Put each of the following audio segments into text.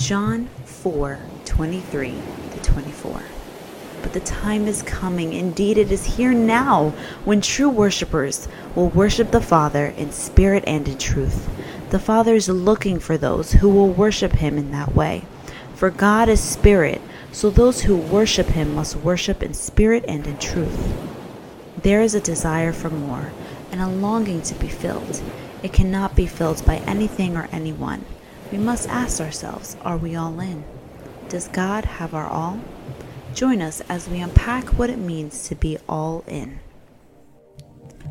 John 4 23 to 24. But the time is coming, indeed, it is here now, when true worshippers will worship the Father in spirit and in truth. The Father is looking for those who will worship Him in that way. For God is spirit, so those who worship Him must worship in spirit and in truth. There is a desire for more and a longing to be filled. It cannot be filled by anything or anyone. We must ask ourselves are we all in? Does God have our all? Join us as we unpack what it means to be all in.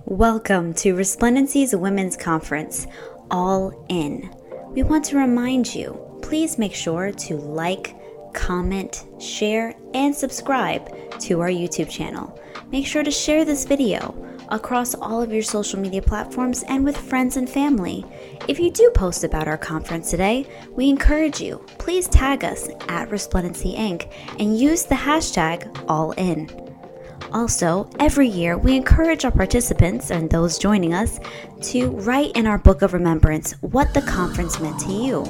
Welcome to Resplendency's Women's Conference, All In. We want to remind you please make sure to like, comment, share, and subscribe to our YouTube channel. Make sure to share this video across all of your social media platforms and with friends and family. If you do post about our conference today, we encourage you, please tag us at Resplendency Inc. and use the hashtag AllIn. Also, every year we encourage our participants and those joining us to write in our book of remembrance what the conference meant to you.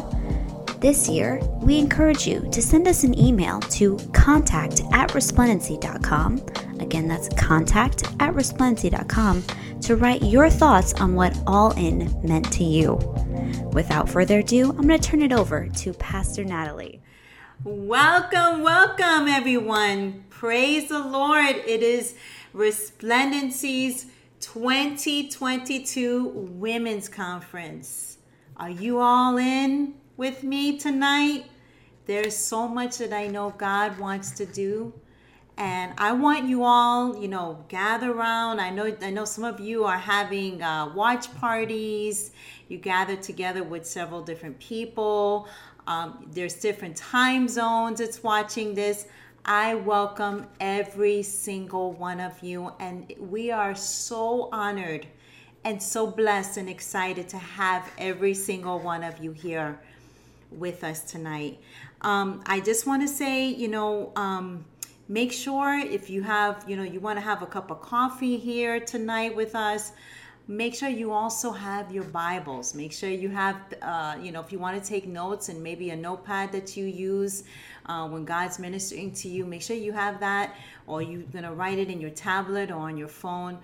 This year, we encourage you to send us an email to contact at resplendency.com. Again, that's contact at resplendency.com to write your thoughts on what All In meant to you. Without further ado, I'm going to turn it over to Pastor Natalie. Welcome, welcome, everyone. Praise the Lord. It is Resplendency's 2022 Women's Conference. Are you all in? With me tonight. There's so much that I know God wants to do. And I want you all, you know, gather around. I know, I know some of you are having uh, watch parties. You gather together with several different people. Um, there's different time zones. It's watching this. I welcome every single one of you, and we are so honored and so blessed and excited to have every single one of you here with us tonight. Um, I just want to say, you know, um, make sure if you have, you know, you want to have a cup of coffee here tonight with us. Make sure you also have your Bibles. Make sure you have, uh, you know, if you want to take notes and maybe a notepad that you use uh, when God's ministering to you, make sure you have that, or you're going to write it in your tablet or on your phone.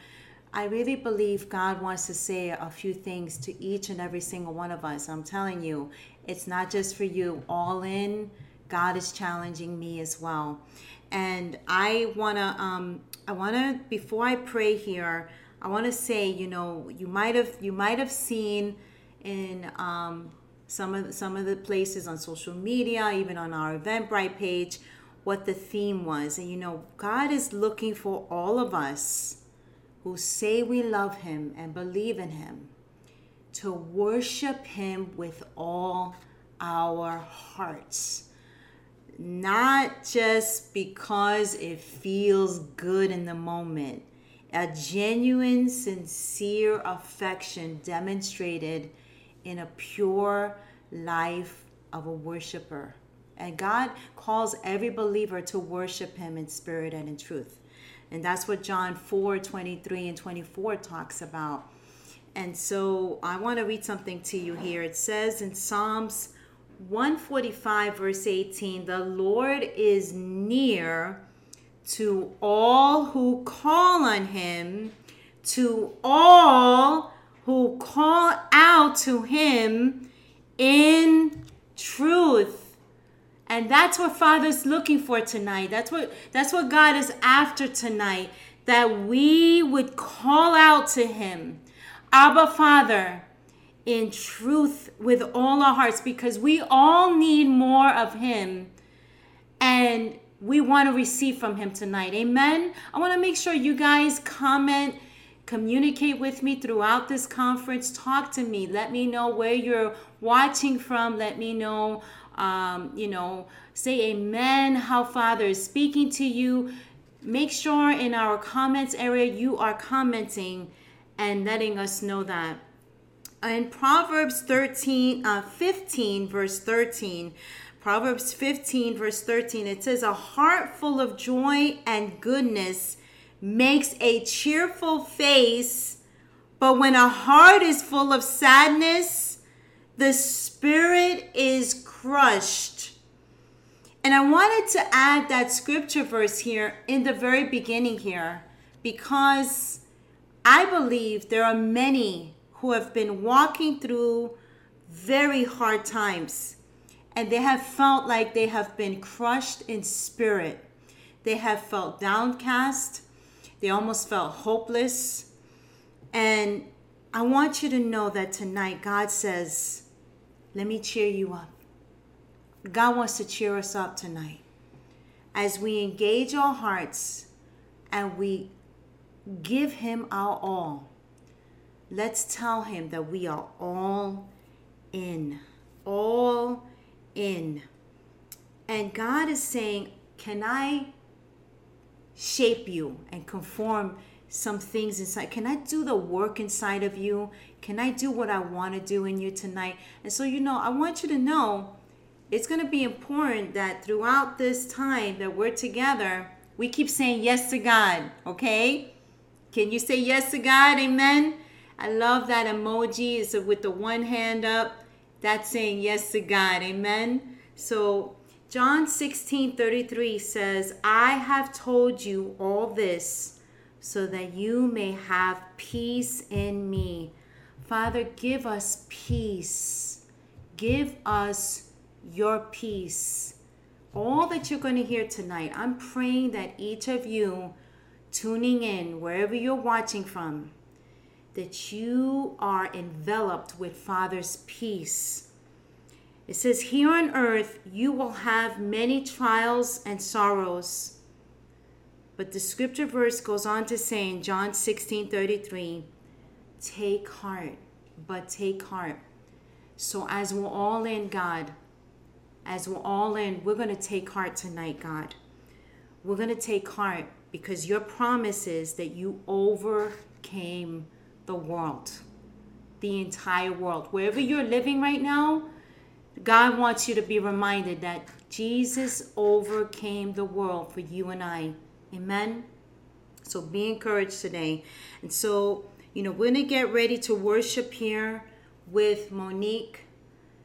I really believe God wants to say a few things to each and every single one of us. I'm telling you, it's not just for you. All in, God is challenging me as well. And I want to, um, I want to, before I pray here, I want to say, you know, you might have, you might have seen in um, some of some of the places on social media, even on our Eventbrite page, what the theme was. And you know, God is looking for all of us who say we love Him and believe in Him to worship Him with all our hearts. Not just because it feels good in the moment, a genuine, sincere affection demonstrated in a pure life of a worshiper. And God calls every believer to worship Him in spirit and in truth. And that's what John 4 23 and 24 talks about. And so I want to read something to you here. It says in Psalms 145, verse 18 The Lord is near to all who call on him, to all who call out to him in truth. And that's what Father's looking for tonight. That's what that's what God is after tonight. That we would call out to him Abba, Father, in truth with all our hearts because we all need more of Him and we want to receive from Him tonight. Amen. I want to make sure you guys comment, communicate with me throughout this conference. Talk to me. Let me know where you're watching from. Let me know, um, you know, say amen, how Father is speaking to you. Make sure in our comments area you are commenting and letting us know that. In Proverbs 13, uh, 15, verse 13, Proverbs 15, verse 13, it says, A heart full of joy and goodness makes a cheerful face, but when a heart is full of sadness, the spirit is crushed. And I wanted to add that scripture verse here in the very beginning here because I believe there are many who have been walking through very hard times and they have felt like they have been crushed in spirit. They have felt downcast. They almost felt hopeless. And I want you to know that tonight God says, Let me cheer you up. God wants to cheer us up tonight as we engage our hearts and we give Him our all. Let's tell Him that we are all in, all in. And God is saying, Can I shape you and conform some things inside? Can I do the work inside of you? Can I do what I want to do in you tonight? And so, you know, I want you to know it's going to be important that throughout this time that we're together, we keep saying yes to God, okay? Can you say yes to God? Amen. I love that emoji. It's with the one hand up. That's saying yes to God. Amen. So John 16 33 says, I have told you all this so that you may have peace in me. Father, give us peace. Give us your peace. All that you're going to hear tonight, I'm praying that each of you tuning in, wherever you're watching from, that you are enveloped with Father's peace. It says, Here on earth you will have many trials and sorrows. But the scripture verse goes on to say in John 16 33, Take heart, but take heart. So, as we're all in God, as we're all in, we're going to take heart tonight, God. We're going to take heart because your promise is that you overcame the world, the entire world. Wherever you're living right now, God wants you to be reminded that Jesus overcame the world for you and I. Amen. So be encouraged today. And so, you know, we're going to get ready to worship here with Monique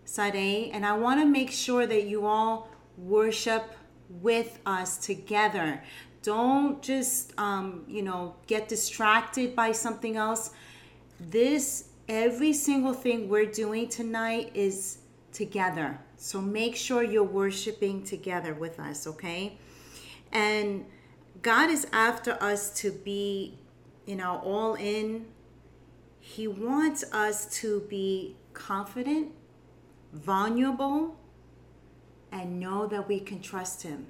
Sade, and I want to make sure that you all worship with us together. Don't just, um, you know, get distracted by something else. This, every single thing we're doing tonight is together. So make sure you're worshiping together with us, okay? And God is after us to be, you know, all in. He wants us to be confident vulnerable, and know that we can trust Him.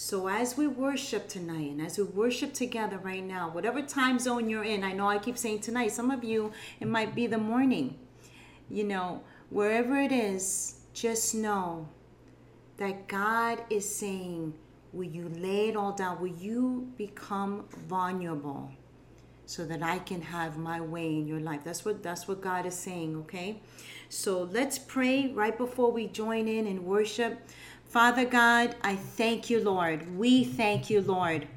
So, as we worship tonight and as we worship together right now, whatever time zone you're in, I know I keep saying tonight, some of you, it might be the morning. You know, wherever it is, just know that God is saying, Will you lay it all down? Will you become vulnerable so that I can have my way in your life? That's what that's what God is saying, okay? So let's pray right before we join in and worship. Father God, I thank you, Lord. We thank you, Lord,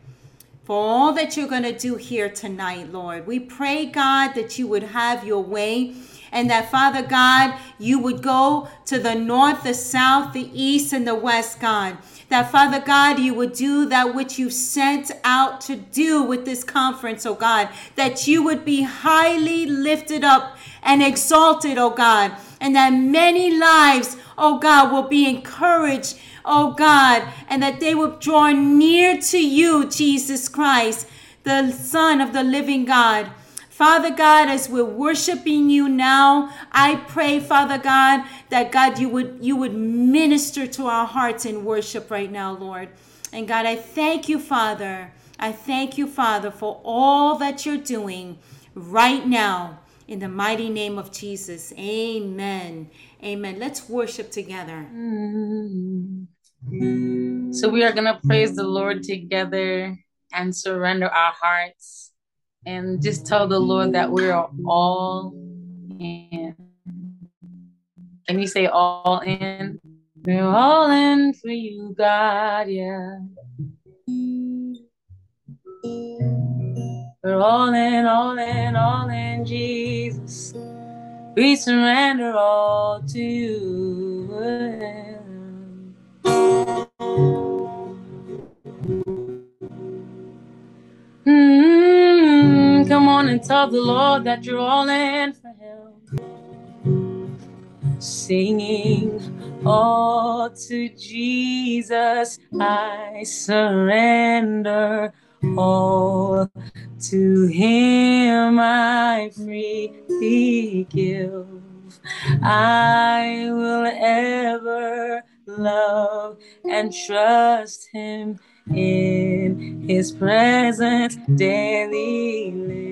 for all that you're going to do here tonight, Lord. We pray, God, that you would have your way and that, Father God, you would go to the north, the south, the east, and the west, God. That, Father God, you would do that which you sent out to do with this conference, oh God. That you would be highly lifted up and exalted, oh God. And that many lives, oh God, will be encouraged, oh God. And that they will draw near to you, Jesus Christ, the Son of the living God. Father God, as we're worshiping you now, I pray, Father God, that God, you would you would minister to our hearts in worship right now, Lord. And God, I thank you, Father. I thank you, Father, for all that you're doing right now. In the mighty name of Jesus. Amen. Amen. Let's worship together. Mm. So we are going to praise the Lord together and surrender our hearts and just tell the Lord that we're all in. Can you say all in? We're all in for you, God, yeah. We're all in, all in, all in, Jesus. We surrender all to you. Mm, come on and tell the Lord that you're all in for Him. Singing all to Jesus, I surrender all to Him I freely give. I will ever love and trust Him in His presence daily live.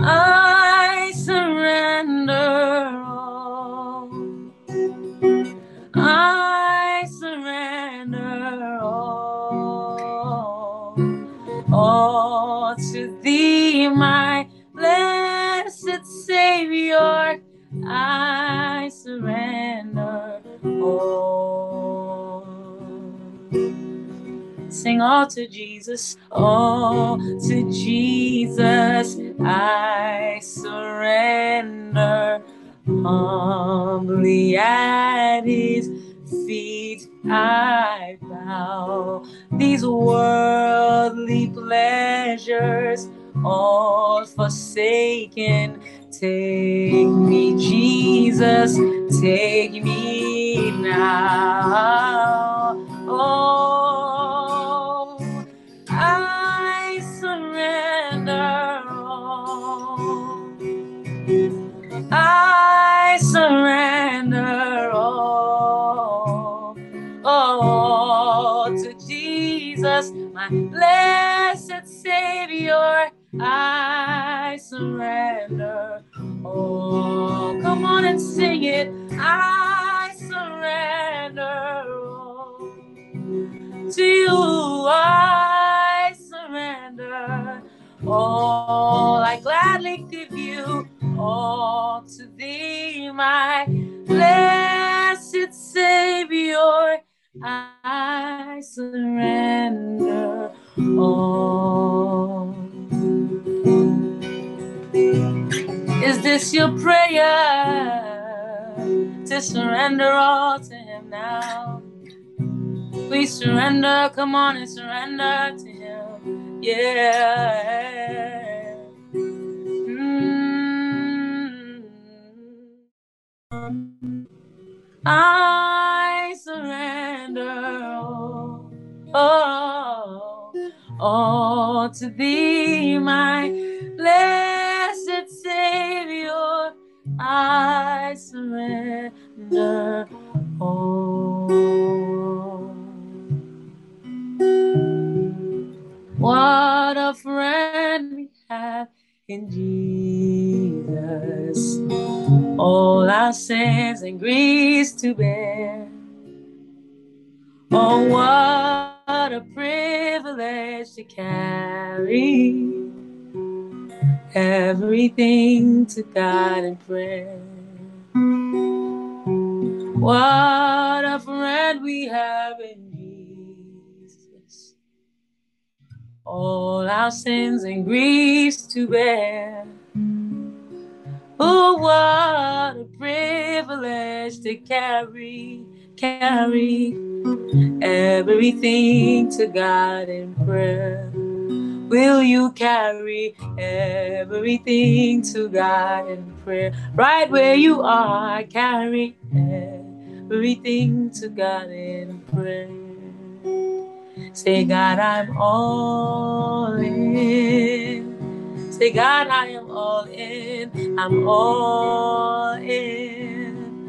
I surrender all. I surrender all, all to Thee, my blessed Savior. I surrender all. Sing all to Jesus, all to Jesus. I surrender humbly at His feet. I bow. These worldly pleasures all forsaken. Take me, Jesus, take me now. Oh, I surrender I surrender all, all to Jesus, my blessed Savior. I surrender all. Come on and sing it. I surrender all to you. I surrender all. I gladly give you all to thee, my blessed Savior. I surrender all. Is this your prayer to surrender all to Him now? Please surrender. Come on and surrender to Him. Yeah. I surrender all, all to Thee, my blessed Savior. I surrender all. What a friend we have in Jesus. All our sins and griefs to bear. Oh, what a privilege to carry everything to God in prayer. What a friend we have in All our sins and griefs to bear. Oh, what a privilege to carry, carry everything to God in prayer. Will you carry everything to God in prayer? Right where you are, carry everything to God in prayer. Say, God, I'm all in. Say, God, I am all in. I'm all in.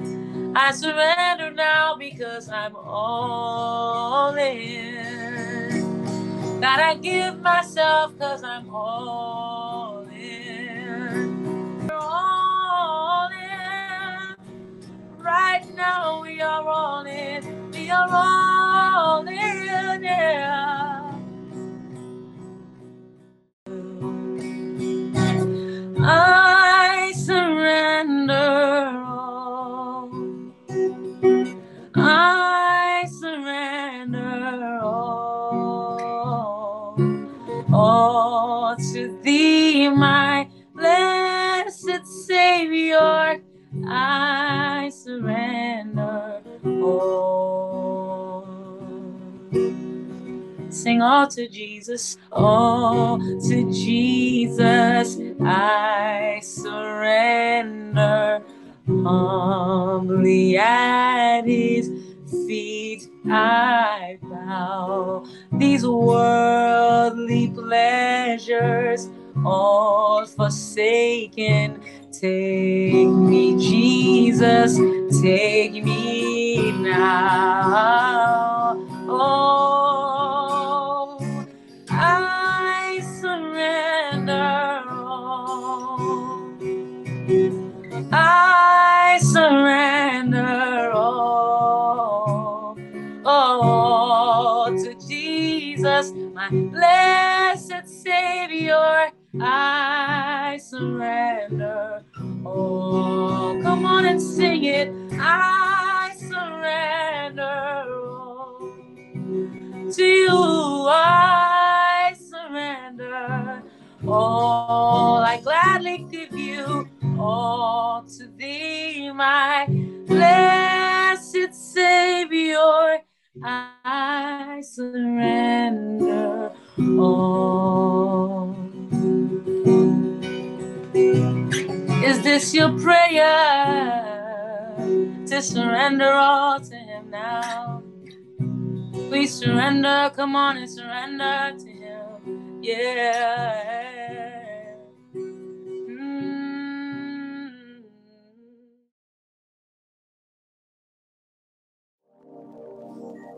I surrender now because I'm all in. God, I give myself because I'm all Right now, we are all in. We are all in. Yeah. I surrender all. I surrender all. All to thee, my blessed Savior. I surrender all. sing all to Jesus, all to Jesus I surrender. Humbly at his feet I bow. These worldly pleasures all forsaken. Take me, Jesus, take me now. Oh, I surrender all. I surrender all, all to Jesus, my blessed Savior. I surrender Oh, Come on and sing it. I surrender oh, to you. I surrender all. I gladly give you all to thee, my blessed Savior. I surrender all. Is this your prayer to surrender all to Him now? Please surrender. Come on and surrender to Him. Yeah.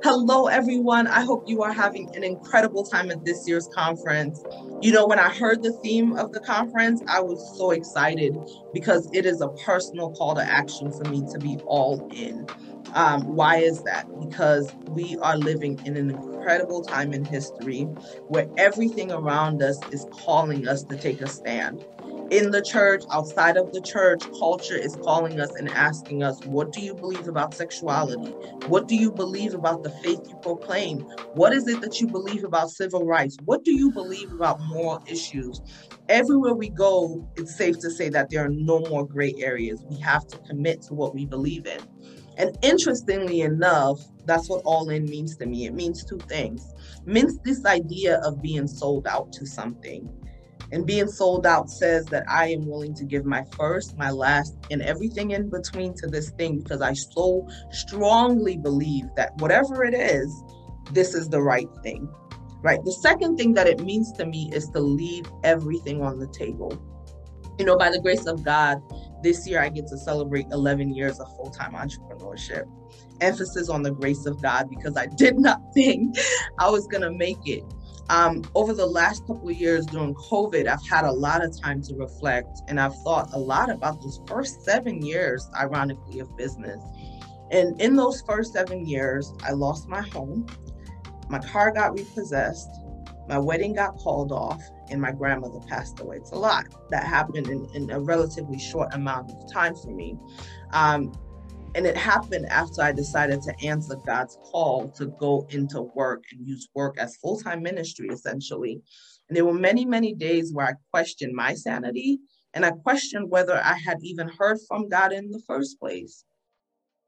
Hello, everyone. I hope you are having an incredible time at this year's conference. You know, when I heard the theme of the conference, I was so excited because it is a personal call to action for me to be all in. Um, why is that? Because we are living in an incredible time in history where everything around us is calling us to take a stand in the church, outside of the church, culture is calling us and asking us, what do you believe about sexuality? What do you believe about the faith you proclaim? What is it that you believe about civil rights? What do you believe about moral issues? Everywhere we go, it's safe to say that there are no more gray areas. We have to commit to what we believe in. And interestingly enough, that's what all in means to me. It means two things. It means this idea of being sold out to something and being sold out says that I am willing to give my first, my last, and everything in between to this thing because I so strongly believe that whatever it is, this is the right thing. Right. The second thing that it means to me is to leave everything on the table. You know, by the grace of God, this year I get to celebrate 11 years of full time entrepreneurship. Emphasis on the grace of God because I did not think I was going to make it um, over the last couple of years during COVID, I've had a lot of time to reflect and I've thought a lot about those first seven years, ironically, of business. And in those first seven years, I lost my home, my car got repossessed, my wedding got called off, and my grandmother passed away. It's a lot that happened in, in a relatively short amount of time for me. Um, and it happened after I decided to answer God's call to go into work and use work as full time ministry, essentially. And there were many, many days where I questioned my sanity and I questioned whether I had even heard from God in the first place.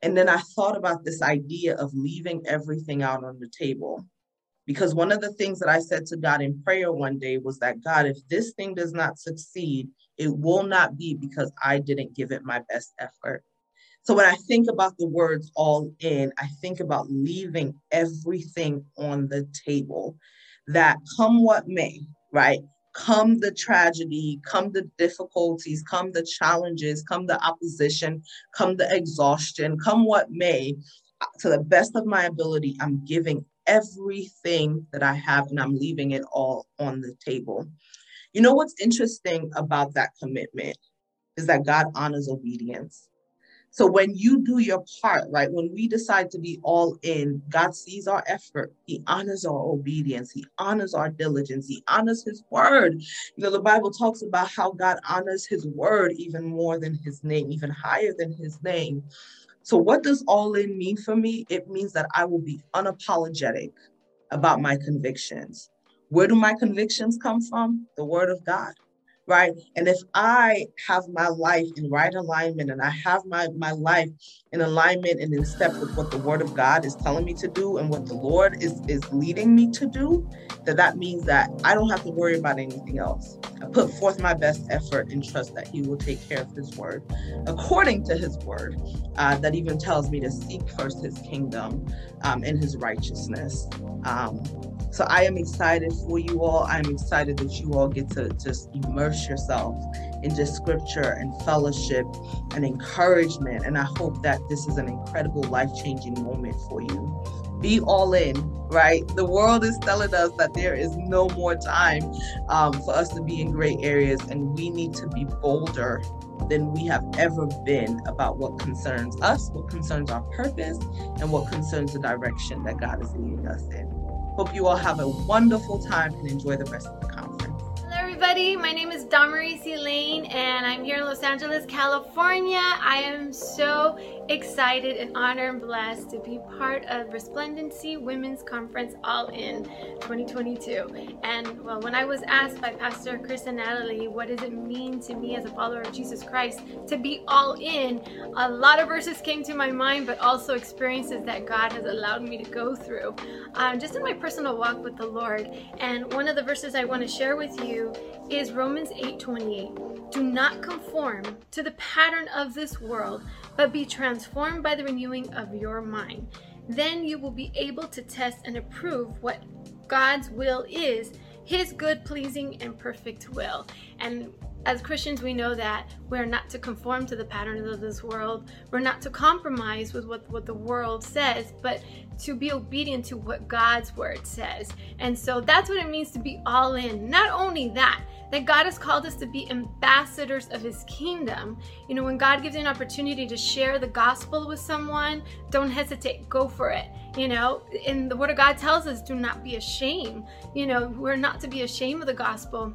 And then I thought about this idea of leaving everything out on the table. Because one of the things that I said to God in prayer one day was that, God, if this thing does not succeed, it will not be because I didn't give it my best effort. So when I think about the words all in, I think about leaving everything on the table that come what may, right? Come the tragedy, come the difficulties, come the challenges, come the opposition, come the exhaustion, come what may, to the best of my ability, I'm giving everything that I have and I'm leaving it all on the table. You know what's interesting about that commitment is that God honors obedience. So when you do your part, right, when we decide to be all in, God sees our effort. He honors our obedience. He honors our diligence. He honors his word. You know, the Bible talks about how God honors his word even more than his name, even higher than his name. So what does all in mean for me? It means that I will be unapologetic about my convictions. Where do my convictions come from? The word of God right? And if I have my life in right alignment and I have my, my life in alignment and in step with what the word of God is telling me to do and what the Lord is, is leading me to do, that that means that I don't have to worry about anything else. I put forth my best effort and trust that he will take care of his word according to his word uh, that even tells me to seek first his kingdom um, and his righteousness. Um, so I am excited for you all. I'm excited that you all get to just immerse yourself in just scripture and fellowship and encouragement. And I hope that this is an incredible life changing moment for you. Be all in, right? The world is telling us that there is no more time um, for us to be in gray areas, and we need to be bolder than we have ever been about what concerns us, what concerns our purpose, and what concerns the direction that God is leading us in. Hope you all have a wonderful time and enjoy the rest of the conference. Hello, everybody. My name is Damaris Elaine, and I'm here in Los Angeles, California. I am so excited and honored and blessed to be part of Resplendency Women's Conference All In 2022. And well, when I was asked by Pastor Chris and Natalie, what does it mean to me as a follower of Jesus Christ to be all in, a lot of verses came to my mind, but also experiences that God has allowed me to go through um, just in my personal walk with the Lord. And one of the verses I want to share with you is Romans 8 28. Do not conform to the pattern of this world but be transformed by the renewing of your mind. Then you will be able to test and approve what God's will is, his good, pleasing, and perfect will. And as Christians, we know that we're not to conform to the patterns of this world. We're not to compromise with what, what the world says, but to be obedient to what God's word says. And so that's what it means to be all in. Not only that, that God has called us to be ambassadors of his kingdom. You know, when God gives you an opportunity to share the gospel with someone, don't hesitate, go for it. You know, and the word of God tells us do not be ashamed. You know, we're not to be ashamed of the gospel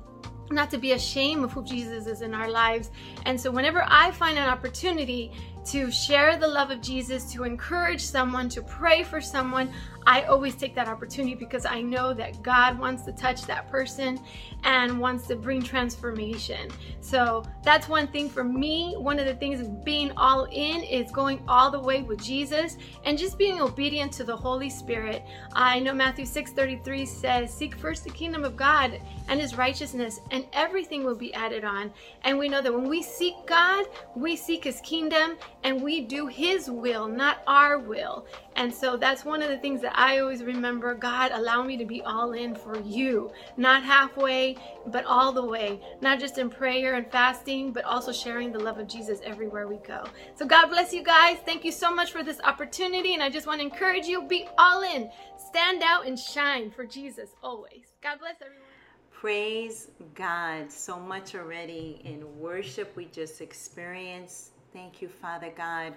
not to be ashamed of who Jesus is in our lives. And so, whenever I find an opportunity to share the love of Jesus, to encourage someone, to pray for someone, I always take that opportunity because I know that God wants to touch that person and wants to bring transformation. So that's one thing for me. One of the things being all in is going all the way with Jesus and just being obedient to the Holy Spirit. I know Matthew 6:33 says, "Seek first the kingdom of God and his righteousness, and everything will be added on." And we know that when we seek God, we seek his kingdom and we do his will, not our will. And so that's one of the things that I always remember God, allow me to be all in for you, not halfway, but all the way, not just in prayer and fasting, but also sharing the love of Jesus everywhere we go. So God bless you guys. Thank you so much for this opportunity. And I just want to encourage you be all in, stand out and shine for Jesus always. God bless everyone. Praise God. So much already in worship we just experienced. Thank you, Father God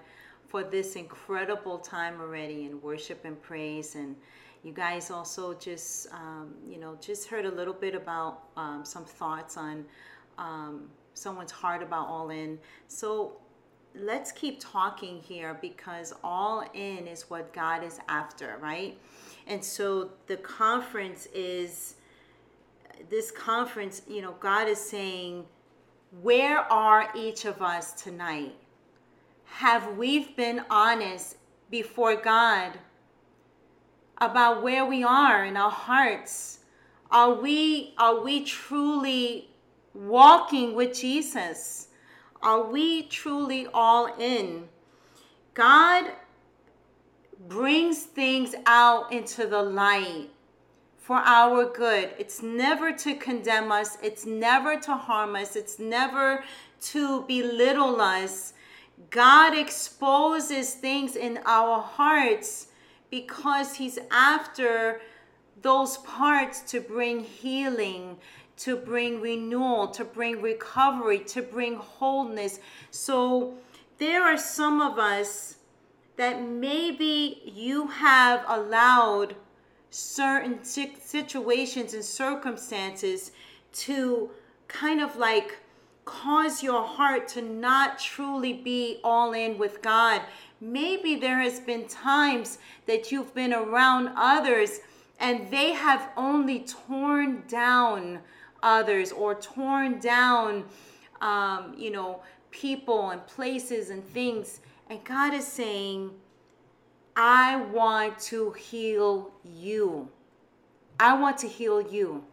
for this incredible time already in worship and praise. And you guys also just, um, you know, just heard a little bit about um, some thoughts on um, someone's heart about all in. So let's keep talking here because all in is what God is after, right? And so the conference is this conference, you know, God is saying, where are each of us tonight? Have we been honest before God about where we are in our hearts? Are we are we truly walking with Jesus? Are we truly all in? God brings things out into the light for our good. It's never to condemn us, it's never to harm us, it's never to belittle us. God exposes things in our hearts because He's after those parts to bring healing, to bring renewal, to bring recovery, to bring wholeness. So there are some of us that maybe you have allowed certain situations and circumstances to kind of like cause your heart to not truly be all in with God. Maybe there has been times that you've been around others and they have only torn down others or torn down, um, you know, people and places and things. And God is saying, I want to heal you. I want to heal you.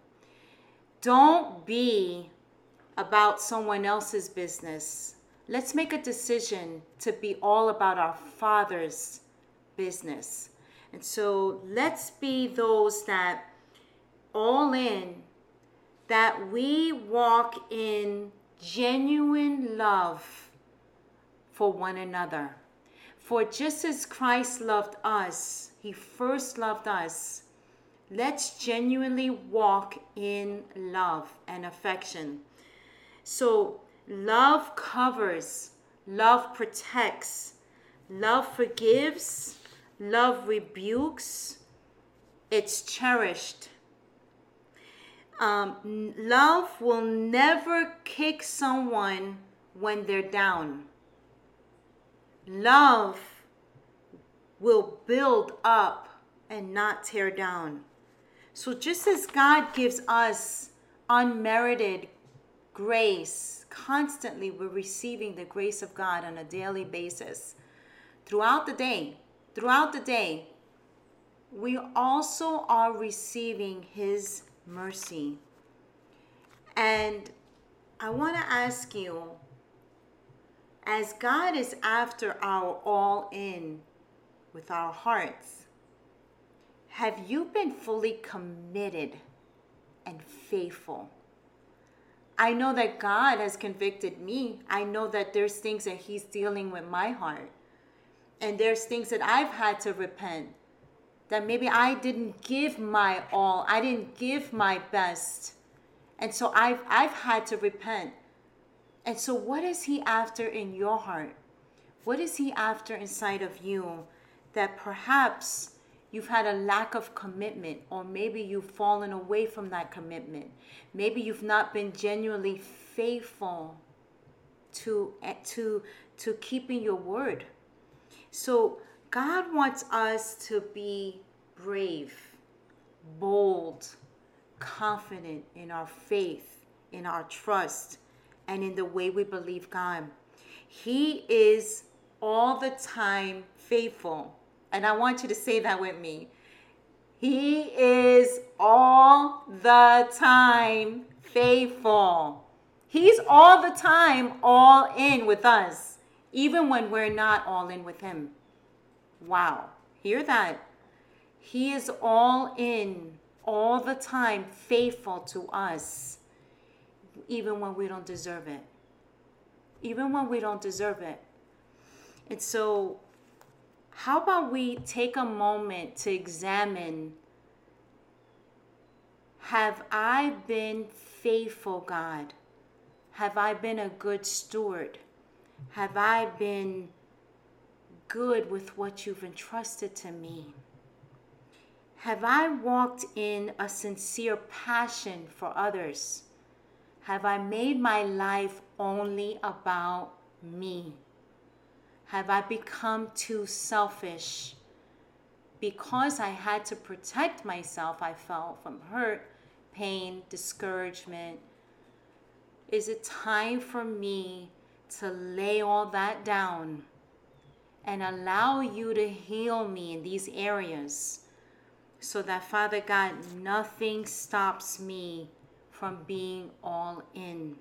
Don't be about someone else's business. Let's make a decision to be all about our Father's business. And so let's be those that all in, that we walk in genuine love for one another. For just as Christ loved us, he first loved us. Let's genuinely walk in love and affection. So, love covers, love protects, love forgives, love rebukes, it's cherished. Um, love will never kick someone when they're down. Love will build up and not tear down. So, just as God gives us unmerited grace, constantly we're receiving the grace of God on a daily basis. Throughout the day, throughout the day, we also are receiving His mercy. And I want to ask you, as God is after our all in with our hearts, have you been fully committed and faithful? I know that God has convicted me. I know that there's things that He's dealing with my heart. And there's things that I've had to repent that maybe I didn't give my all, I didn't give my best. And so I've, I've had to repent. And so, what is He after in your heart? What is He after inside of you that perhaps you've had a lack of commitment, or maybe you've fallen away from that commitment? Maybe you've not been genuinely faithful to, eh, to, to keeping your word. So, God wants us to be brave, bold, confident in our faith, in our trust, and in the way we believe God. He is all the time faithful. And I want you to say that with me. He is all the time faithful. He's all the time all in with us, even when we're not all in with Him. Wow. Hear that. He is all in, all the time, faithful to us, even when we don't deserve it. Even when we don't deserve it. And so, how about we take a moment to examine have I been faithful, God? Have I been a good steward? Have I been good with what you've entrusted to me? Have I walked in a sincere passion for others? Have I made my life only about me? Have I become too selfish? Because I had to protect myself, I felt from hurt, pain, discouragement. Is it time for me to lay all that down and allow you to heal me in these areas? so that Father God, nothing stops me from being all in.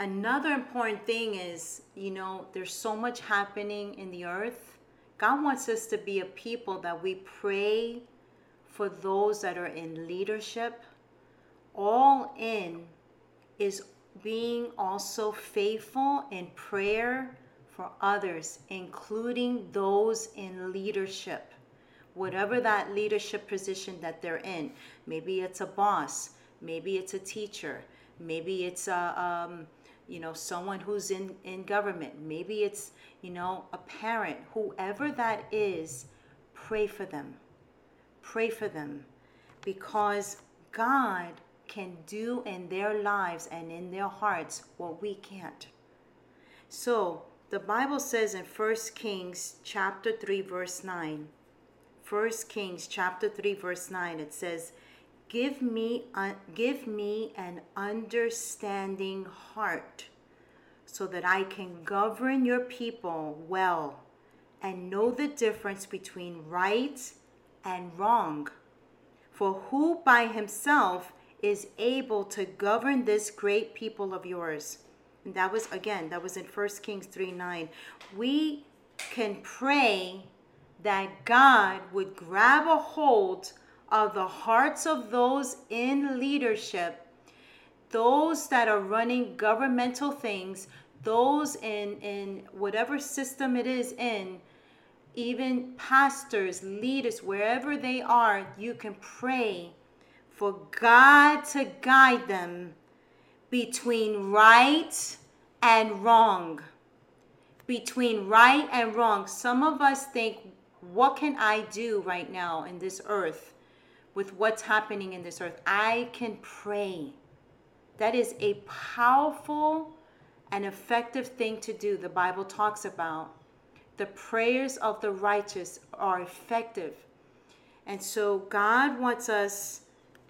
Another important thing is, you know, there's so much happening in the earth. God wants us to be a people that we pray for those that are in leadership. All in is being also faithful in prayer for others, including those in leadership whatever that leadership position that they're in. Maybe it's a boss, maybe it's a teacher, maybe it's a um, you know someone who's in in government, maybe it's you know a parent, whoever that is. Pray for them. Pray for them, because God can do in their lives and in their hearts what we can't. So, the Bible says in 1 Kings chapter 3 verse 9, First Kings chapter 3 verse 9 it says Give me, uh, give me an understanding heart so that I can govern your people well and know the difference between right and wrong. For who by himself is able to govern this great people of yours? And that was, again, that was in 1 Kings 3 9. We can pray that God would grab a hold of the hearts of those in leadership, those that are running governmental things, those in, in whatever system it is in, even pastors, leaders, wherever they are, you can pray for God to guide them between right and wrong. Between right and wrong. Some of us think, what can I do right now in this earth with what's happening in this earth? I can pray. That is a powerful and effective thing to do. The Bible talks about the prayers of the righteous are effective. And so God wants us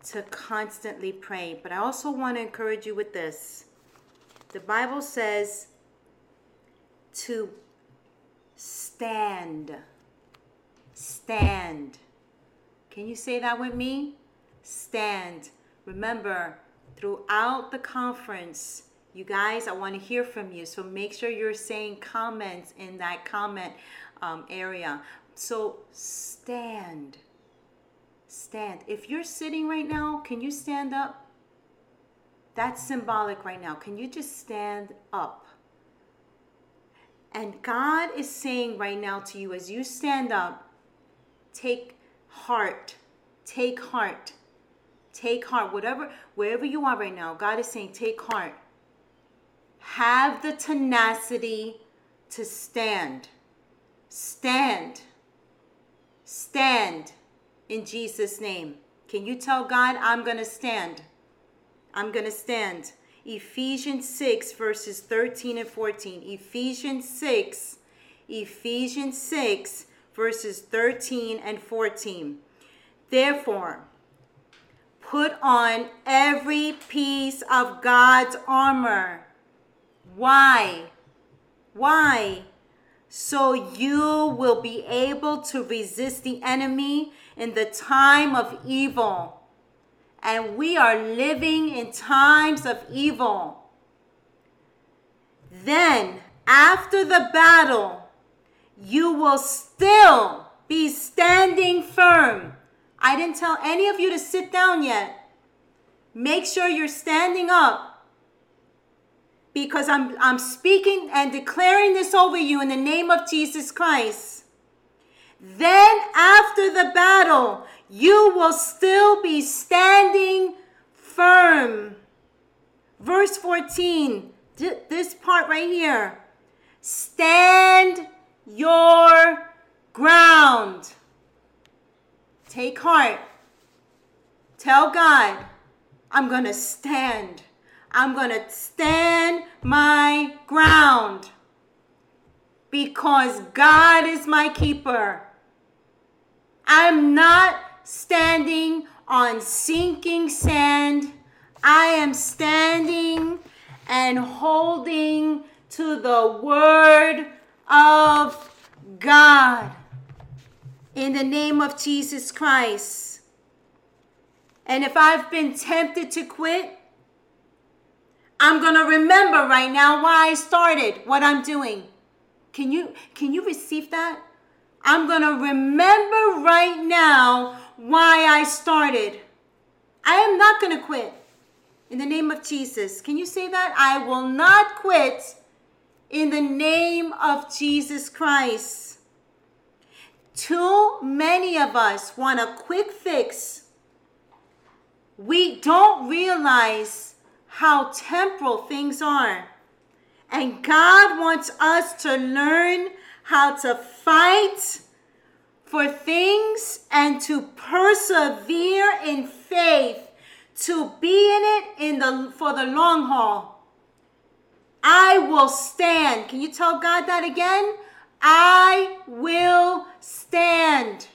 to constantly pray. But I also want to encourage you with this. The Bible says to stand. Stand. Can you say that with me? Stand. Remember, throughout the conference, you guys, I want to hear from you. So make sure you're saying comments in that comment um, area. So stand. Stand. If you're sitting right now, can you stand up? That's symbolic right now. Can you just stand up? And God is saying right now to you as you stand up, take heart. Take heart. Take heart. Whatever, wherever you are right now, God is saying, take heart. Have the tenacity to stand. Stand. Stand in Jesus' name. Can you tell God, I'm going to stand? I'm going to stand. Ephesians 6, verses 13 and 14. Ephesians 6, Ephesians 6, verses 13 and 14. Therefore, put on every piece of God's armor. Why? Why? So you will be able to resist the enemy in the time of evil. And we are living in times of evil. Then, after the battle, you will still be standing firm. I didn't tell any of you to sit down yet. Make sure you're standing up because I'm, I'm speaking and declaring this over you in the name of Jesus Christ. Then, after the battle, you will still be standing firm. Verse 14, this part right here. Stand your ground. Take heart. Tell God, I'm going to stand. I'm going to stand my ground because God is my keeper. I'm not standing on sinking sand. I am standing and holding to the word of God in the name of Jesus Christ. And if I've been tempted to quit, I'm going to remember right now why I started what I'm doing. Can you can you receive that? I'm going to remember right now why I started. I am not going to quit. In the name of Jesus. Can you say that? I will not quit in the name of Jesus Christ. Too many of us want a quick fix. We don't realize how temporal things are. And God wants us to learn how to fight for things and to persevere in faith, to be in it in the for the long haul. I will stand. Can you tell God that again? I will stand.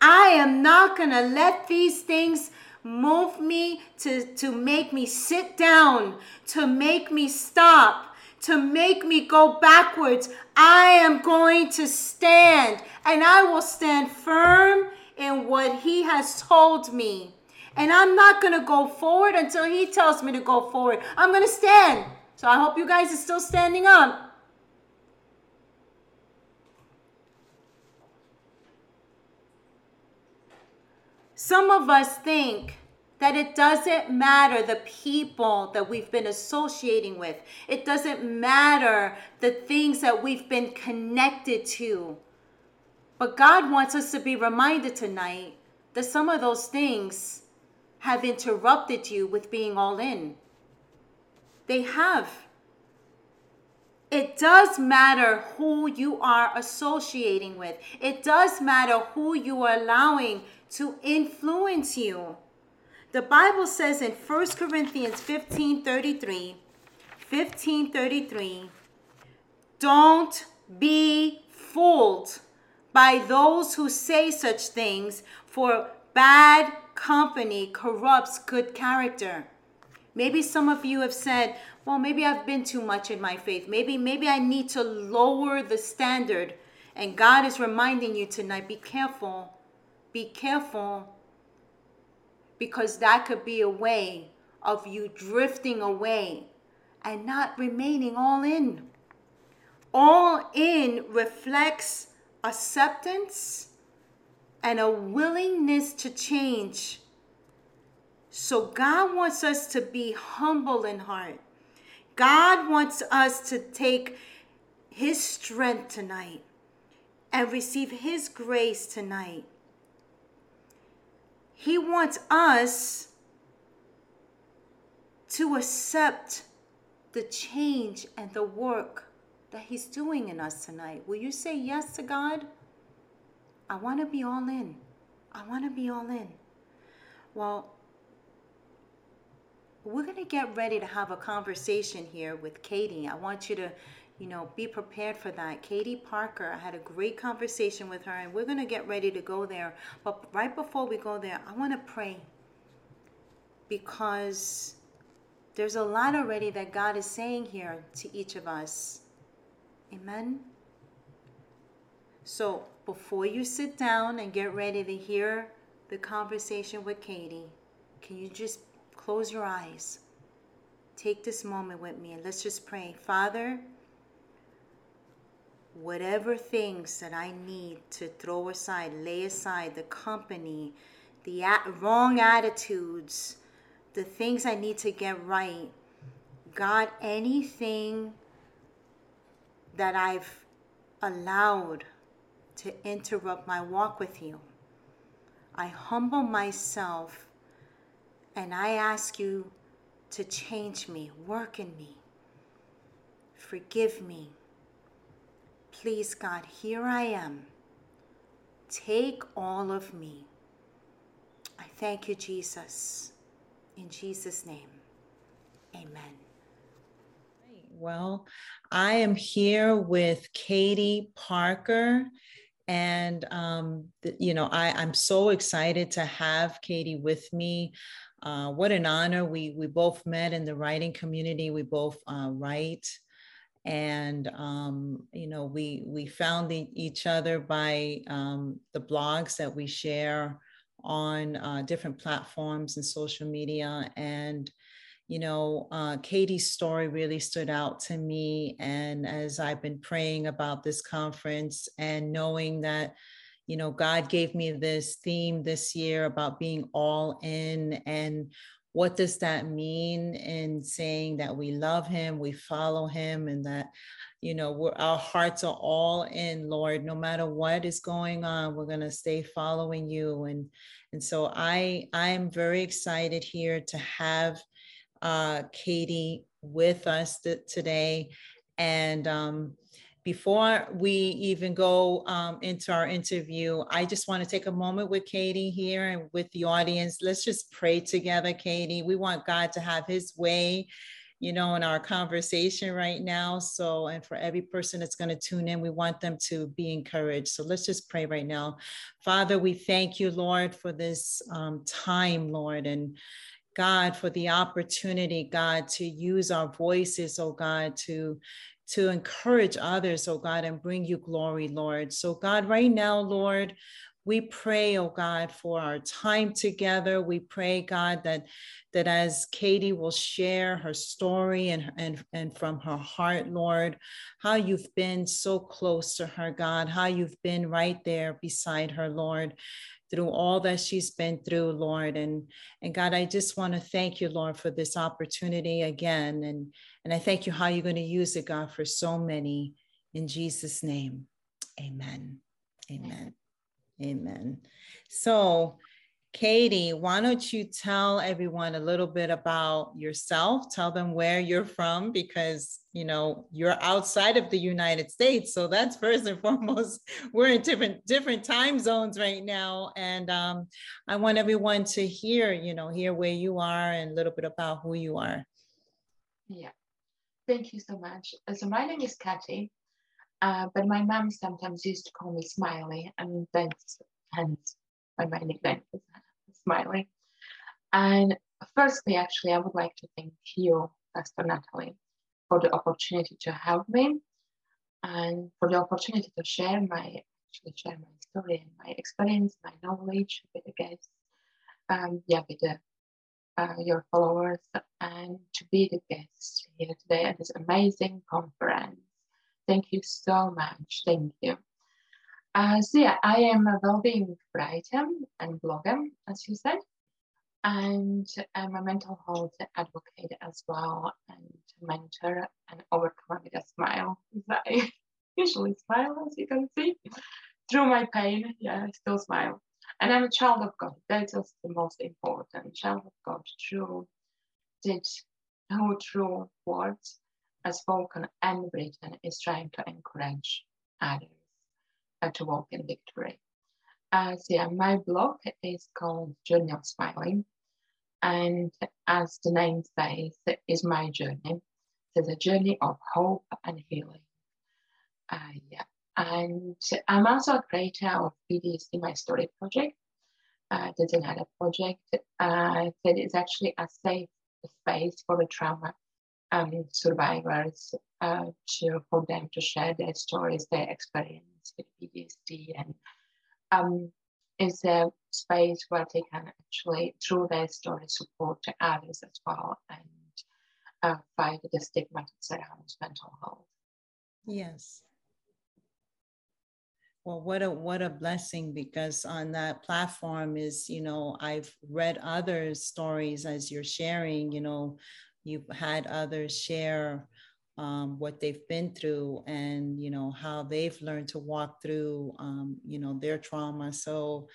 I am not going to let these things move me to, to make me sit down, to make me stop, to make me go backwards. I am going to stand and I will stand firm in what He has told me. And I'm not going to go forward until He tells me to go forward. I'm going to stand. So I hope you guys are still standing up. Some of us think that it doesn't matter the people that we've been associating with. It doesn't matter the things that we've been connected to. But God wants us to be reminded tonight that some of those things have interrupted you with being all in. They have. It does matter who you are associating with. It does matter who you are allowing to influence you. The Bible says in 1 Corinthians 15 33, 15 33, don't be fooled by those who say such things, for bad company corrupts good character. Maybe some of you have said, well, maybe I've been too much in my faith. Maybe, maybe I need to lower the standard. And God is reminding you tonight be careful. Be careful. Because that could be a way of you drifting away and not remaining all in. All in reflects acceptance and a willingness to change. So God wants us to be humble in heart. God wants us to take His strength tonight and receive His grace tonight. He wants us to accept the change and the work that He's doing in us tonight. Will you say yes to God? I want to be all in. I want to be all in. Well, we're going to get ready to have a conversation here with Katie. I want you to, you know, be prepared for that. Katie Parker, I had a great conversation with her, and we're going to get ready to go there. But right before we go there, I want to pray because there's a lot already that God is saying here to each of us. Amen. So before you sit down and get ready to hear the conversation with Katie, can you just close your eyes? Take this moment with me and let's just pray. Father, whatever things that I need to throw aside, lay aside, the company, the wrong attitudes, the things I need to get right, God, anything that I've allowed to interrupt my walk with you. I humble myself and I ask you to change me, work in me, forgive me. Please, God, here I am. Take all of me. I thank you, Jesus. In Jesus' name, amen. Well, I am here with Katie Parker. And, um, you know, I, I'm so excited to have Katie with me. Uh, what an honor. We, we both met in the writing community. We both uh, write. And, um, you know, we, we found the, each other by um, the blogs that we share on uh, different platforms and social media. And, you know, uh, Katie's story really stood out to me. And as I've been praying about this conference and knowing that, you know, God gave me this theme this year about being all in and what does that mean in saying that we love him, we follow him, and that, you know, our hearts are all in, Lord, no matter what is going on, we're going to stay following you. And, and so I, I'm very excited here to have uh, Katie with us th- today. And um, before we even go um, into our interview, I just want to take a moment with Katie here and with the audience. Let's just pray together, Katie. We want God to have his way you know, in our conversation right now. So, and for every person that's going to tune in, we want them to be encouraged. So let's just pray right now. Father, we thank you, Lord, for this um, time, Lord, and God, for the opportunity, God, to use our voices, oh God, to to encourage others, oh God, and bring you glory, Lord. So, God, right now, Lord, we pray, oh God, for our time together. We pray, God, that that as Katie will share her story and, and, and from her heart, Lord, how you've been so close to her, God, how you've been right there beside her, Lord, through all that she's been through, Lord. And, and God, I just want to thank you, Lord, for this opportunity again. And, and I thank you how you're going to use it, God, for so many. In Jesus' name, amen. Amen. Amen. So, Katie, why don't you tell everyone a little bit about yourself? Tell them where you're from because, you know, you're outside of the United States. So that's first and foremost. We're in different different time zones right now and um, I want everyone to hear, you know, hear where you are and a little bit about who you are. Yeah. Thank you so much. So my name is Kathy. Uh, but my mom sometimes used to call me Smiley, and that's hence my nickname is Smiley. And firstly, actually, I would like to thank you, Pastor Natalie, for the opportunity to help me and for the opportunity to share my actually share my story and my experience, my knowledge with the guests, um, yeah, with the, uh, your followers, and to be the guest here today at this amazing conference. Thank you so much. Thank you. Uh, so yeah, I am a well-being writer and blogger, as you said, and I'm a mental health advocate as well, and mentor and overcome with a smile. I usually smile, as you can see, through my pain. Yeah, I still smile. And I'm a child of God. That's the most important. Child of God, true, did no true words as spoken and written is trying to encourage others uh, to walk in victory. Uh, so yeah, my blog is called Journey of Smiling. And as the name says, it is my journey. It's a journey of hope and healing. Uh, yeah. And I'm also a creator of PTSD My Story project. Uh, there's another project uh, that is actually a safe space for the trauma um, survivors uh, to for them to share their stories, their experience with PTSD, and um, is a space where they can actually, through their story, support others as well and uh, fight the stigma that surrounds mental health. Yes. Well, what a what a blessing because on that platform is, you know, I've read other stories as you're sharing, you know, you've had others share um, what they've been through and you know how they've learned to walk through um, you know their trauma so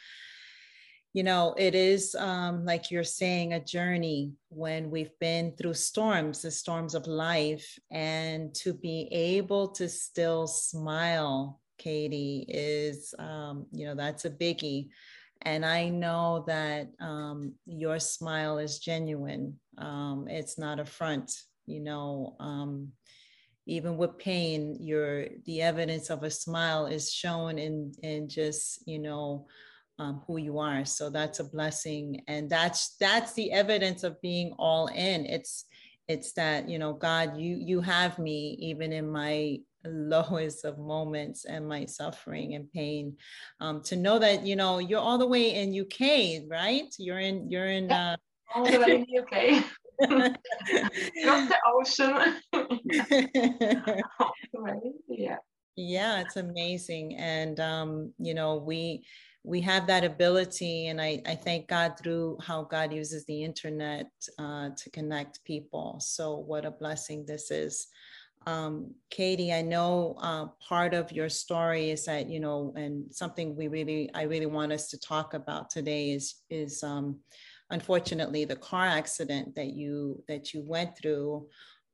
you know it is um, like you're saying a journey when we've been through storms the storms of life and to be able to still smile katie is um, you know that's a biggie and I know that um, your smile is genuine. Um, it's not a front, you know. Um, even with pain, your the evidence of a smile is shown in in just you know um, who you are. So that's a blessing, and that's that's the evidence of being all in. It's it's that you know God, you you have me even in my lowest of moments and my suffering and pain. Um, to know that you know you're all the way in uk right? You're in you're in uh... all the way in the uk not the ocean. Yeah. Yeah it's amazing. And um, you know we we have that ability and I, I thank god through how god uses the internet uh, to connect people so what a blessing this is um, Katie, I know uh, part of your story is that you know, and something we really, I really want us to talk about today is is um, unfortunately the car accident that you that you went through.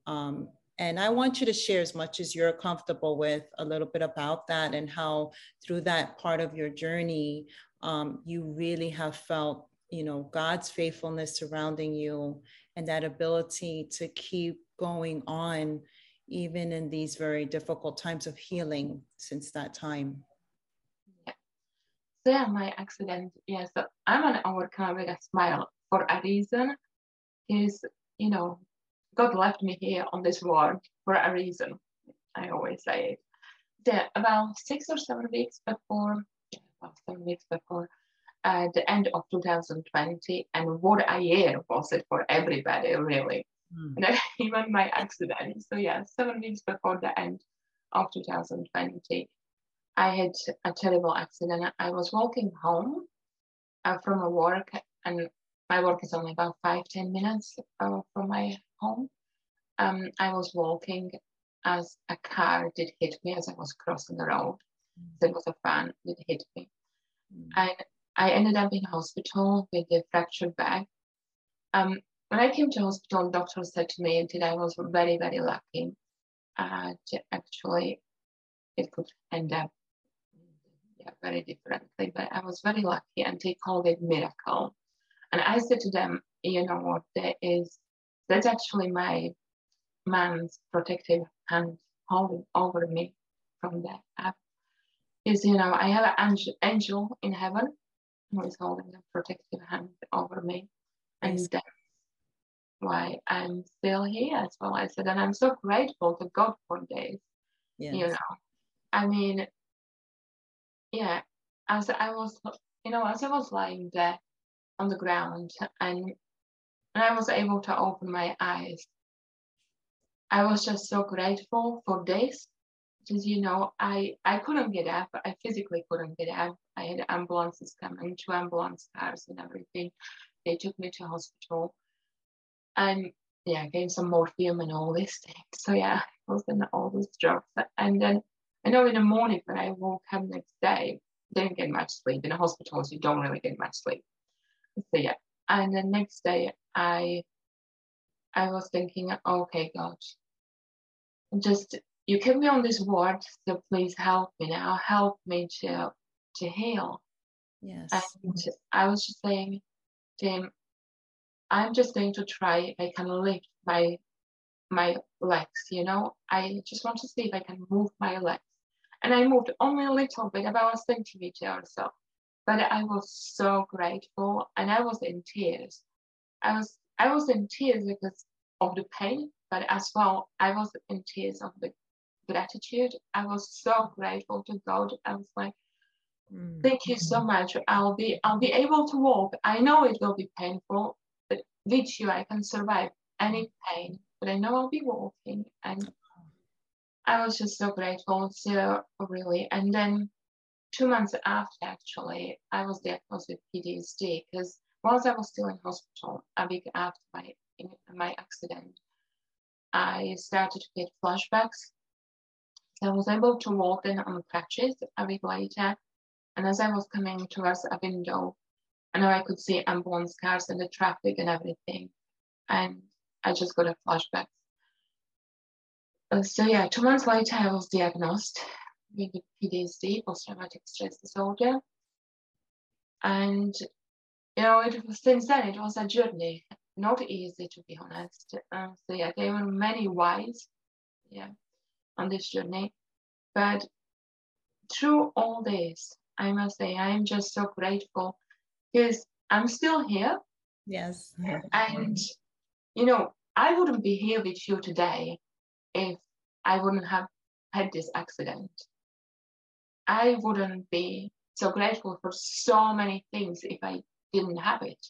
Um, and I want you to share as much as you're comfortable with a little bit about that and how through that part of your journey, um, you really have felt, you know, God's faithfulness surrounding you and that ability to keep going on even in these very difficult times of healing since that time. Yeah. So yeah, my accident, yes, yeah, so I'm an overcomer with a smile for a reason. Is you know, God left me here on this world for a reason. I always say it. The, about six or seven weeks before, about seven weeks before uh, the end of 2020, and what a year was it for everybody, really. Mm. Even my accident. So yeah, seven weeks before the end of 2020, I had a terrible accident. I was walking home uh, from a work, and my work is only about five ten minutes uh, from my home. Um, I was walking as a car did hit me as I was crossing the road. Mm. There was a van that hit me. Mm. And I ended up in hospital with a fractured back. Um, when I came to hospital, doctor said to me that I was very, very lucky. Uh, actually, it could end up yeah, very differently, but I was very lucky and they called it miracle. And I said to them, you know what, there is, that's actually my man's protective hand holding over me from that. Is, you know, I have an angel, angel in heaven who is holding a protective hand over me. And that's why I'm still here as well. I said, and I'm so grateful to God for this. Yes. You know, I mean, yeah, as I was, you know, as I was lying there on the ground and and I was able to open my eyes, I was just so grateful for this because you know I I couldn't get up. I physically couldn't get up. I had ambulances coming, two ambulance cars and everything. They took me to hospital, and yeah, gave some morphine and all these things. So yeah, I was in all these drugs. And then I know in the morning when I woke up next day, didn't get much sleep. In the hospitals, you don't really get much sleep. So yeah, and the next day I I was thinking, okay, God, just you keep me on this ward, so please help me now. Help me to to heal. Yes. And I was just saying to him, I'm just going to try if I can lift my my legs, you know. I just want to see if I can move my legs. And I moved only a little bit, about a centimeter or so. But I was so grateful and I was in tears. I was I was in tears because of the pain, but as well I was in tears of the gratitude. I was so grateful to God. I was like, mm. thank you so much. I'll be I'll be able to walk. I know it will be painful, but with you I can survive any pain. But I know I'll be walking and I was just so grateful. So really and then two months after actually I was diagnosed with PTSD because whilst I was still in hospital a week after my my accident, I started to get flashbacks I was able to walk in on crutches a week later, and as I was coming towards a window, I know I could see ambulance cars and the traffic and everything, and I just got a flashback. Uh, so yeah, two months later, I was diagnosed with PTSD, post-traumatic stress disorder, and you know, it was since then it was a journey, not easy to be honest. Um, so yeah, there were many whys, yeah, on this journey. But through all this, I must say, I'm just so grateful because I'm still here. Yes. And, you know, I wouldn't be here with you today if I wouldn't have had this accident. I wouldn't be so grateful for so many things if I didn't have it.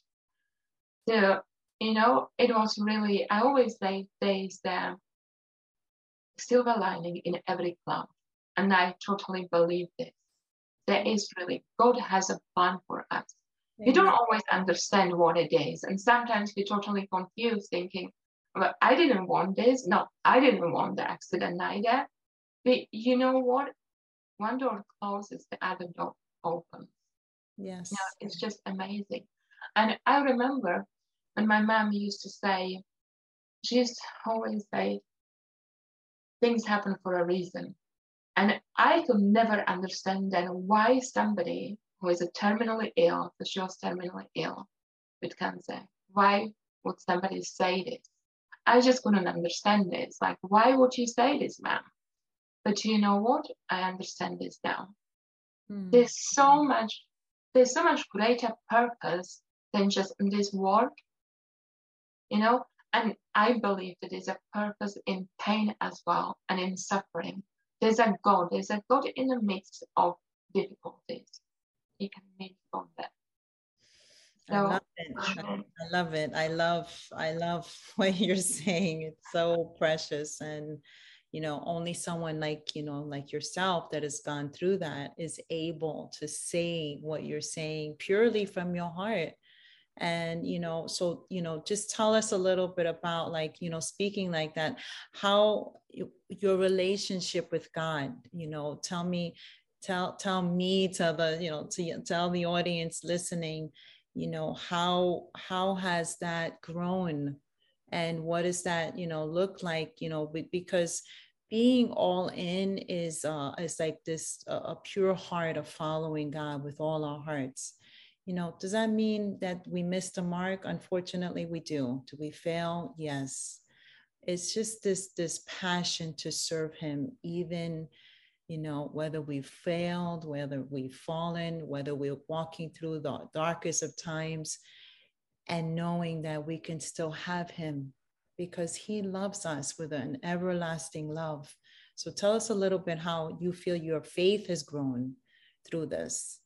So, you know, it was really, I always say there's the silver lining in every cloud. And I totally believe this. There is really, God has a plan for us. We don't always understand what it is. And sometimes we're totally confused thinking, well, I didn't want this. No, I didn't want the accident either. But you know what? One door closes, the other door opens. Yes. You know, it's just amazing. And I remember when my mom used to say, she used to always say, things happen for a reason. And I could never understand then why somebody who is a terminally ill, she was terminally ill with cancer, why would somebody say this? I just couldn't understand this. Like, why would you say this, ma'am? But you know what? I understand this now. Hmm. There's so much, there's so much greater purpose than just in this world, you know. And I believe that there's a purpose in pain as well and in suffering. There's a God. There's a God in the midst of difficulties. He can meet from that. I love it. I, I love it. I love I love what you're saying. It's so precious and you know only someone like you know like yourself that has gone through that is able to say what you're saying purely from your heart and you know so you know just tell us a little bit about like you know speaking like that how you, your relationship with god you know tell me tell tell me tell the you know to tell the audience listening you know how how has that grown and what does that you know look like you know because being all in is uh is like this uh, a pure heart of following god with all our hearts. You know does that mean that we missed the mark? Unfortunately we do. Do we fail? Yes. It's just this this passion to serve him even you know, whether we've failed, whether we've fallen, whether we're walking through the darkest of times, and knowing that we can still have Him because He loves us with an everlasting love. So tell us a little bit how you feel your faith has grown through this.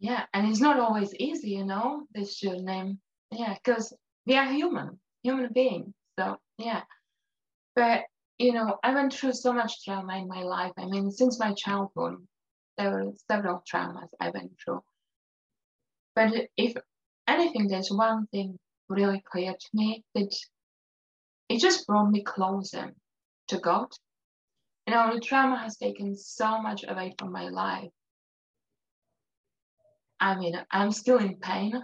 Yeah, and it's not always easy, you know, this journey. Yeah, because we are human, human beings. So, yeah. But you know, I went through so much trauma in my life. I mean, since my childhood, there were several traumas I went through. But if anything, there's one thing really clear to me that it just brought me closer to God. You know, the trauma has taken so much away from my life. I mean, I'm still in pain.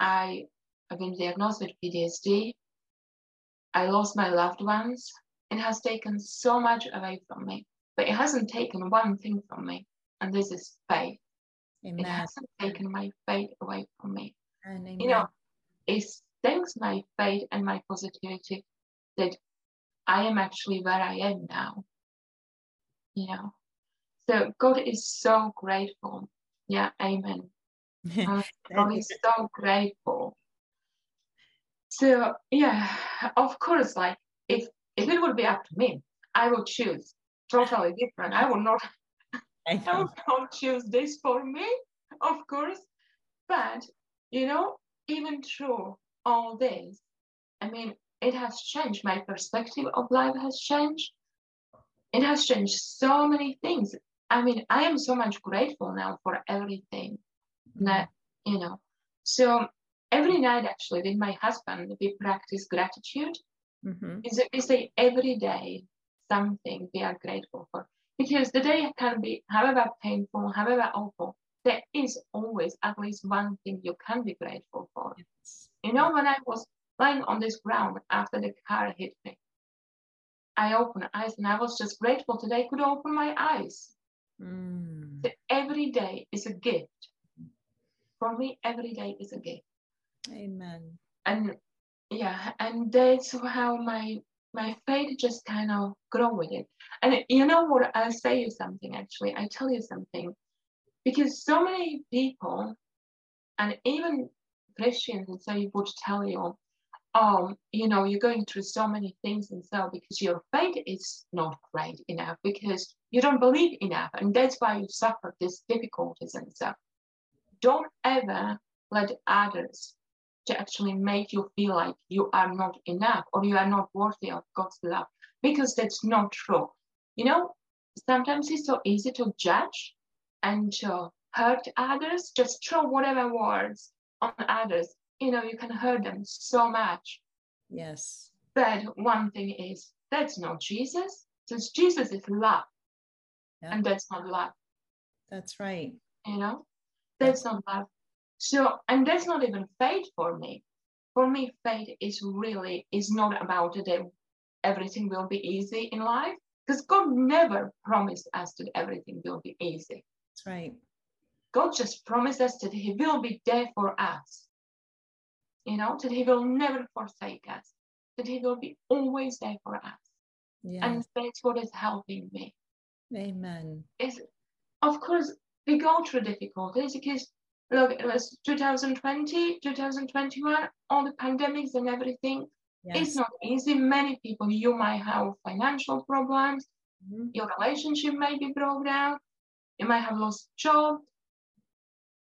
I have been diagnosed with PTSD. I lost my loved ones it has taken so much away from me, but it hasn't taken one thing from me, and this is faith. Amen. It hasn't taken my faith away from me. Amen. You know, it's thanks my faith and my positivity that I am actually where I am now. You know, so God is so grateful. Yeah, Amen. Uh, God is so grateful. So yeah, of course, like if if it would be up to me, I would choose totally different. I would not I, I would not choose this for me, of course. But you know, even through all this, I mean, it has changed. My perspective of life has changed. It has changed so many things. I mean, I am so much grateful now for everything that, you know. So every night, actually, with my husband, we practice gratitude. Mm-hmm. Is it every day something we are grateful for? Because the day can be however painful, however awful, there is always at least one thing you can be grateful for. Yes. You know, when I was lying on this ground after the car hit me, I opened eyes and I was just grateful today I could open my eyes. Mm. So every day is a gift. For me, every day is a gift. Amen. And yeah and that's how my my faith just kind of grow with it and you know what i'll say you something actually i tell you something because so many people and even christians and so you would tell you oh you know you're going through so many things and so because your faith is not great enough because you don't believe enough and that's why you suffer these difficulties and so. don't ever let others to actually make you feel like you are not enough or you are not worthy of God's love because that's not true. You know, sometimes it's so easy to judge and to hurt others, just throw whatever words on others. You know, you can hurt them so much. Yes. But one thing is, that's not Jesus, because Jesus is love. Yeah. And that's not love. That's right. You know, that's not love. So, and that's not even faith for me. For me, faith is really is not about that everything will be easy in life, because God never promised us that everything will be easy. That's right. God just promised us that He will be there for us. you know, that He will never forsake us, that He will be always there for us. Yes. And that's what is helping me. Amen. Is of course we go through difficulties because look, it was 2020, 2021, all the pandemics and everything. Yes. It's not easy. Many people, you might have financial problems, Mhm. your relationship may be broken down, you might have lost job.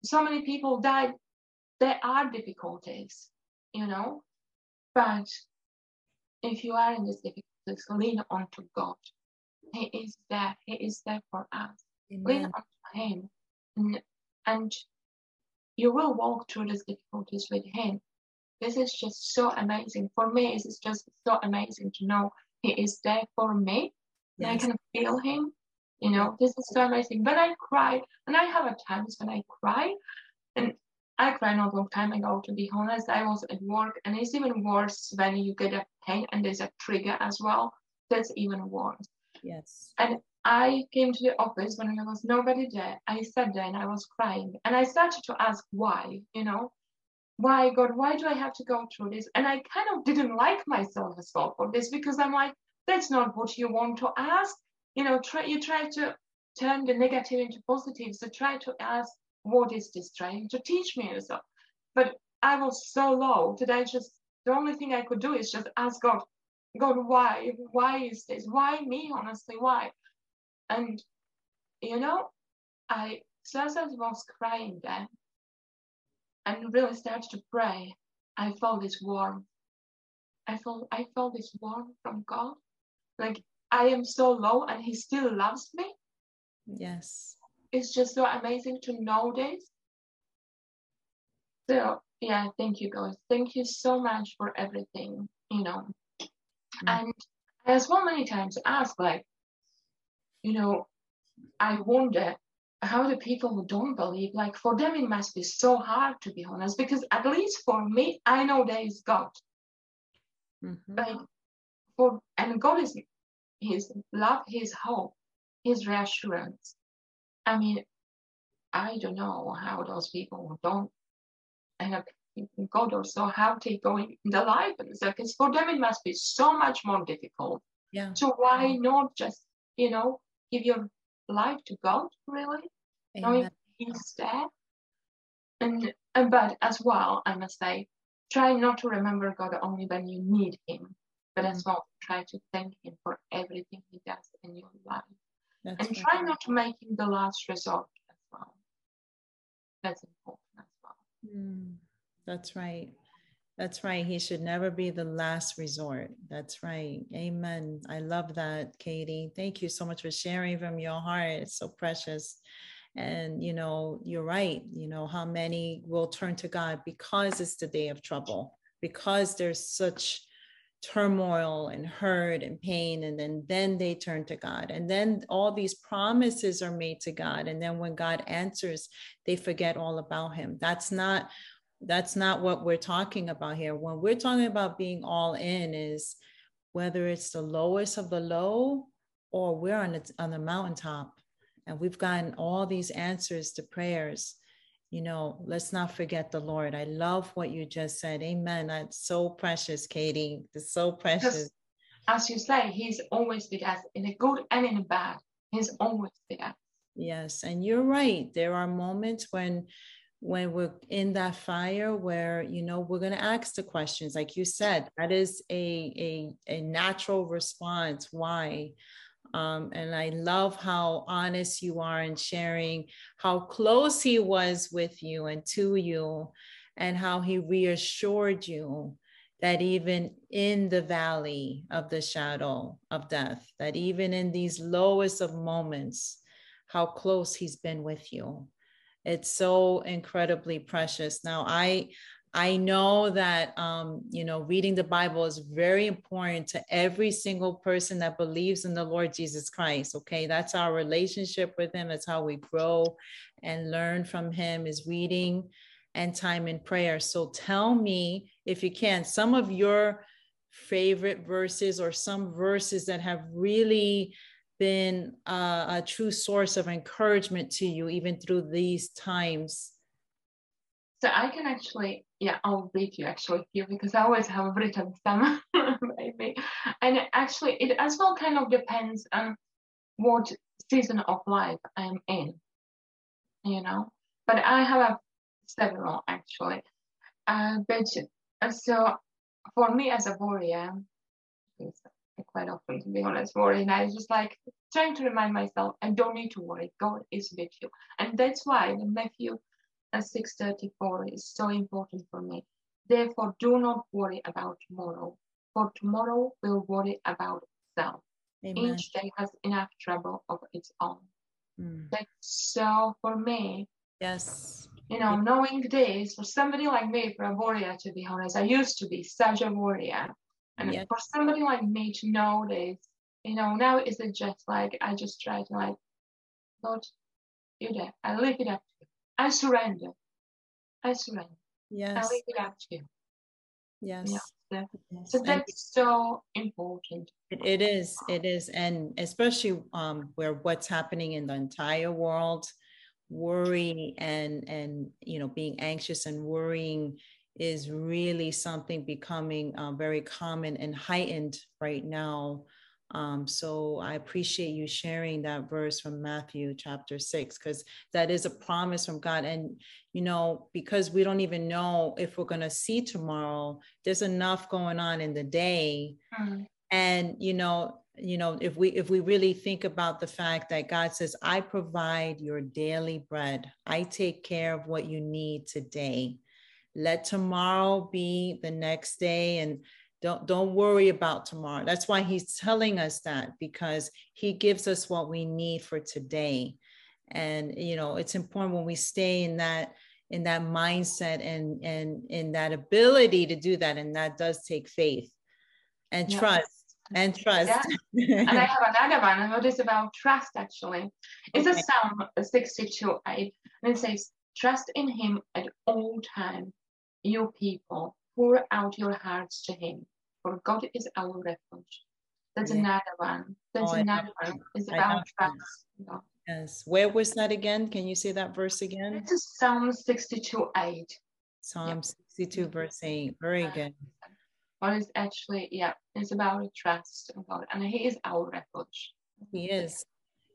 So many people died. There are difficulties, you know, but if you are in these difficulties, lean on to God. He is there. He is there for us. Lean Amen. on Him, and, and you will walk through these difficulties with Him. This is just so amazing. For me, it is just so amazing to know He is there for me. And I can feel Him. You know, this is so amazing. When I cry, and I have a times when I cry, and I cried not a long time ago, to be honest. I was at work, and it's even worse when you get a pain and there's a trigger as well. That's even worse. Yes. And I came to the office when there was nobody there. I sat there and I was crying. And I started to ask why, you know, why, God, why do I have to go through this? And I kind of didn't like myself as well for this because I'm like, that's not what you want to ask. You know, try you try to turn the negative into positive. So try to ask, what is this trying to teach me? So, but I was so low that I just the only thing I could do is just ask God, God, why? Why is this? Why me? Honestly, why? And you know, I so as I was crying then and really started to pray, I felt this warmth. I felt I felt this warmth from God. Like I am so low and He still loves me. Yes. It's just so amazing to know this. So yeah, thank you guys. Thank you so much for everything, you know. Mm. And I so many times asked like, you know, I wonder how the people who don't believe, like for them it must be so hard to be honest, because at least for me, I know there is God. Mhm. Like for and God is his love, his hope, his reassurance. I mean, I don't know how those people who don't have God or so how they go in the life. Because for them it must be so much more difficult. Yeah. So why not just, you know, give your life to God really? Knowing He's there. And, and but as well, I must say, try not to remember God only when you need Him, but as well try to thank Him for everything He does in your life. That's and try not to make Him the last resort as well. That's important as well. Mm, That's right. That's right. He should never be the last resort. That's right. Amen. I love that, Katie. Thank you so much for sharing from your heart. It's so precious. And, you know, you're right. You know, how many will turn to God because it's the day of trouble, because there's such turmoil and hurt and pain and then then they turn to God. And then all these promises are made to God and then when God answers they forget all about him. That's not that's not what we're talking about here. When we're talking about being all in is whether it's the lowest of the low or we're on the, on the mountaintop and we've gotten all these answers to prayers you know let's not forget the lord. I love what you just said. Amen. That's so precious katie. It's so precious. As you say, He's always with us in the good and in the bad. He's always with us. Yes, and you're right. There are moments when when we're in that fire where you know we're going to ask the questions. Like you said that is a a, a natural response. Why um, and i love how honest you are in sharing how close he was with you and to you and how he reassured you that even in the valley of the shadow of death that even in these lowest of moments how close he's been with you. It's so incredibly precious. Now i i know that um you know reading the bible is very important to every single person that believes in the lord jesus christ okay? That's our relationship with him. That's how we grow and learn from him is reading and time in prayer. So tell me if you can some of your favorite verses or some verses that have really been uh, a true source of encouragement to you even through these times So I can actually, yeah, I'll read you actually here because I always have written some maybe. And actually, it as well kind of depends on what season of life I'm in, you know. But I have a, several actually. Uh, but uh, so for me as a warrior, quite often to be honest, worrying, I was just like trying to remind myself, I don't need to worry. God is with you, and that's why the Matthew 6:34 is so important for me. Therefore, do not worry about tomorrow, for tomorrow will worry about itself. Amen. Each day has enough trouble of its own. Mm. That's so for me. Yes. You know, knowing this, for somebody like me, for a warrior, to be honest, I used to be such a warrior. And yes. for somebody like me to know this, you know, now is it just like I just try to like, Lord, you there. I leave it up. I surrender. I surrender. Yes. I leave it up to you. Yes. Yeah. So that's so important. It, it is. It is, and especially um, where what's happening in the entire world, worry and and you know being anxious and worrying is really something becoming uh, very common and heightened right now. Um, so I appreciate you sharing that verse from Matthew chapter six, because that is a promise from God. And, you know, because we don't even know if we're going to see tomorrow, there's enough going on in the day. Mm-hmm. And, you know, you know if we if we really think about the fact that god says i provide your daily bread i take care of what you need today let tomorrow be the next day and don't don't worry about tomorrow. That's why he's telling us that because he gives us what we need for today. And you know it's important when we stay in that in that mindset and and in that ability to do that and that does take faith and trust and trust. Yeah. and i have another one. What is about trust actually. It's okay. a psalm 62 8 and it says trust in him at all times you people, pour out your hearts to Him, for God is our refuge. That's yeah. another one. That's oh, another one. It's about trust. Yes. Where was that again? Can you say that verse again? It's Psalm 62 8. Psalm yeah. 62, verse 8. Very good. What is actually, yeah, it's about trust in God. And He is our refuge. He is.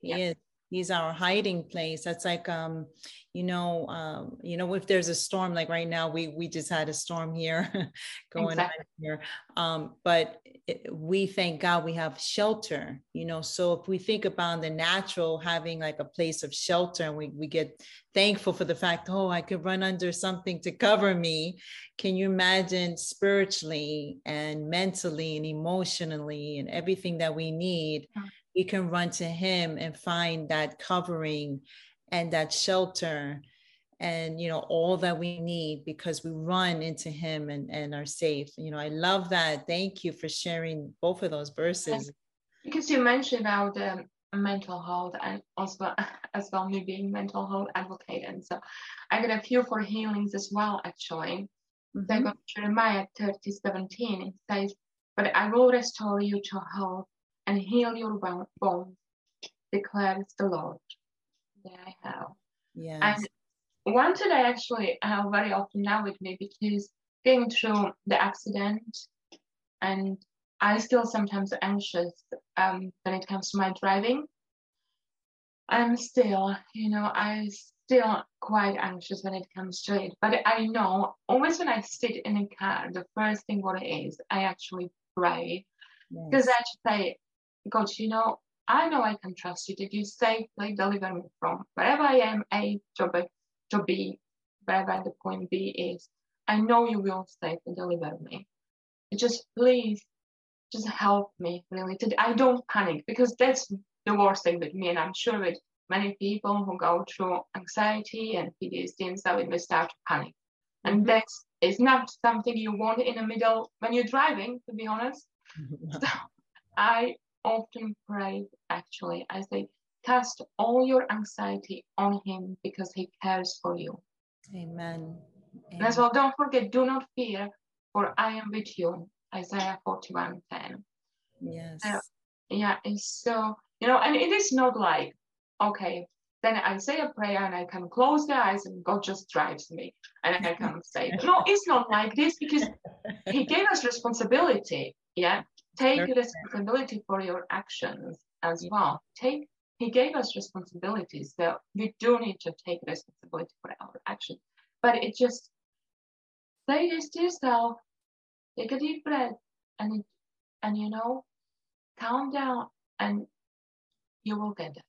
He yeah. is he's our hiding place. That's like um you know um you know if there's a storm like right now we we just had a storm here going exactly. on here. Um but it, we thank god we have shelter you know? So if we think about the natural having like a place of shelter and we, we get thankful for the fact oh i could run under something to cover me. Can you imagine spiritually and mentally and emotionally and everything that we need we can run to him and find that covering and that shelter and you know all that we need because we run into him and, and are safe. You know i love that. Thank you for sharing both of those verses. Because you mentioned about um, mental health and also as well me being mental health advocate. And so i got a few for healings as well actually. Mm-hmm. so i got jeremiah 30 17 it says but i will restore you to health and heal your bones, declares the Lord. There I have. Yes. And one that I actually have very often now with me because going through the accident and I still sometimes anxious um, when it comes to my driving. I'm still, you know, I still quite anxious when it comes to it. But I know always when I sit in a car, the first thing what it is, I actually pray. Because yes. I say, God, you know, I know I can trust you that you safely deliver me from wherever I am A to B, to B, wherever the point B is. I know you will safely deliver me. Just please, just help me really. To, I don't panic because that's the worst thing with me, and I'm sure with many people who go through anxiety and PTSD and stuff, they start to panic. And mm-hmm. that's is not something you want in the middle when you're driving, to be honest. so I often pray actually I say, cast all your anxiety on him because he cares for you. Amen. Amen. As well, don't forget, do not fear, for I am with you. Isaiah 41 10. Yes. Uh, yeah, it's so, you know, and it is not like, okay, then I say a prayer and I can close the eyes and God just drives me. And I can say, no, it's not like this because He gave us responsibility. Yeah. Take responsibility for your actions as well. Take He gave us responsibilities. So we do need to take responsibility for our actions. But it just say this to yourself, take a deep breath and and you know, calm down and you will get it.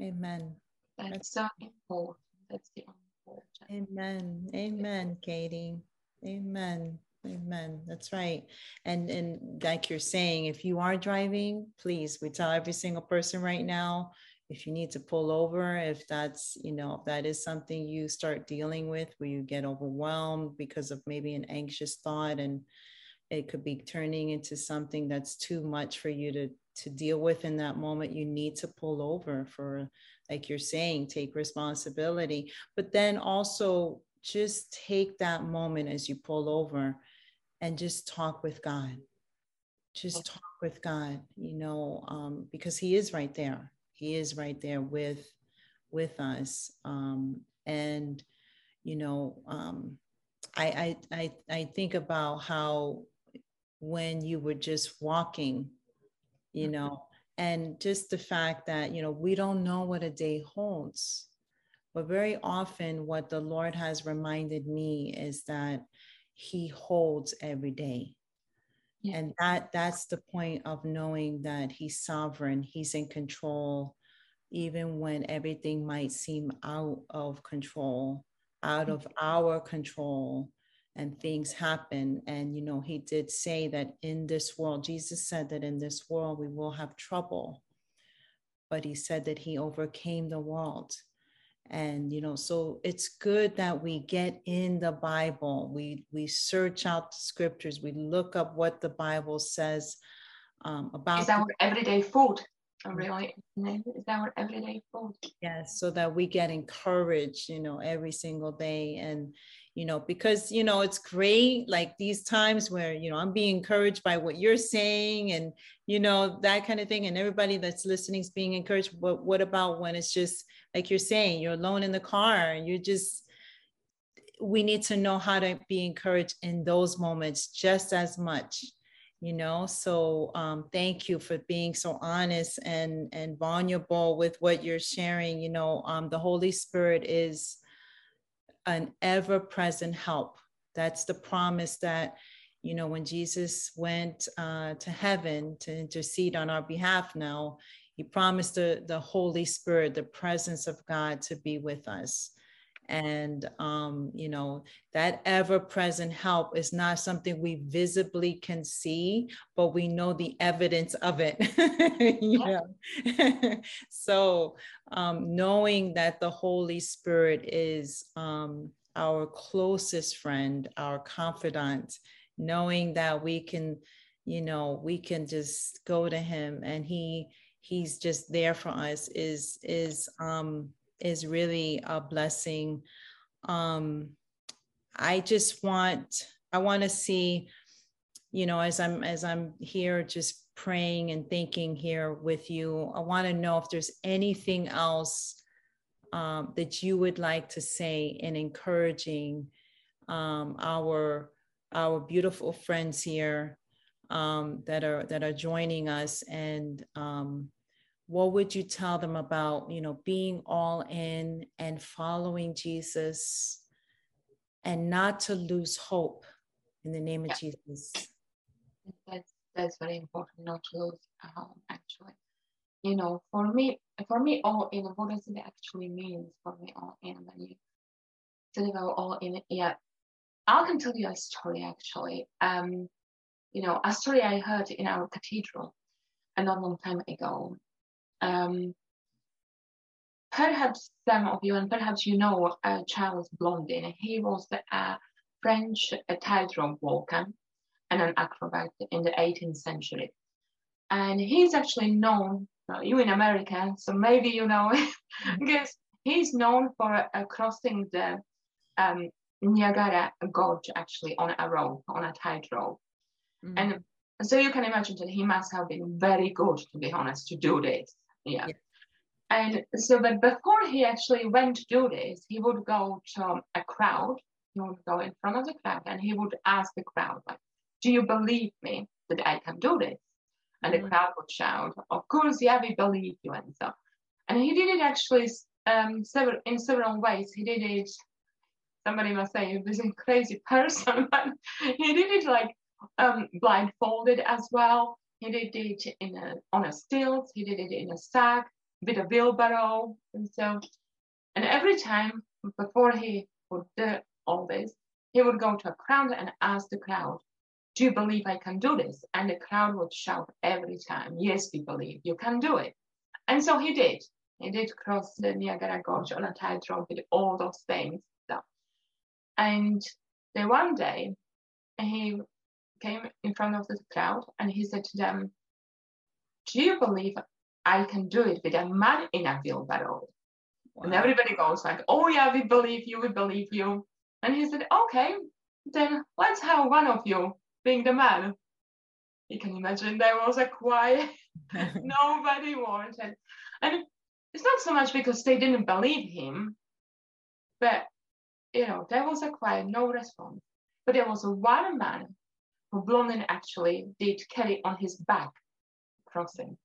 Amen. That's, That's so important. That's the important. Amen. Amen, Katie. Amen. Amen. That's right. And and like you're saying, if you are driving, please, we tell every single person right now, if you need to pull over, if that's, you know, if that is something you start dealing with where you get overwhelmed because of maybe an anxious thought and it could be turning into something that's too much for you to to deal with in that moment you need to pull over for like you're saying take responsibility but then also just take that moment as you pull over and just talk with god. Just talk with god you know um, because he is right there. He is right there with with us. Um, and you know um, I, I i i think about how when you were just walking you mm-hmm. know and just the fact that you know we don't know what a day holds but very often what the lord has reminded me is that he holds every day yeah. and that that's the point of knowing that he's sovereign he's in control even when everything might seem out of control out of mm-hmm. our control and things happen. And, you know, he did say that in this world, Jesus said that in this world we will have trouble, but he said that he overcame the world. And, you know, so it's good that we get in the Bible. We, we search out the scriptures. We look up what the Bible says um, about. Is our everyday food. Really, is our everyday food. Yes, so that we get encouraged, you know, every single day. And, you know, because, you know, it's great like these times where, you know, I'm being encouraged by what you're saying and, you know, that kind of thing. And everybody that's listening is being encouraged. But what about when it's just like you're saying, you're alone in the car and you're just, we need to know how to be encouraged in those moments just as much you know so um, thank you for being so honest and and vulnerable with what you're sharing you know um, the holy spirit is an ever present help. That's the promise that, you know, when Jesus went uh, to heaven to intercede on our behalf now, he promised the, the Holy Spirit, the presence of God to be with us. And, um, you know, that ever present help is not something we visibly can see, but we know the evidence of it. you know? so, um, knowing that the Holy Spirit is um, our closest friend, our confidant, knowing that we can, you know, we can just go to him and he he's just there for us is is um is really a blessing. Um, I just want I want to see, you know, as I'm as I'm here just praying and thinking here with you, I want to know if there's anything else um, that you would like to say in encouraging um, our our beautiful friends here um, that are that are joining us and um, what would you tell them about you know being all in and following jesus and not to lose hope in the name of jesus? That's that's very important not to lose hope actually. You know for me for me all in what does it actually mean for me all in? When you think about all in yeah. I can tell you a story actually. Um you know a story i heard in our cathedral a long, long time ago um, perhaps some of you, and perhaps you know uh, Charles Blondin. He was a French tightrope walker and an acrobat in the 18th century. And he's actually known, well, you in America, so maybe you know, because he's known for uh, crossing the um, Niagara Gorge actually on a rope, on a tightrope. Mm-hmm. And so you can imagine that he must have been very good, to be honest, to do this yeah. yeah. And so, but before he actually went to do this, he would go to a crowd. He would go in front of the crowd and he would ask the crowd, like, do you believe me that I can do this? And the Mhm. crowd would shout, of course, yeah, we believe you and so. And he did it actually um, several in several ways. He did it. Somebody must say this is a crazy person, but he did it like um, blindfolded as well. He did it in a on a stilt. He did it in a sack with a wheelbarrow, and so. And every time before he would do all this, he would go to a crowd and ask the crowd, "Do you believe I can do this?" And the crowd would shout every time, "Yes, we believe you can do it." And so he did. He did cross the Niagara Gorge on a tightrope with all those things. So, and then one day, he came in front of the crowd and he said to them, Do you believe I can do it with a man in a wheelbarrow? And everybody goes like, Oh yeah, we believe you, we believe you. And he said, Okay, then let's have one of you being the man. You can imagine there was a quiet nobody wanted. And it's not so much because they didn't believe him, but you know, there was a quiet, no response. But there was one man who Blondin actually did carry on his back crossing,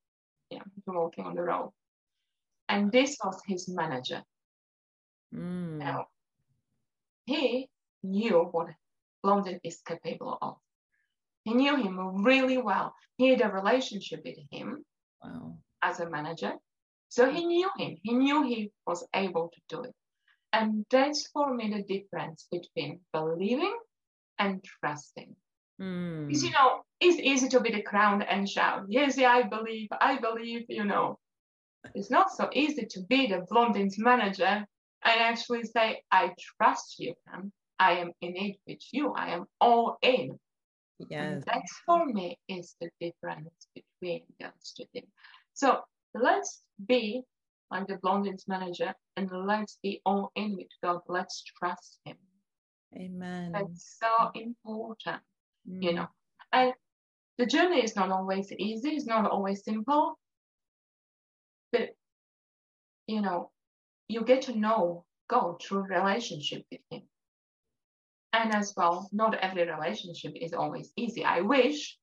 yeah, walking on the road. And this was his manager. Mm. Now, he knew what Blondin is capable of. He knew him really well. He had a relationship with him Wow. as a manager. So he knew him. He knew he was able to do it. And that's for me the difference between believing and trusting. Mm. Because you know, it's easy to be the crown and shout, Yes, yeah, I believe, I believe, you know. It's not so easy to be the Blondin's manager and actually say, I trust you, Pam. I am in it with you. I am all in. Yes. And that's for me is the difference between those two things. So let's be like the Blondin's manager and let's be all in with God. Let's trust Him. Amen. That's so important, you Mm. know. And the journey is not always easy, it's not always simple. But you know, you get to know God through relationship with Him. And as well, not every relationship is always easy. I wish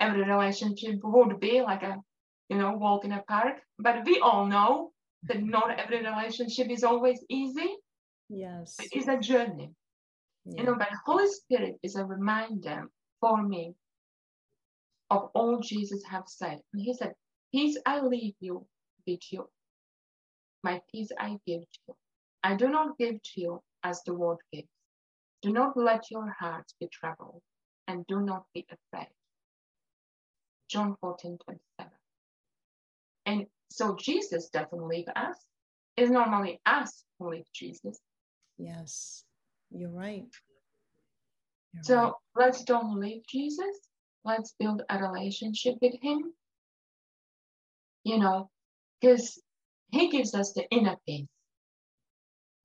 every relationship would be like a, you know, walk in a park. But we all know that not every relationship is always easy. Yes. It is a journey. Yeah. You know, but Holy Spirit is a reminder for me of all Jesus have said. And he said, Peace I leave you with you. My peace I give to you. I do not give to you as the world gives. Do not let your hearts be troubled, and do not be afraid. John 14, 27. And so Jesus doesn't leave us. It's normally us who leave Jesus. Yes. You're right. You're So right. let's don't leave Jesus. Let's build a relationship with Him. You know, because He gives us the inner peace.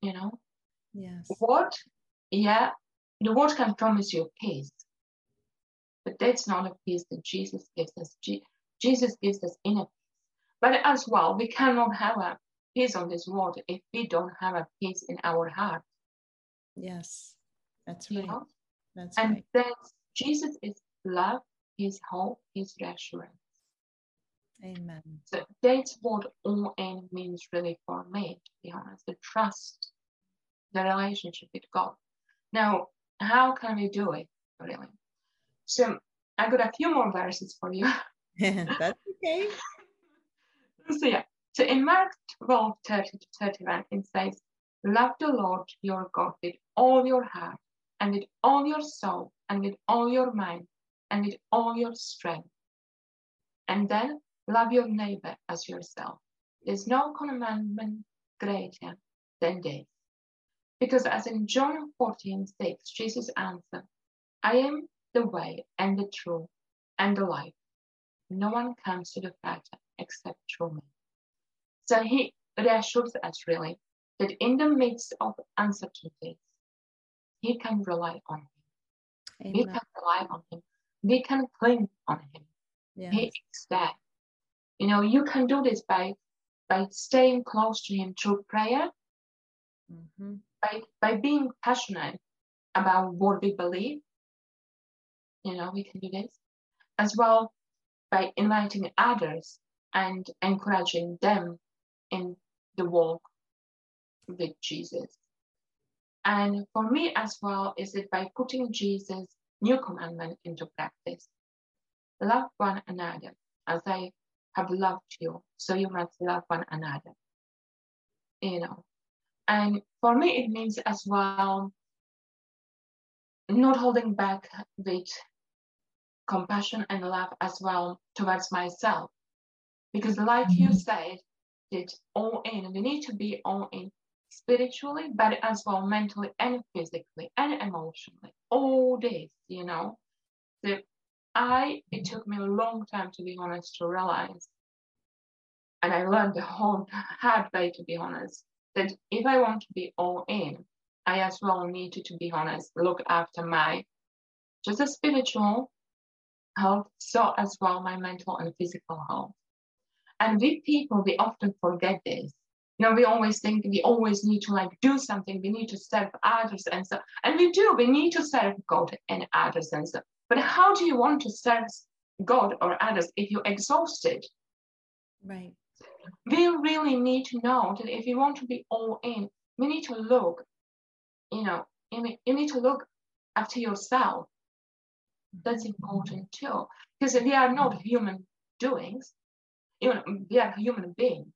You know, Yes. what? Yeah, the world can promise you peace, but that's not a peace that Jesus gives us. Je- Jesus gives us inner peace. But as well, we cannot have a peace on this world if we don't have a peace in our heart. Yes. That's right. know, That's and right. Jesus is love, His hope, His reassurance. Amen. So that's what all in means really for me, to be honest. The trust, the relationship with God. Now, how can we do it really? So I got a few more verses for you. That's okay. so yeah. So in Mark 12, 30 to 31, it says, Love the Lord your God with all your heart, and with all your soul, and with all your mind, and with all your strength. And then love your neighbor as yourself. There's no commandment greater than this. Because as in John 14, 6, Jesus answered, I am the way and the truth and the life. No one comes to the Father except through me. So he reassures us really that in the midst of uncertainties, he can rely on him. We can rely on him. We can cling on him. Yes. He is there. You know, you can do this by by staying close to Him through prayer, Mhm. by, by being passionate about what we believe. You know, we can do this as well by inviting others and encouraging them in the walk with Jesus. And for me as well, is it by putting Jesus' new commandment into practice. Love one another as I have loved you, so you must love one another. You know, and for me, it means as well not holding back with compassion and love as well towards myself. Because, like you mm-hmm. said, that all in, we need to be all in spiritually, but as well mentally and physically and emotionally. All this, you know. So I, it took me a long time to be honest to realize, and I learned the whole hard way to be honest, that if I want to be all in, I as well need to, be honest, look after my just a spiritual health, so as well my mental and physical health. And with people, we often forget this. You know, we always think we always need to like do something. We need to serve others and so, and we do. We need to serve God and others and so. But how do you want to serve God or others if you're exhausted? Right. we really need to know that if you want to be all in, we need to look, you know, you need- you need to look after yourself. That's important too, because we are not human doings, you know, we are human beings.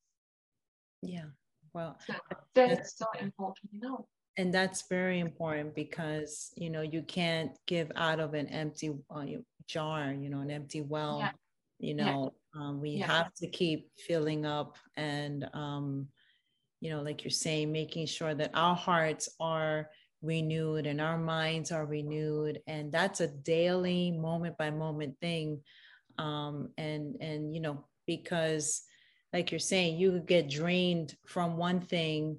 Yeah. Well, So that's so important to know. and that's very important because you know you can't give out of an empty uh, jar you know an empty well Yeah. you Yeah. know um, we Yeah. have to keep filling up and um, you know like you're saying making sure that our hearts are renewed and our minds are renewed and that's a daily moment by moment thing um, and and you know because like you're saying you could get drained from one thing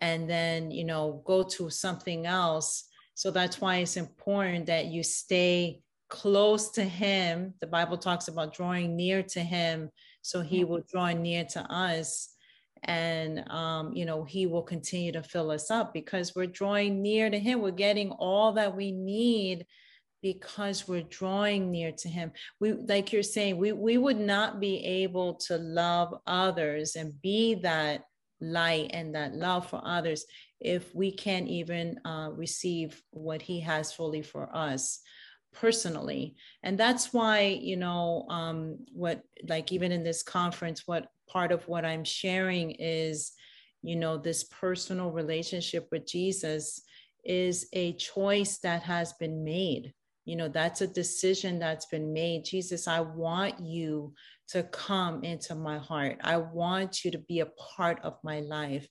and then you know go to something else. So that's why it's important that you stay close to him. The bible talks about drawing near to him so he will draw near to us. And um, you know he will continue to fill us up because we're drawing near to him. We're getting all that we need because we're drawing near to him. We like you're saying we we would not be able to love others and be that light and that love for others if we can't even uh, receive what he has fully for us personally. And that's why you know um what like even in this conference what part of what i'm sharing is you know this personal relationship with jesus is a choice that has been made you know that's a decision that's been made. Jesus i want you to come into my heart. I want you to be a part of my life.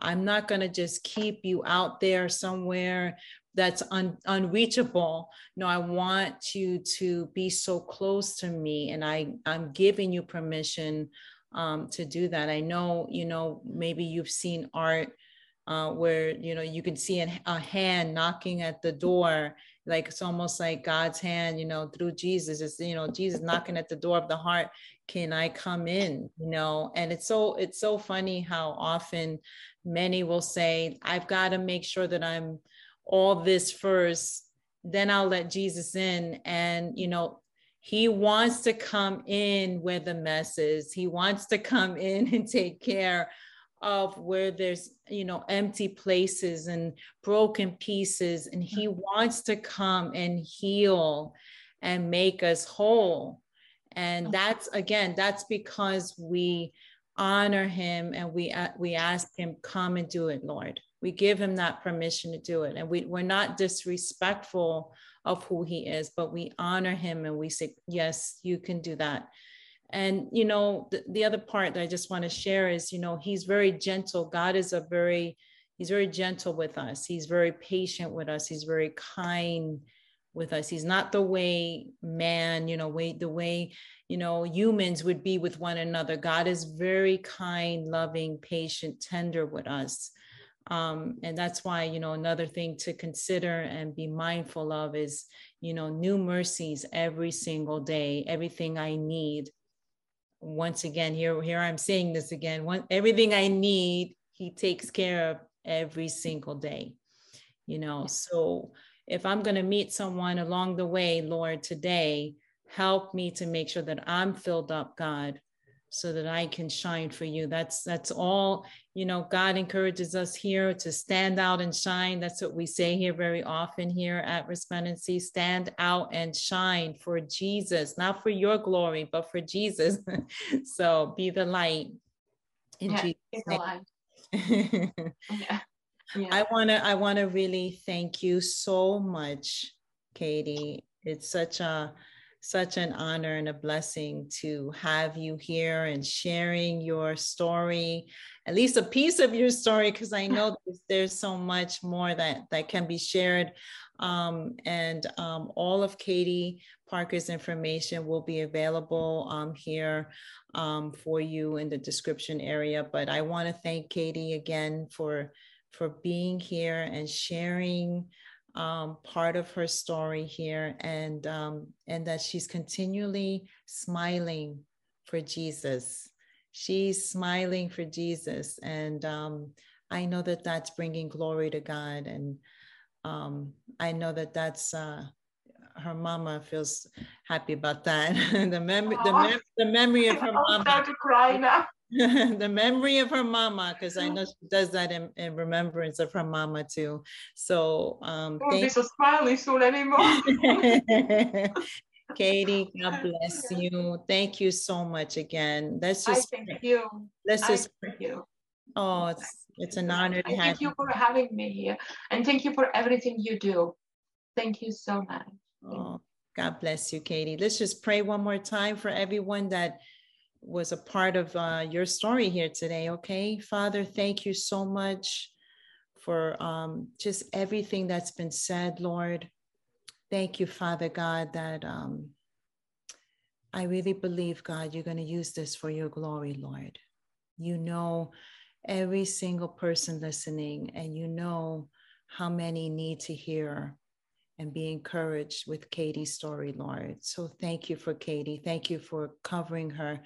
I'm not going to just keep you out there somewhere that's un, unreachable. No i want you to be so close to me and i i'm giving you permission um, to do that. I know you know maybe you've seen art uh, where you know you can see a hand knocking at the door like it's almost like god's hand you know through jesus it's you know jesus knocking at the door of the heart can i come in? You know and it's so it's so funny how often many will say i've got to make sure that i'm all this first then i'll let jesus in. And you know he wants to come in where the mess is. He wants to come in and take care of where there's you know empty places and broken pieces and he wants to come and heal and make us whole. And that's again that's because we honor him and we uh, we ask him come and do it lord. We give him that permission to do it. And we, we're not disrespectful of who he is but we honor him and we say yes you can do that and you know the, the other part that i just want to share is you know he's very gentle. God is a very he's very gentle with us. He's very patient with us. He's very kind with us. He's not the way man you know way the way you know humans would be with one another. God is very kind loving patient tender with us. Um, and that's why you know another thing to consider and be mindful of is you know new mercies every single day. Everything i need once again, here, here I'm saying this again. One, everything I need, he takes care of every single day. You know, so if I'm going to meet someone along the way, Lord, today, help me to make sure that I'm filled up, God, so that I can shine for you. That's that's all, you know, God encourages us here to stand out and shine. That's what we say here very often here at Resplendency. Stand out and shine for Jesus, not for your glory, but for Jesus. so be the light in yeah, Jesus' name. yeah. Yeah. I want to I want to really thank you so much, Katie. It's such a such an honor and a blessing to have you here and sharing your story, at least a piece of your story, because I know there's, so much more that, that can be shared. Um, and um, all of Katie Parker's information will be available um, here um, for you in the description area. But I want to thank Katie again for for being here and sharing um, part of her story here and um, and that she's continually smiling for jesus. She's smiling for jesus and um, i know that that's bringing glory to god and um, i know that that's uh, her mama feels happy about that. The, memory, the, mem- the memory of her mama I'm to cry now the memory of her mama, because I know she does that in, in, remembrance of her mama too. So um won't be so smiley soon anymore. Katie, God bless you. Thank you so much again. Let's just I thank you. Let's just thank you. Oh, it's it's an honor to have thank you for having me here and thank you for everything you do. Thank you so much. Oh, God bless you, Katie. Let's just pray one more time for everyone that was a part of uh, your story here today. Okay, Father, thank you so much for um, just everything that's been said, Lord. Thank you, Father God, that um, I really believe, God, you're going to use this for your glory, Lord. You know every single person listening, and you know how many need to hear and be encouraged with Katie's story, Lord. So thank you for Katie. Thank you for covering her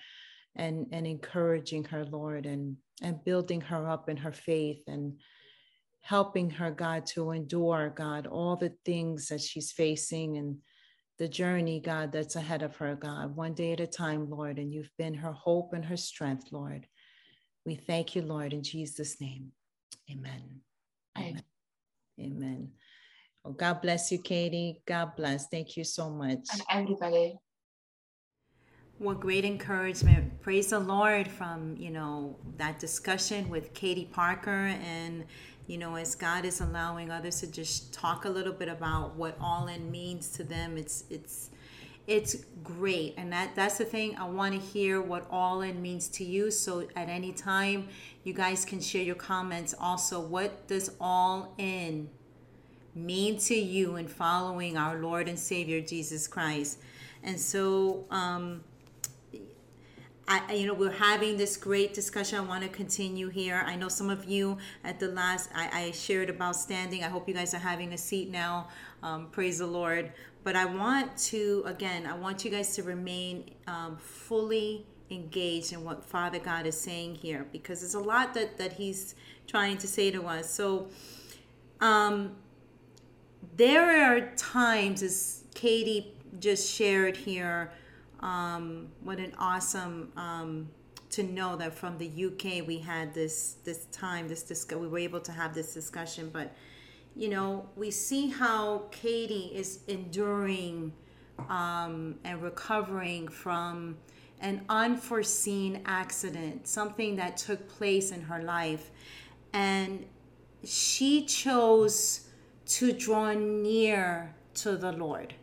and and encouraging her lord and and building her up in her faith and helping her god to endure god all the things that she's facing and the journey god that's ahead of her god one day at a time lord and you've been her hope and her strength lord. We thank you lord in jesus name. Amen. Amen. Amen. Well, god bless you katie. God bless. Thank you so much. And everybody what great encouragement. Praise the Lord from, you know, that discussion with Katie Parker and you know, as God is allowing others to just talk a little bit about what all in means to them, it's it's it's great. And that that's the thing. I want to hear what all in means to you. So at any time you guys can share your comments also. What does all in mean to you in following our Lord and Savior Jesus Christ? And so um I, you know, we're having this great discussion. I want to continue here. I know some of you at the last, I, I shared about standing. I hope you guys are having a seat now. Um, praise the Lord. But I want to, again, I want you guys to remain um, fully engaged in what Father God is saying here because there's a lot that, that He's trying to say to us. So, um, there are times, as Katie just shared here, um, what an awesome um, to know that from the UK we had this this time this discuss we were able to have this discussion. But you know we see how Katie is enduring um, and recovering from an unforeseen accident, something that took place in her life, and she chose to draw near to the Lord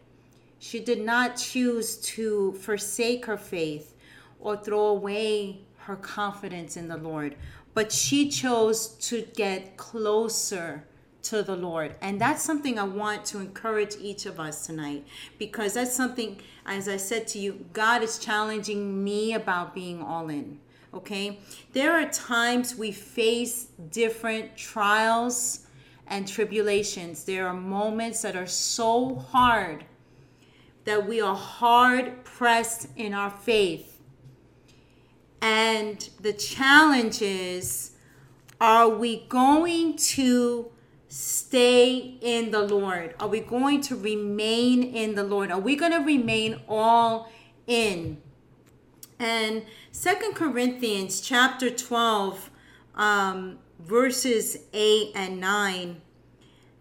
she did not choose to forsake her faith or throw away her confidence in the Lord, but she chose to get closer to the Lord. And that's something I want to encourage each of us tonight because that's something, as I said to you, God is challenging me about being all in. Okay? There are times we face different trials and tribulations. There are moments that are so hard that we are hard pressed in our faith. And the challenge is are we going to stay in the Lord? Are we going to remain in the Lord? Are we going to remain all in? And Second Corinthians chapter 12, um, verses 8 and 9.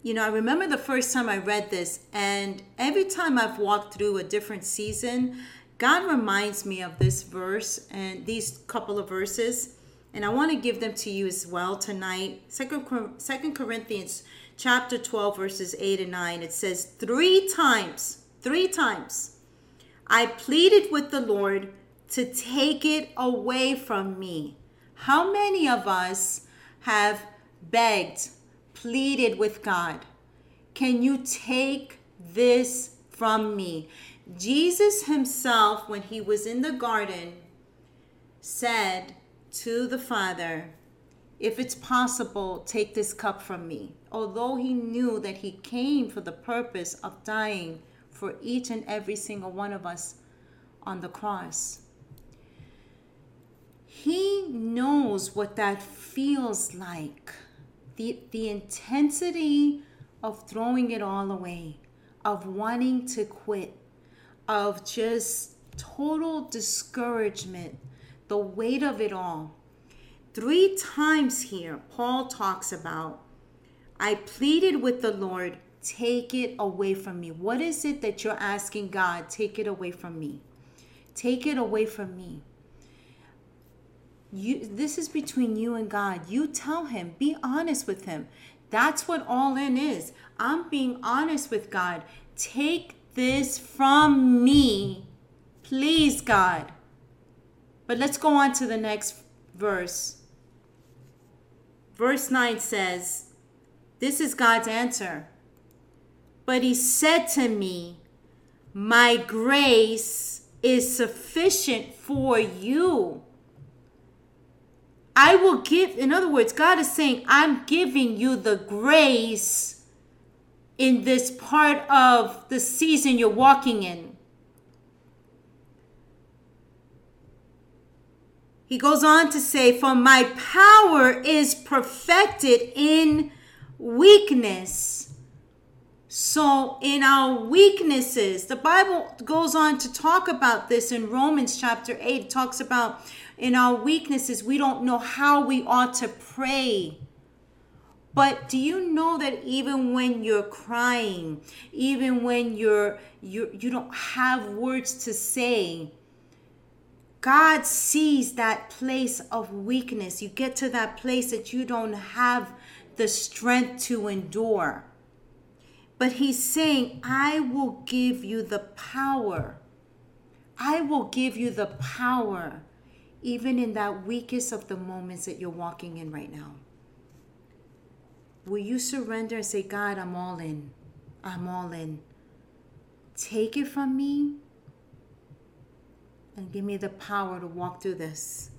You know, I remember the first time I read this, and every time I've walked through a different season, God reminds me of this verse and these couple of verses and I want to give them to you as well tonight. Second, Second Corinthians chapter 12, verses 8 and 9. It says, Three times, three times, I pleaded with the Lord to take it away from me. How many of us have begged, pleaded with God? Can you take this from me? Jesus himself, when he was in the garden, said, to the Father, If it's possible, take this cup from me. Although he knew that he came for the purpose of dying for each and every single one of us on the cross. He knows what that feels like. The, the intensity of throwing it all away, of wanting to quit, of just total discouragement, the weight of it all. Three times here, Paul talks about, I pleaded with the Lord, take it away from me. What is it that you're asking God? Take it away from me. Take it away from me. You, this is between you and God. You tell him, be honest with him. That's what all in is. I'm being honest with God. Take this from me, please, God. But let's go on to the next verse. Verse 9 says, This is God's answer. But he said to me, My grace is sufficient for you. I will give, in other words, God is saying, I'm giving you the grace in this part of the season you're walking in. He goes on to say, For my power is perfected in weakness. So, in our weaknesses, the Bible goes on to talk about this in Romans chapter 8. It talks about in our weaknesses, we don't know how we ought to pray. But do you know that even when you're crying, even when you're you you don't have words to say, God sees that place of weakness. You get to that place that you don't have the strength to endure. But He's saying, I will give you the power. I will give you the power, even in that weakest of the moments that you're walking in right now. Will you surrender and say, God, I'm all in? I'm all in. Take it from me and give me the power to walk through this.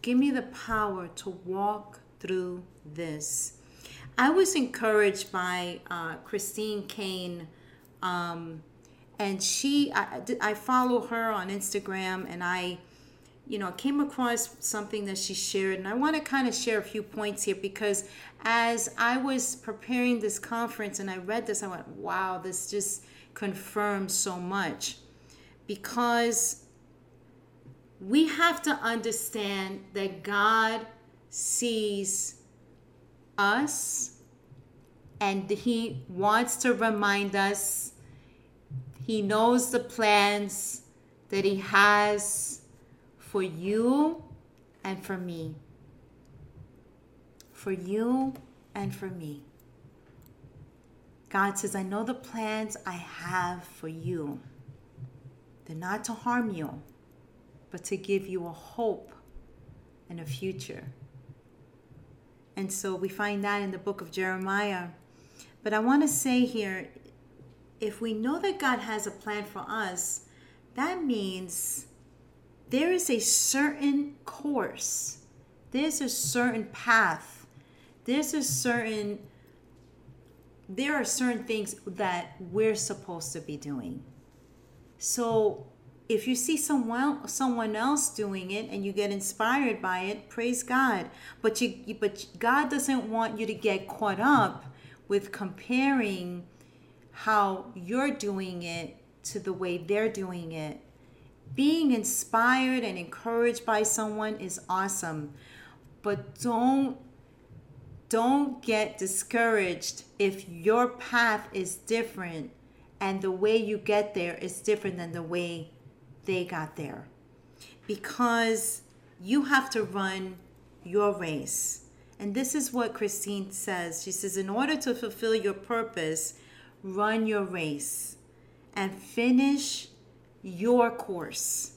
Give me the power to walk through this. I was encouraged by uh, Christine Caine, um, and she, I, I follow her on Instagram, and I, you know, came across something that she shared, and I want to kind of share a few points here because as I was preparing this conference and I read this, I went, wow, this just confirms so much because we have to understand that God sees us and He wants to remind us. He knows the plans that He has for you and for me. For you and for me. God says, I know the plans I have for you. They're not to harm you, but to give you a hope and a future. And so we find that in the book of Jeremiah. But I want to say here if we know that God has a plan for us, that means there is a certain course, there's a certain path, there's a certain there are certain things that we're supposed to be doing. So if you see someone someone else doing it and you get inspired by it, praise God. But you but God doesn't want you to get caught up with comparing how you're doing it to the way they're doing it. Being inspired and encouraged by someone is awesome, but don't don't get discouraged if your path is different and the way you get there is different than the way they got there. Because you have to run your race. And this is what Christine says. She says, in order to fulfill your purpose, run your race and finish your course.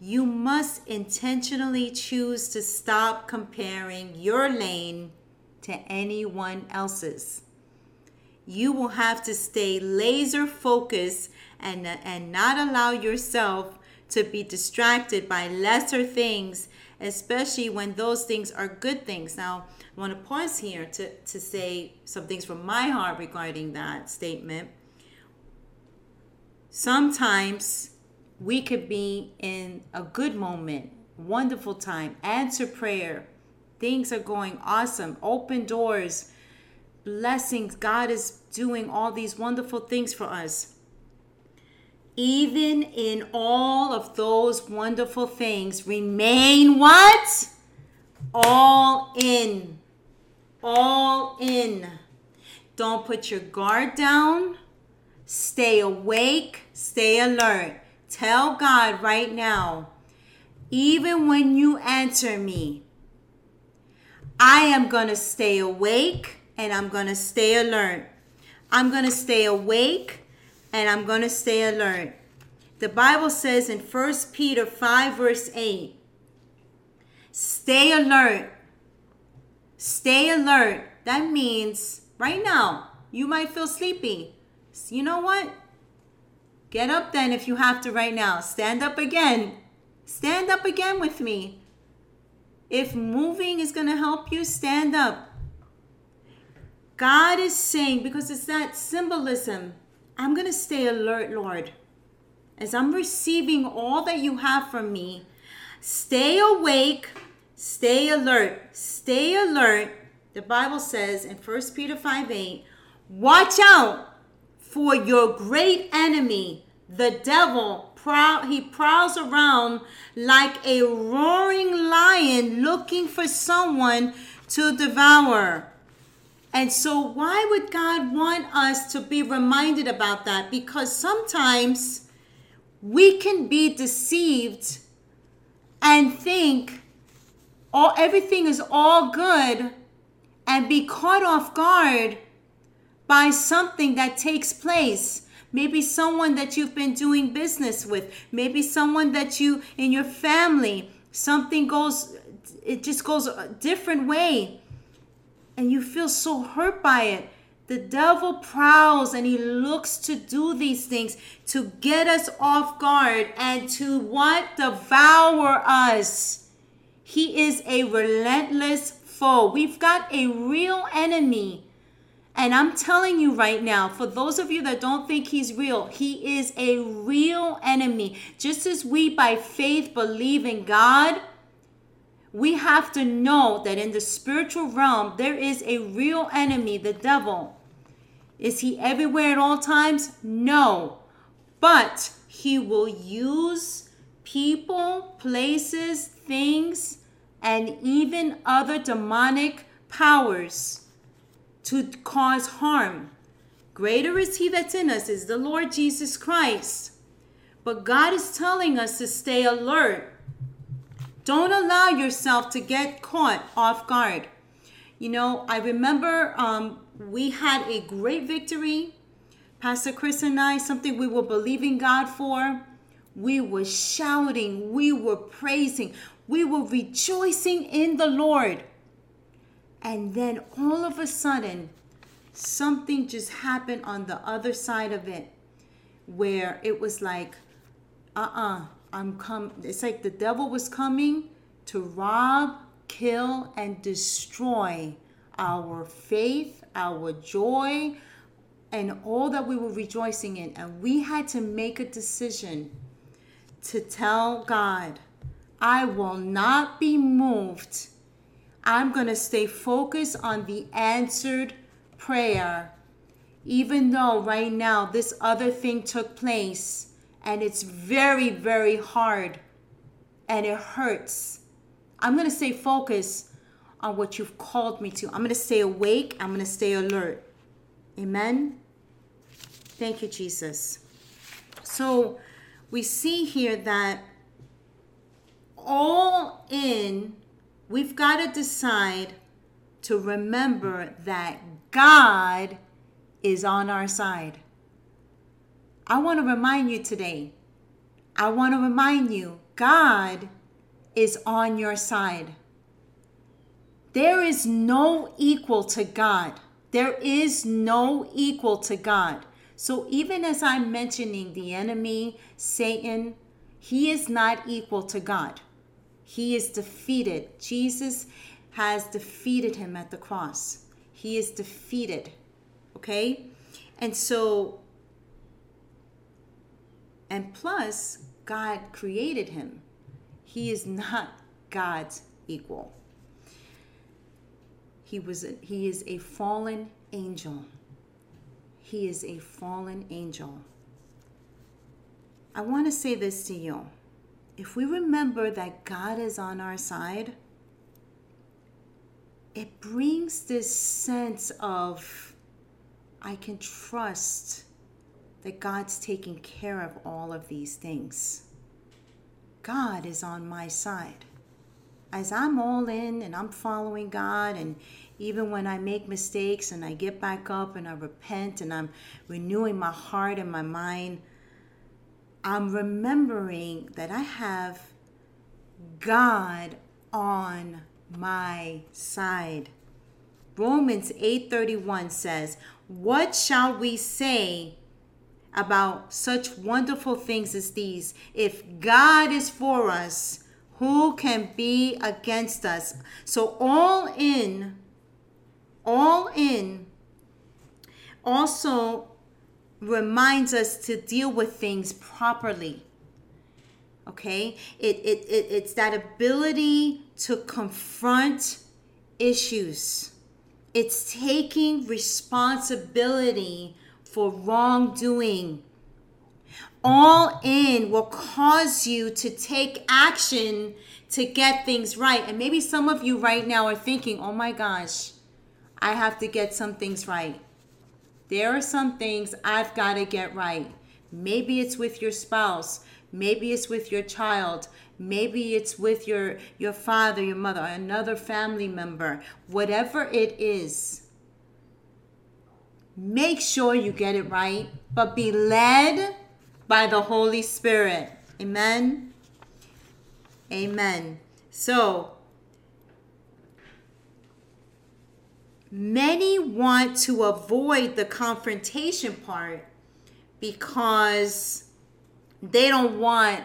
You must intentionally choose to stop comparing your lane to anyone else's. You will have to stay laser focused and, and not allow yourself to be distracted by lesser things, especially when those things are good things. Now, I want to pause here to, to say some things from my heart regarding that statement. Sometimes we could be in a good moment, wonderful time, answer prayer, things are going awesome, open doors, blessings. God is doing all these wonderful things for us. Even in all of those wonderful things, remain what? All in. All in. Don't put your guard down. Stay awake. Stay alert. Tell God right now, even when you answer me, I am going to stay awake and I'm going to stay alert. I'm going to stay awake and I'm going to stay alert. The Bible says in 1 Peter 5, verse 8, stay alert. Stay alert. That means right now, you might feel sleepy. You know what? Get up then if you have to right now. Stand up again. Stand up again with me. If moving is going to help you, stand up. God is saying, because it's that symbolism, I'm going to stay alert, Lord. As I'm receiving all that you have from me, stay awake, stay alert, stay alert. The Bible says in 1 Peter 5 8, watch out for your great enemy, the devil, prow- he prowls around like a roaring lion looking for someone to devour. And so, why would God want us to be reminded about that? Because sometimes we can be deceived and think all everything is all good and be caught off guard by something that takes place maybe someone that you've been doing business with, maybe someone that you in your family, something goes, it just goes a different way. And you feel so hurt by it. The devil prowls and he looks to do these things to get us off guard and to what? Devour us. He is a relentless foe. We've got a real enemy and I'm telling you right now, for those of you that don't think he's real, he is a real enemy. Just as we by faith believe in God, we have to know that in the spiritual realm, there is a real enemy, the devil. Is he everywhere at all times? No. But he will use people, places, things, and even other demonic powers to cause harm. Greater is he that's in us, is the Lord Jesus Christ. But God is telling us to stay alert. Don't allow yourself to get caught off guard. You know, I remember um, we had a great victory. Pastor Chris and I, something we were believing God for. We were shouting, we were praising, we were rejoicing in the Lord. And then all of a sudden, something just happened on the other side of it where it was like, uh uh-uh, uh, i am come. It's like the devil was coming to rob, kill, and destroy our faith, our joy, and all that we were rejoicing in. And we had to make a decision to tell God, I will not be moved. I'm going to stay focused on the answered prayer, even though right now this other thing took place and it's very, very hard and it hurts. I'm going to stay focused on what you've called me to. I'm going to stay awake. I'm going to stay alert. Amen. Thank you, Jesus. So we see here that all in, we've got to decide to remember that God is on our side. I want to remind you today, I want to remind you, God is on your side. There is no equal to God. There is no equal to God. So even as I'm mentioning the enemy, Satan, he is not equal to God. He is defeated. Jesus has defeated him at the cross. He is defeated. Okay? And so, and plus, God created him. He is not God's equal. He was a, he is a fallen angel. He is a fallen angel. I want to say this to you. If we remember that God is on our side, it brings this sense of I can trust that God's taking care of all of these things. God is on my side as I'm all in and I'm following God, and even when I make mistakes and I get back up and I repent and I'm renewing my heart and my mind, I'm remembering that I have God on my side. Romans 8:31 says, "What shall we say about such wonderful things as these? If God is for us, who can be against us? So, all in, all in also reminds us to deal with things properly. Okay? It, it, it, it's that ability to confront issues, it's taking responsibility for wrongdoing all in will cause you to take action to get things right. And maybe some of you right now are thinking, oh my gosh, I have to get some things right. There are some things I've got to get right. Maybe it's with your spouse. Maybe it's with your child. Maybe it's with your, your father, your mother, another family member. Whatever it is, make sure you get it right, but be led by the Holy Spirit. Amen. Amen. So, many want to avoid the confrontation part because they don't want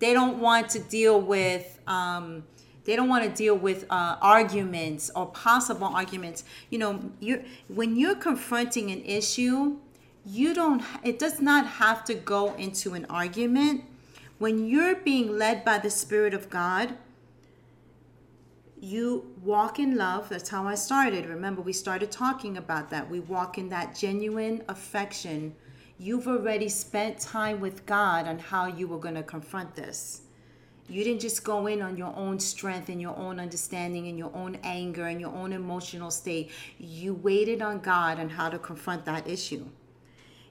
they don't want to deal with um, they don't want to deal with uh, arguments or possible arguments. You know you when you're confronting an issue you don't it does not have to go into an argument. When you're being led by the spirit of god you walk in love that's how i started. Remember we started talking about that. We walk in that genuine affection. You've already spent time with god on how you were going to confront this. You didn't just go in on your own strength and your own understanding and your own anger and your own emotional state. You waited on god on how to confront that issue.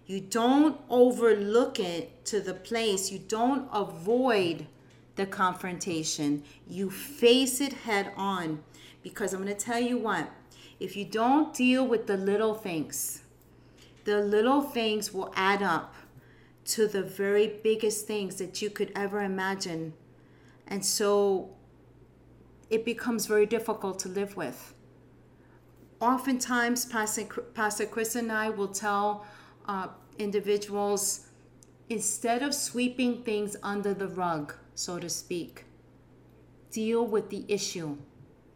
You don't overlook it to the place, you don't avoid the confrontation. You face it head on. Because I'm going to tell you what, if you don't deal with the little things, the little things will add up to the very biggest things that you could ever imagine. And so it becomes very difficult to live with. Oftentimes, Pastor, Chris and I will tell uh, individuals, instead of sweeping things under the rug, so to speak, deal with the issue.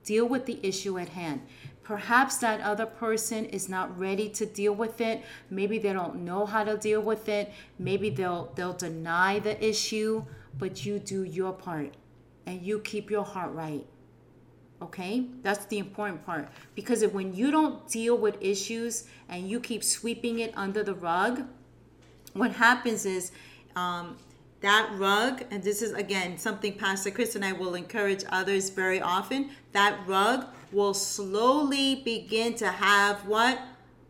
Deal with the issue at hand. Perhaps that other person is not ready to deal with it. Maybe they don't know how to deal with it. Maybe they'll they'll deny the issue. but you do your part and you keep your heart right. Okay? That's the important part. Because if when you don't deal with issues and you keep sweeping it under the rug, what happens is um, that rug, and this is again something Pastor Chris and I will encourage others very often, that rug will slowly begin to have what?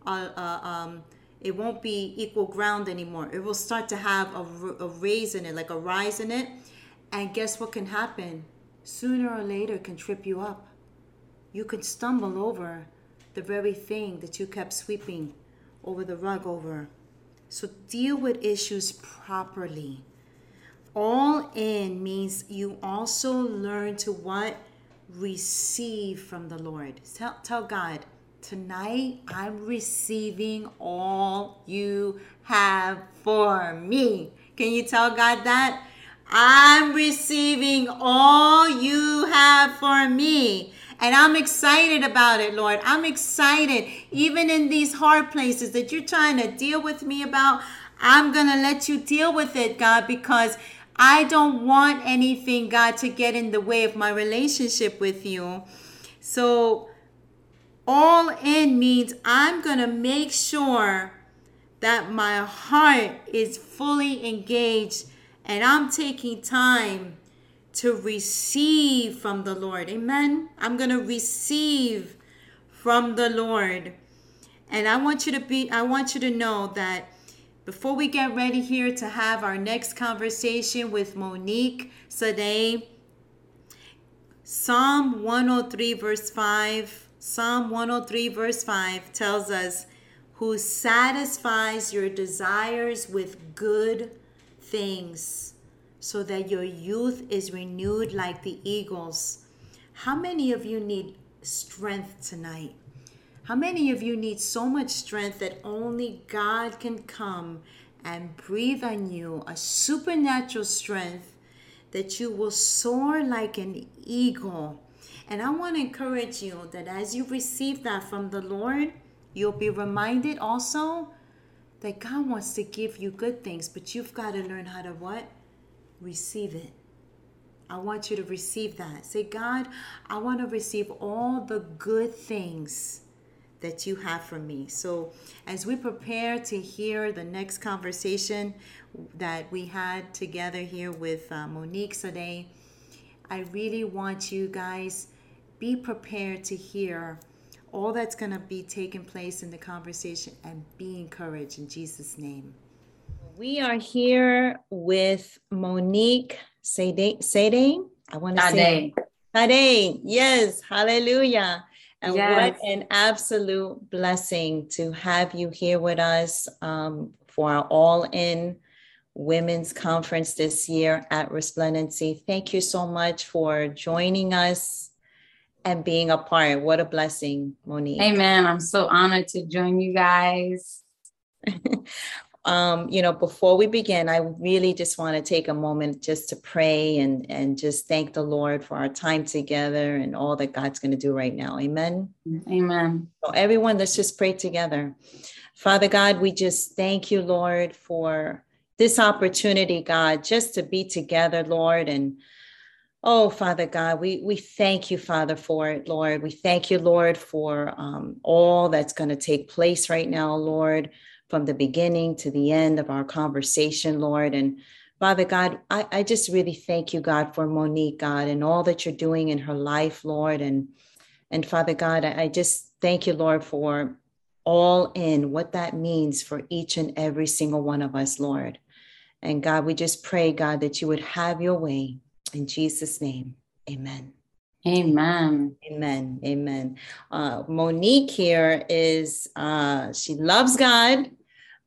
Uh, uh, um, it won't be equal ground anymore. It will start to have a, a raise in it, like a rise in it. And guess what can happen? Sooner or later can trip you up. You could stumble over the very thing that you kept sweeping over the rug over. So deal with issues properly. All in means you also learn to what? Receive from the Lord. Tell, tell God, tonight I'm receiving all you have for me. Can you tell God that? I'm receiving all you have for me. And I'm excited about it, Lord. I'm excited. Even in these hard places that you're trying to deal with me about, I'm going to let you deal with it, God, because I don't want anything, God, to get in the way of my relationship with you. So, all in means I'm going to make sure that my heart is fully engaged and I'm taking time to receive from the Lord. Amen. I'm going to receive from the Lord. And I want you to be I want you to know that before we get ready here to have our next conversation with Monique Sade, Psalm 103 verse 5, Psalm 103 verse 5 tells us who satisfies your desires with good things so that your youth is renewed like the eagles. How many of you need strength tonight? How many of you need so much strength that only God can come and breathe on you a supernatural strength that you will soar like an eagle? And I want to encourage you that as you receive that from the Lord, you'll be reminded also that God wants to give you good things, but you've got to learn how to what? receive it. I want you to receive that. Say, God, I want to receive all the good things that you have for me. So, as we prepare to hear the next conversation that we had together here with uh, Monique today, I really want you guys be prepared to hear all that's going to be taking place in the conversation and be encouraged in Jesus' name. We are here with Monique Sade. Sade? I want to say Sade. Yes, hallelujah. And yes. what an absolute blessing to have you here with us um, for our All In Women's Conference this year at Resplendency. Thank you so much for joining us and being a part. What a blessing, Monique. Amen. I'm so honored to join you guys. um, you know, before we begin, I really just want to take a moment just to pray and and just thank the Lord for our time together and all that God's going to do right now. Amen. Amen. So everyone, let's just pray together. Father God, we just thank you, Lord, for this opportunity, God, just to be together, Lord, and Oh, Father God, we, we thank you, Father, for it, Lord. We thank you, Lord, for um, all that's going to take place right now, Lord from the beginning to the end of our conversation, Lord. And Father God, I, I just really thank you, God, for Monique, God, and all that you're doing in her life, Lord. And and Father God, I, I just thank you, Lord, for all in what that means for each and every single one of us, Lord. And God, we just pray, God, that you would have your way. In Jesus' name, amen. Amen. Amen. Amen. Uh, Monique here is, uh, she loves God.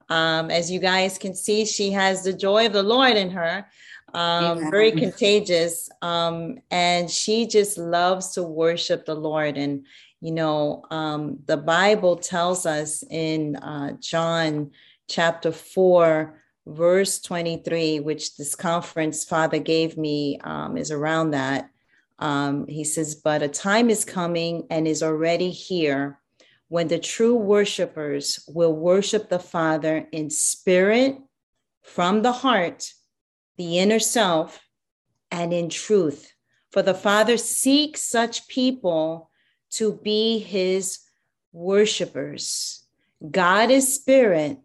Um, as you guys can see, she has the joy of the Lord in her, um, very contagious. Um, and she just loves to worship the Lord. And, you know, um, the Bible tells us in uh, John chapter 4, verse 23, which this conference Father gave me um, is around that. Um, he says, But a time is coming and is already here when the true worshipers will worship the Father in spirit from the heart, the inner self, and in truth. For the Father seeks such people to be his worshipers. God is spirit,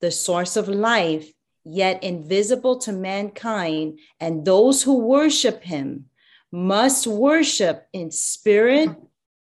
the source of life, yet invisible to mankind, and those who worship him must worship in spirit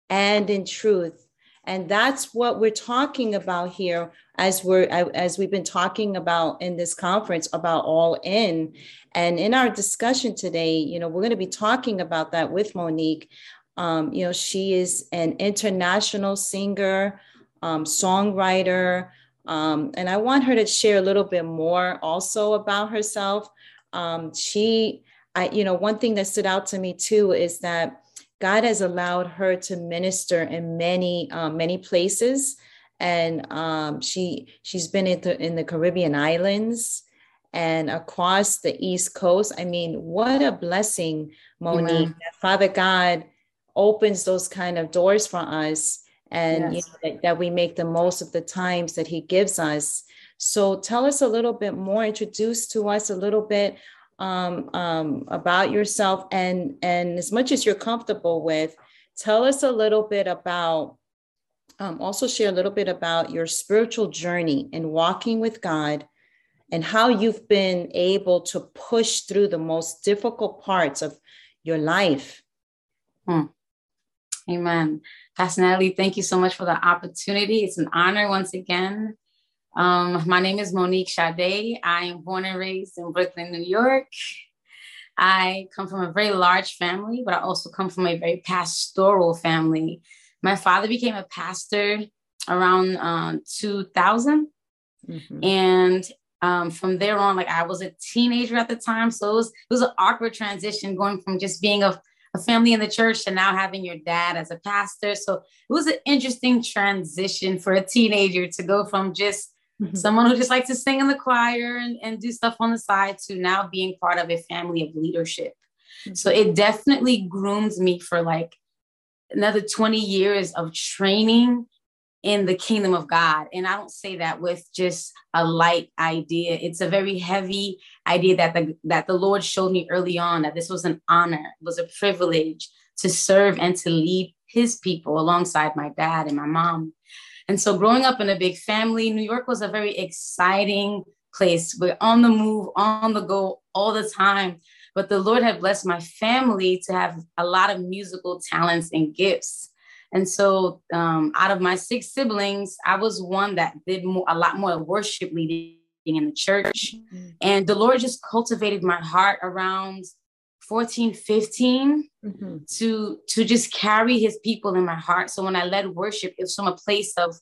and in truth. And that's what we're talking about here as we're as we've been talking about in this conference about all in. And in our discussion today you know we're going to be talking about that with monique. Um, you know she is an international singer um, songwriter um, and i want her to share a little bit more also about herself. Um, she i you know one thing that stood out to me too is that god has allowed her to minister in many um, many places and um, she she's been in the, in the Caribbean islands and across the East Coast. I mean, what a blessing, Monique! That Father God opens those kind of doors for us, and yes. you know, that, that we make the most of the times that He gives us. So, tell us a little bit more. Introduce to us a little bit um, um, about yourself, and and as much as you're comfortable with, tell us a little bit about um, also share a little bit about your spiritual journey and walking with God and how you've been able to push through the most difficult parts of your life. Hmm. Amen. Pastor Natalie, thank you so much for the opportunity. It's an honor once again. Um, my name is Monique Sade. I am born and raised in Brooklyn, New York. I come from a very large family, but I also come from a very pastoral family my father became a pastor around um, 2000 mm-hmm. and um, from there on like i was a teenager at the time so it was it was an awkward transition going from just being a, a family in the church to now having your dad as a pastor so it was an interesting transition for a teenager to go from just mm-hmm. someone who just likes to sing in the choir and, and do stuff on the side to now being part of a family of leadership mm-hmm. so it definitely grooms me for like another 20 years of training in the kingdom of God. And I don't say that with just a light idea. It's a very heavy idea that the that the Lord showed me early on that this was an honor, it was a privilege to serve and to lead his people alongside my dad and my mom. And so growing up in a big family, New York was a very exciting place. We're on the move, on the go all the time. But the Lord had blessed my family to have a lot of musical talents and gifts. And so, um, out of my six siblings, I was one that did more, a lot more worship leading in the church. Mm-hmm. And the Lord just cultivated my heart around 14, 15 mm-hmm. to, to just carry his people in my heart. So when I led worship, it was from a place of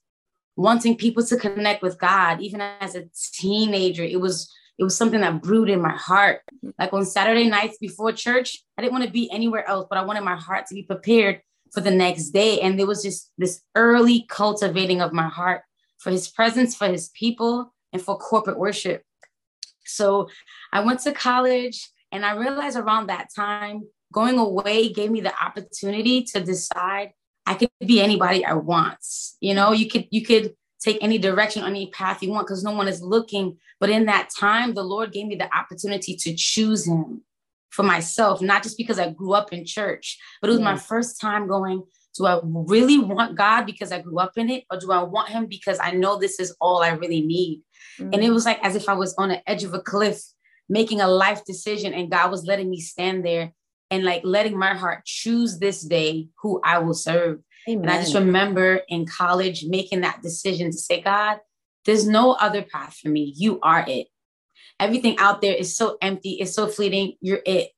wanting people to connect with God. Even as a teenager, it was it was something that brewed in my heart. Like on Saturday nights before church, I didn't want to be anywhere else, but I wanted my heart to be prepared for the next day. And there was just this early cultivating of my heart for his presence, for his people, and for corporate worship. So I went to college and I realized around that time, going away gave me the opportunity to decide I could be anybody I want. You know, you could you could take any direction, any path you want, because no one is looking. But in that time, the Lord gave me the opportunity to choose Him for myself, not just because I grew up in church, but it was my first time going, do I really want God because I grew up in it? Or do I want Him because I know this is all I really need? Mm-hmm. And it was like as if I was on the edge of a cliff making a life decision, and God was letting me stand there and like letting my heart choose this day who I will serve. Amen. And I just remember in college making that decision to say, God, there's no other path for me. You are it. Everything out there is so empty, it's so fleeting. You're it.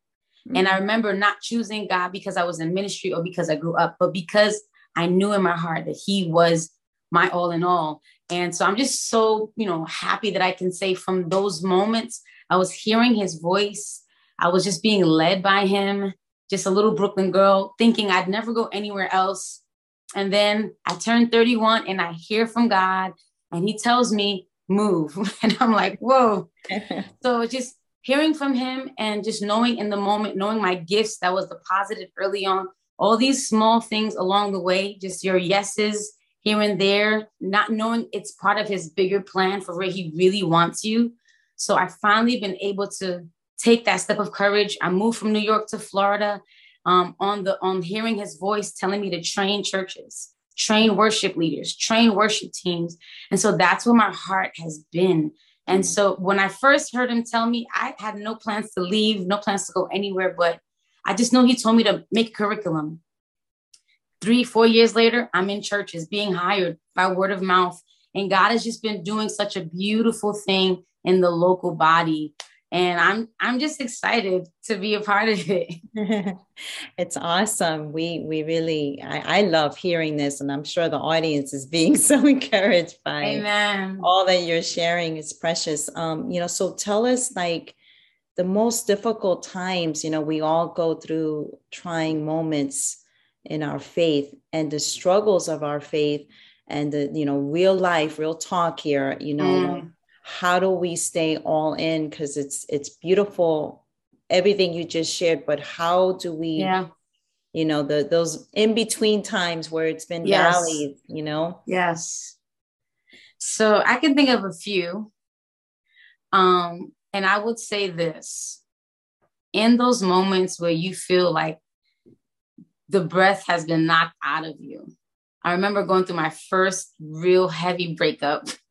Mm-hmm. And I remember not choosing God because I was in ministry or because I grew up, but because I knew in my heart that He was my all in all. And so I'm just so, you know, happy that I can say from those moments, I was hearing His voice. I was just being led by Him, just a little Brooklyn girl, thinking I'd never go anywhere else and then I turned 31 and I hear from God and he tells me, move. And I'm like, whoa. so just hearing from him and just knowing in the moment, knowing my gifts that was deposited early on, all these small things along the way, just your yeses here and there, not knowing it's part of his bigger plan for where he really wants you. So I finally been able to take that step of courage. I moved from New York to Florida um, on the on hearing his voice telling me to train churches, train worship leaders, train worship teams. And so that's where my heart has been. And so when I first heard him tell me, I had no plans to leave, no plans to go anywhere, but I just know he told me to make curriculum. Three, four years later, I'm in churches being hired by word of mouth. And God has just been doing such a beautiful thing in the local body. And i'm i'm just excited to be a part of it. It's awesome. We we really I, I love hearing this and i'm sure the audience is being so encouraged by Amen. all that you're sharing. Is precious. Um you know so tell us like the most difficult times you know we all go through trying moments in our faith and the struggles of our faith and the you know real life real talk here you know mm how do we stay all in? Because it's it's beautiful everything you just shared but how do we yeah. you know the those in between times where it's been yes. valleys you know? Yes. So i can think of a few. Um and i would say this. In those moments where you feel like the breath has been knocked out of you i remember going through my first real heavy breakup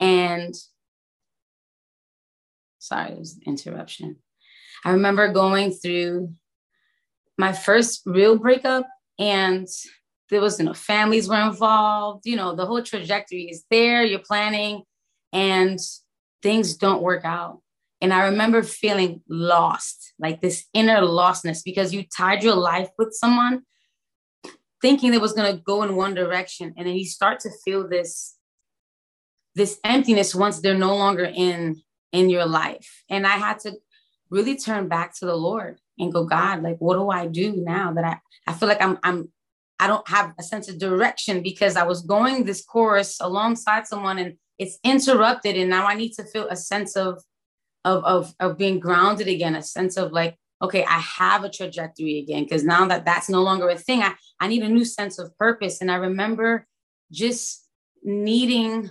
and sorry, it was interruption. I remember going through my first real breakup and there was, you know, families were involved, you know, the whole trajectory is there, you're planning, and things don't work out. And I remember feeling lost, like this inner lostness, because you tied your life with someone thinking it was going to go in one direction. And then you start to feel this this emptiness once they're no longer in in your life. And i had to really turn back to the lord and go god like what do i do now that i i feel like i'm i'm i don't have a sense of direction because i was going this course alongside someone and it's interrupted and now i need to feel a sense of of of, of being grounded again a sense of like okay i have a trajectory again because now that that's no longer a thing i i need a new sense of purpose. And i remember just needing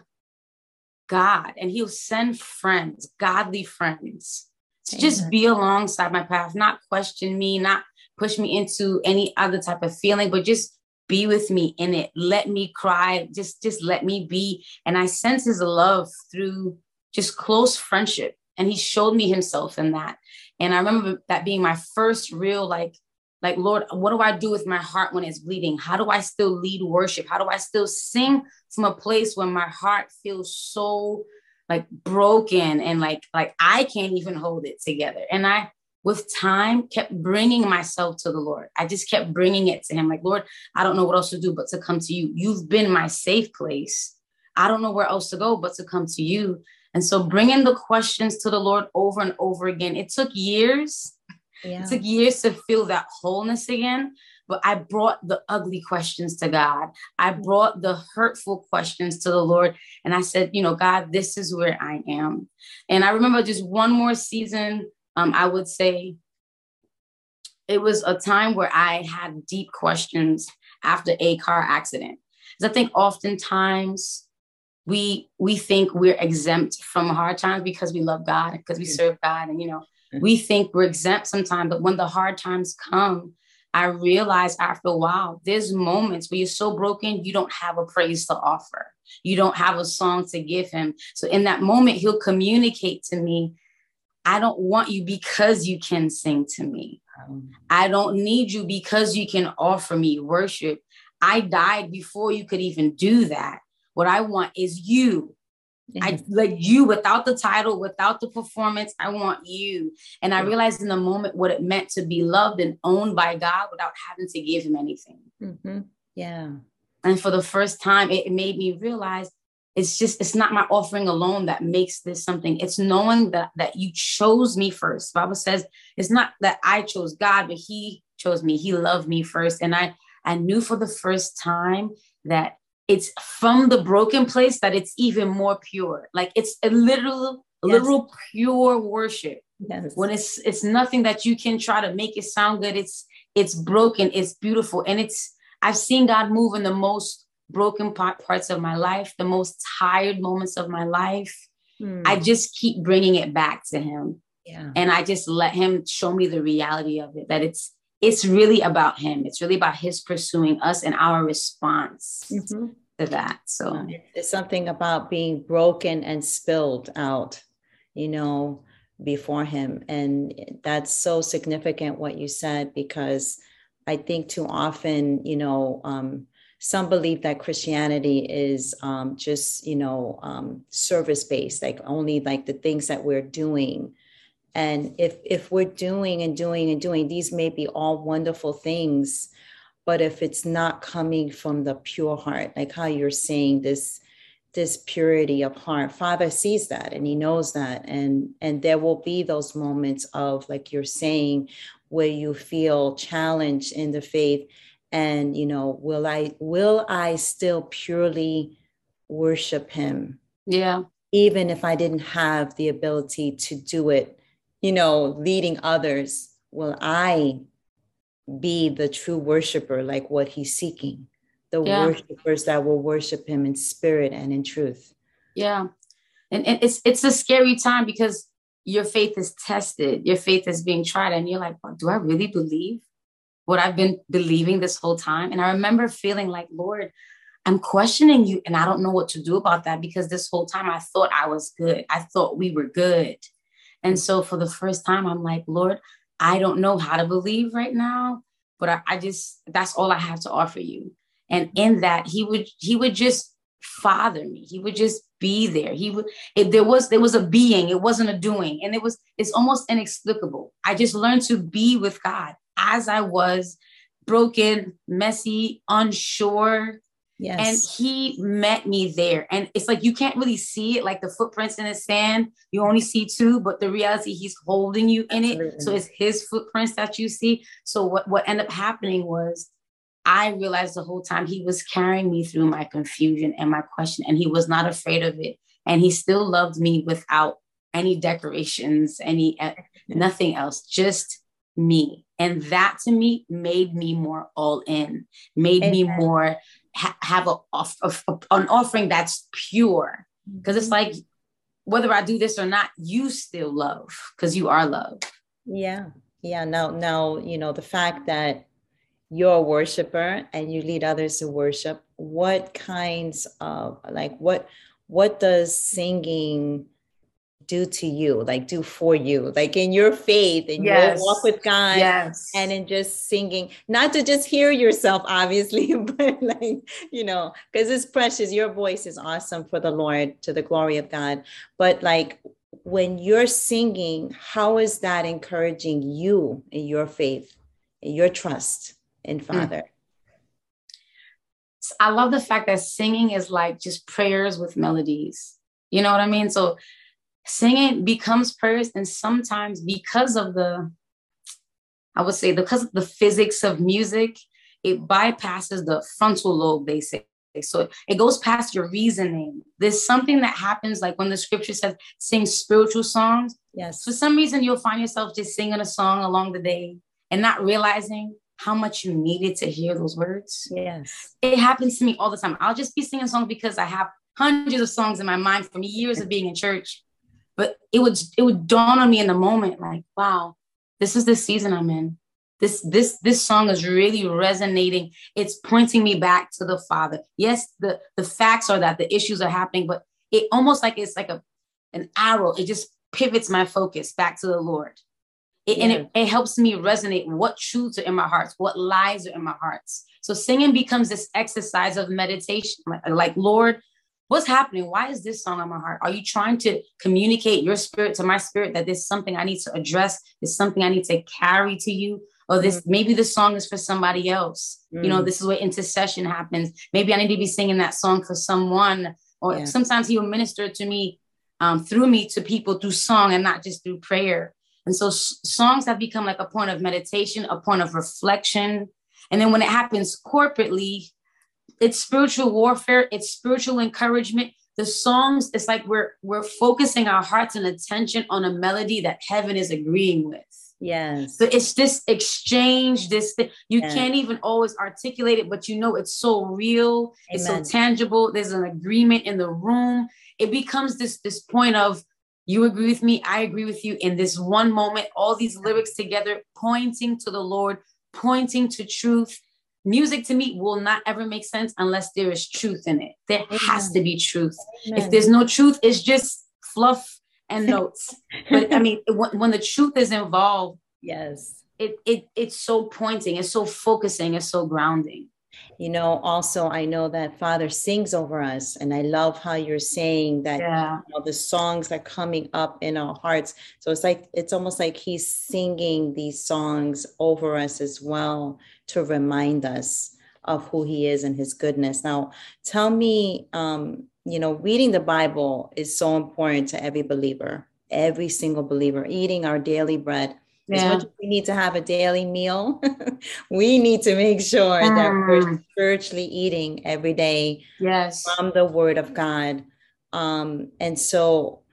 God and he'll send friends, godly friends, to Amen. just be alongside my path, not question me, not push me into any other type of feeling, but just be with me in it. Let me cry. Just, just let me be. And I sense his love through just close friendship. And he showed me himself in that. And I remember that being my first real like like, Lord, what do I do with my heart when it's bleeding? How do I still lead worship? How do I still sing from a place when my heart feels so like broken and like like I can't even hold it together? And I with time kept bringing myself to the Lord. I just kept bringing it to him like, Lord, I don't know what else to do but to come to you. You've been my safe place. I don't know where else to go but to come to you. And so bringing the questions to the Lord over and over again. It took years yeah. It took years to feel that wholeness again. But I brought the ugly questions to God. I brought the hurtful questions to the Lord. And I said, you know, God, this is where I am. And I remember just one more season, um, I would say it was a time where I had deep questions after a car accident. Because I think oftentimes we we think we're exempt from hard times because we love God, because we serve God, and you know, we think we're exempt sometimes, but when the hard times come, I realize after a while, there's moments where you're so broken, you don't have a praise to offer. You don't have a song to give him. So in that moment, he'll communicate to me, I don't want you because you can sing to me. Oh. I don't need you because you can offer me worship. I died before you could even do that. What I want is you. I like you without the title, without the performance. I want you. And I realized in the moment what it meant to be loved and owned by God without having to give him anything. Mm-hmm. Yeah. And for the first time, it made me realize it's just it's not my offering alone that makes this something. It's knowing that that you chose me first. Bible says it's not that I chose God, but He chose me. He loved me first, and I I knew for the first time that it's from the broken place that it's even more pure. Like it's a literal, yes. literal pure worship. Yes. When it's it's nothing that you can try to make it sound good. It's it's broken, it's beautiful. And it's I've seen God move in the most broken part, parts of my life, the most tired moments of my life. Hmm. I just keep bringing it back to him. Yeah. And I just let him show me the reality of it, that it's it's really about him. It's really about his pursuing us and our response Mm-hmm. To that. So It's something about being broken and spilled out, you know, before him. And that's so significant what you said, because I think too often, you know, um, some believe that Christianity is um, just, you know, um, service based, like only like the things that we're doing. And if if we're doing and doing and doing, these may be all wonderful things, but if it's not coming from the pure heart, like how you're saying this this purity of heart. Father sees that and he knows that. And and there will be those moments of like you're saying where you feel challenged in the faith and you know will i will i still purely worship him? Yeah, even if i didn't have the ability to do it you know leading others will i be the true worshiper like what he's seeking the Yeah. worshipers that will worship him in spirit and in truth yeah. And, and it's it's a scary time because your faith is tested, your faith is being tried, and you're like, "Well, do I really believe what I've been believing this whole time? And I remember feeling like, Lord, I'm questioning you, and I don't know what to do about that because this whole time I thought I was good. I thought we were good. And so for the first time, I'm like, Lord, I don't know how to believe right now, but I, I just that's all I have to offer you. And in that, he would he would just father me. He would just be there. He would it, there was there was a being, it wasn't a doing, and it was it's almost inexplicable. I just learned to be with God as I was broken, messy, unsure, yes and he met me there. And it's like you can't really see it, like the footprints in the sand. You only see two, but the reality he's holding you in it. Absolutely. So it's his footprints that you see. So what, what ended up happening was I realized the whole time he was carrying me through my confusion and my question, and he was not afraid of it. And he still loved me without any decorations, any uh, nothing else, just me. And that to me made me more all in, made me more ha- have a, off, a- an offering that's pure. Because it's mm-hmm. like whether I do this or not, you still love because you are love. Yeah. Yeah. Now, now, you know, the fact that you're a worshiper and you lead others to worship, what kinds of like what what does singing do to you? Like do for you? Like in your faith and Yes. your walk with God Yes. and in just singing, not to just hear yourself, obviously, but like, you know, because it's precious. Your voice is awesome for the Lord to the glory of God. But like when you're singing, how is that encouraging you in your faith, in your trust in hmm. Father? I love the fact that singing is like just prayers with melodies. You know what I mean? So singing becomes prayers, and sometimes because of the, I would say, because of the physics of music, it bypasses the frontal lobe, they say. So it goes past your reasoning. There's something that happens, like when the scripture says, sing spiritual songs. Yes. For some reason, you'll find yourself just singing a song along the day and not realizing how much you needed to hear those words Yes. it happens to me all the time. I'll just be singing songs because I have hundreds of songs in my mind from years of being in church. But it would it would dawn on me in the moment, like, wow, this is the season I'm in. This this this song is really resonating. It's pointing me back to the Father. Yes, the the facts are that the issues are happening, but it almost like it's like a an arrow. It just pivots my focus back to the Lord. It, And it, it helps me resonate what truths are in my hearts, what lies are in my hearts. So singing becomes this exercise of meditation. Like, like, Lord, what's happening? Why is this song on my heart? Are you trying to communicate your spirit to my spirit that there's something I need to address? There's something I need to carry to you? Or this maybe this song is for somebody else. You know, Mm. this is where intercession happens. Maybe I need to be singing that song for someone. Or Yeah. sometimes he will minister to me um, through me to people through song and not just through prayer. And so s- songs have become like a point of meditation, a point of reflection. And then when it happens corporately, it's spiritual warfare, it's spiritual encouragement. The songs, it's like we're we're focusing our hearts and attention on a melody that heaven is agreeing with. Yes. So it's this exchange, this thing. You Yeah. can't even always articulate it, but you know it's so real, it's so tangible. There's an agreement in the room. It becomes this this point of You agree with me. I agree with you. In this one moment, all these lyrics together, pointing to the Lord, pointing to truth. Music to me will not ever make sense unless there is truth in it. There has to be truth. Amen. If there's no truth, it's just fluff and notes. but I mean, when, when the truth is involved, yes, it it it's so pointing, it's so focusing, it's so grounding you know also i know that father sings over us and i love how you're saying that yeah. you know, the songs are coming up in our hearts. So it's like it's almost like he's singing these songs over us as well to remind us of who he is and his goodness. Now tell me um you know reading the bible is so important to every believer every single believer eating our daily bread yeah. As much as we need to have a daily meal, we need to make sure mm. that we're mm. spiritually eating every day yes. from the word of God. Um, and so,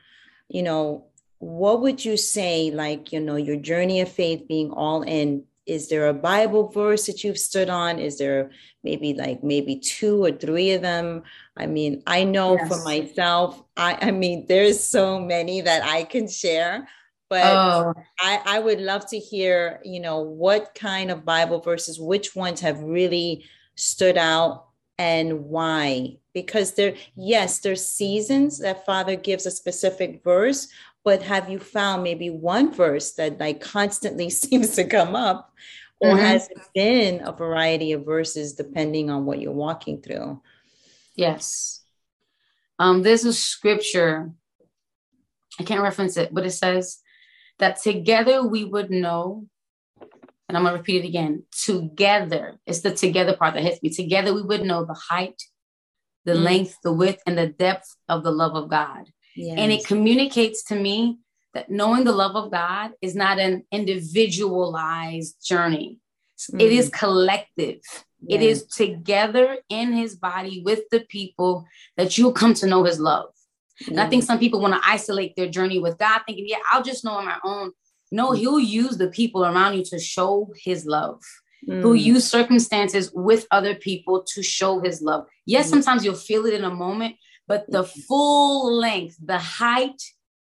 you know, what would you say, like, you know, your journey of faith being all in? Is there a Bible verse that you've stood on? Is there maybe like maybe two or three of them? I mean, I know yes. for myself, I, I mean, there's so many that I can share but oh. I, I would love to hear you know what kind of bible verses which ones have really stood out and why because there yes there's seasons that father gives a specific verse but have you found maybe one verse that like constantly seems to come up or mm-hmm. has it been a variety of verses depending on what you're walking through yes um there's a scripture i can't reference it but it says that together we would know, and I'm going to repeat it again together, it's the together part that hits me. Together we would know the height, the mm. length, the width, and the depth of the love of God. Yes. And it communicates to me that knowing the love of God is not an individualized journey, mm. it is mm. collective. Yes. It is together in his body with the people that you'll come to know his love. Mm-hmm. And I think some people want to isolate their journey with God, thinking, yeah, I'll just know on my own. No, mm. he'll use the people around you to show his love. Mm. He'll use circumstances with other people to show his love. Yes, mm. sometimes you'll feel it in a moment, but the full length, the height,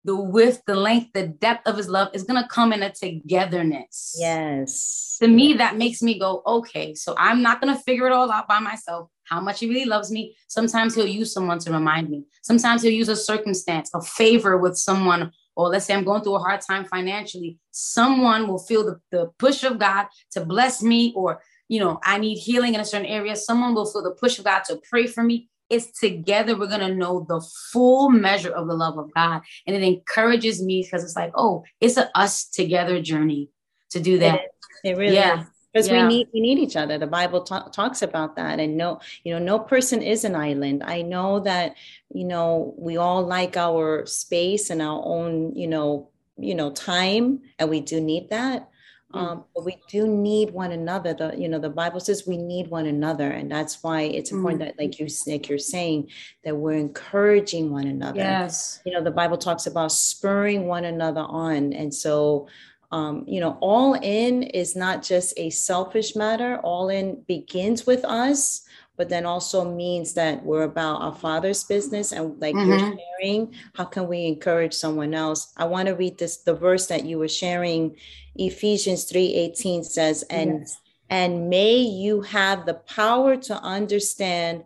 the width, the length, the depth of his love is going to come in a togetherness. Yes. To me, that makes me go, okay, so I'm not going to figure it all out by myself how much he really loves me. Sometimes he'll use someone to remind me. Sometimes he'll use a circumstance, a favor with someone, or let's say I'm going through a hard time financially. Someone will feel the, the push of God to bless me, or, you know, I need healing in a certain area. Someone will feel the push of God to pray for me. It's together we're going to know the full measure of the love of God. And it encourages me because it's like, oh, it's a us together journey to do that. It, it really yeah. is because yeah. we need we need each other. The bible ta- talks about that. And no you know no person is an island. I know that you know we all like our space and our own you know you know time and we do need that. Mm. um, but we do need one another. The you know the bible says we need one another and that's why it's important mm. that like you like you're saying that we're encouraging one another. Yes. You know the bible talks about spurring one another on. And so um, you know, all in is not just a selfish matter. All in begins with us, but then also means that we're about our Father's business. And like mm-hmm. you're sharing, how can we encourage someone else? I want to read this. The verse that you were sharing, Ephesians three eighteen says, "And yes. and may you have the power to understand,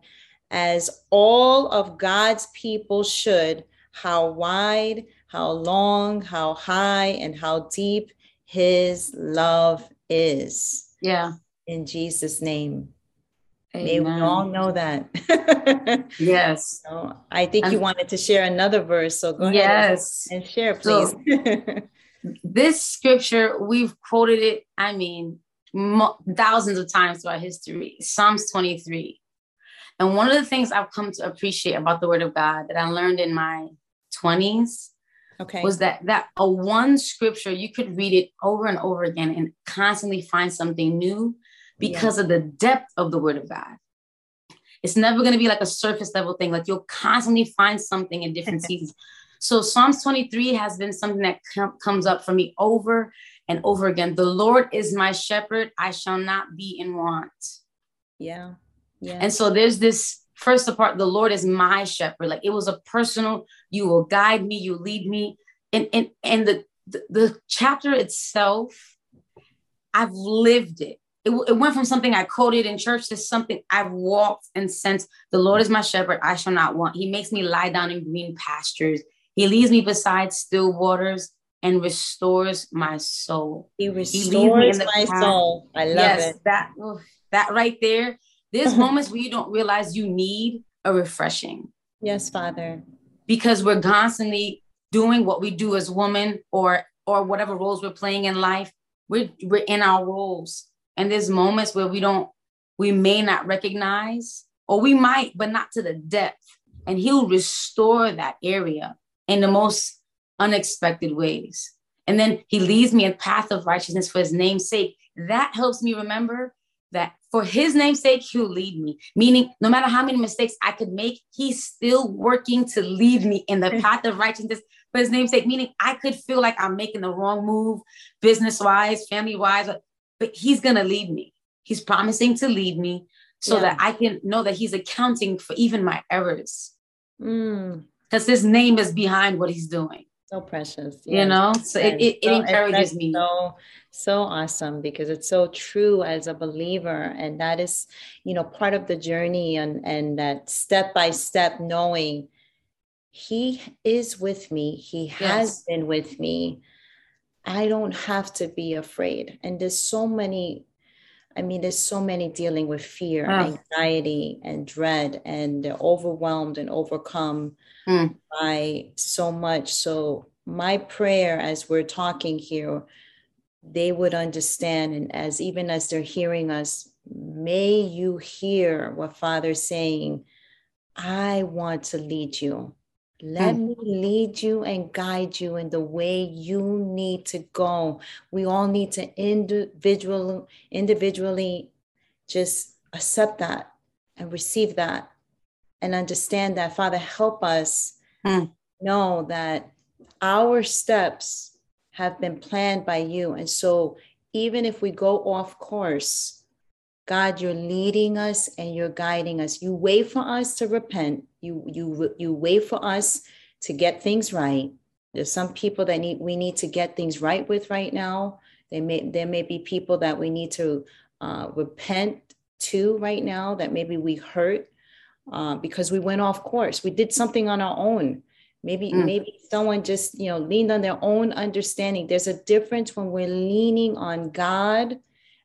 as all of God's people should, how wide." how long, how high, and how deep his love is. Yeah. In Jesus' name. Amen. May we all know that. yes. So I think you wanted to share another verse. So go yes. ahead and share, please. So, this scripture, we've quoted it, I mean, mo- thousands of times throughout history Psalms 23. And one of the things I've come to appreciate about the word of God that I learned in my 20s okay. was that that a one scripture you could read it over and over again and constantly find something new because yeah. of the depth of the word of god. It's never going to be like a surface level thing like you'll constantly find something in different seasons. So psalms 23 has been something that com- comes up for me over and over again. The lord is my shepherd i shall not be in want. Yeah. Yeah. And so there's this first apart, the Lord is my shepherd. Like it was a personal, you will guide me, you lead me. and and and the the, the chapter itself, I've lived it. it. It went from something I quoted in church to something I've walked and sensed. The Lord is my shepherd; I shall not want. He makes me lie down in green pastures. He leads me beside still waters and restores my soul. He restores he my path. soul. I love yes, it. That that right there. There's mm-hmm. moments where you don't realize you need a refreshing. Yes, Father. Because we're constantly doing what we do as women or or whatever roles we're playing in life. We're we're in our roles. And there's moments where we don't, we may not recognize, or we might, but not to the depth. And he'll restore that area in the most unexpected ways. And then he leads me a path of righteousness for his name's sake. That helps me remember that for his name's sake, he'll lead me. Meaning, no matter how many mistakes I could make, he's still working to lead me in the path of righteousness for his name's sake. Meaning, I could feel like I'm making the wrong move, business wise, family wise, but he's going to lead me. He's promising to lead me so yeah. that I can know that he's accounting for even my errors. Because mm. his name is behind what he's doing so precious you know so it, it, it encourages me so so awesome because it's so true as a believer and that is you know part of the journey and and that step by step knowing he is with me he has yes. been with me i don't have to be afraid and there's so many I mean, there's so many dealing with fear, oh. anxiety, and dread, and they're overwhelmed and overcome mm. by so much. So, my prayer as we're talking here, they would understand, and as even as they're hearing us, may you hear what Father's saying. I want to lead you. Let mm. me lead you and guide you in the way you need to go. We all need to individual, individually just accept that and receive that and understand that. Father, help us mm. know that our steps have been planned by you. And so even if we go off course, God, you're leading us and you're guiding us. You wait for us to repent. You you you wait for us to get things right. There's some people that need we need to get things right with right now. There may there may be people that we need to uh, repent to right now that maybe we hurt uh, because we went off course. We did something on our own. Maybe mm. maybe someone just you know leaned on their own understanding. There's a difference when we're leaning on God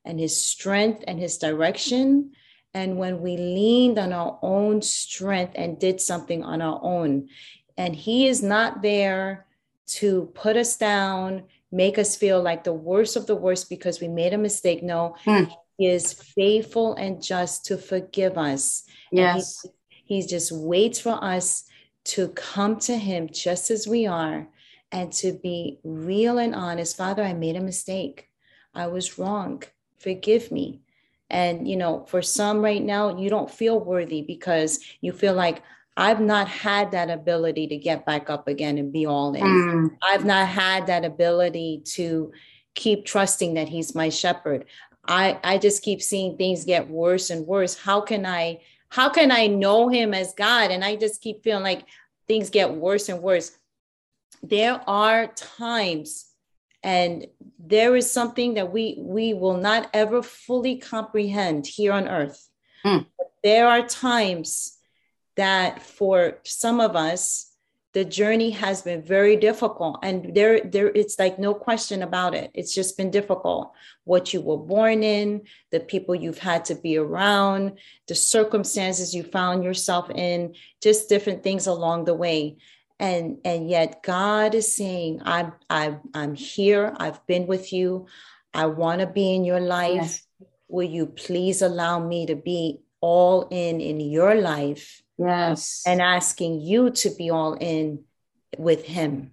and his strength and his direction. And when we leaned on our own strength and did something on our own, and he is not there to put us down, make us feel like the worst of the worst because we made a mistake. No, hmm. he is faithful and just to forgive us. Yes. He, he just waits for us to come to him just as we are and to be real and honest. Father, I made a mistake. I was wrong forgive me and you know for some right now you don't feel worthy because you feel like i've not had that ability to get back up again and be all in mm. i've not had that ability to keep trusting that he's my shepherd i i just keep seeing things get worse and worse how can i how can i know him as god? And i just keep feeling like things get worse and worse. There are times and there is something that we we will not ever fully comprehend here on earth. Mm. there are times that for some of us the journey has been very difficult and there there it's like no question about it. It's just been difficult. What you were born in the people you've had to be around the circumstances you found yourself in just different things along the way. And and yet god is saying i'm i'm, I'm here. I've been with you. I want to be in your life. Yes. will you please allow me to be all in in your life yes. And asking you to be all in with him.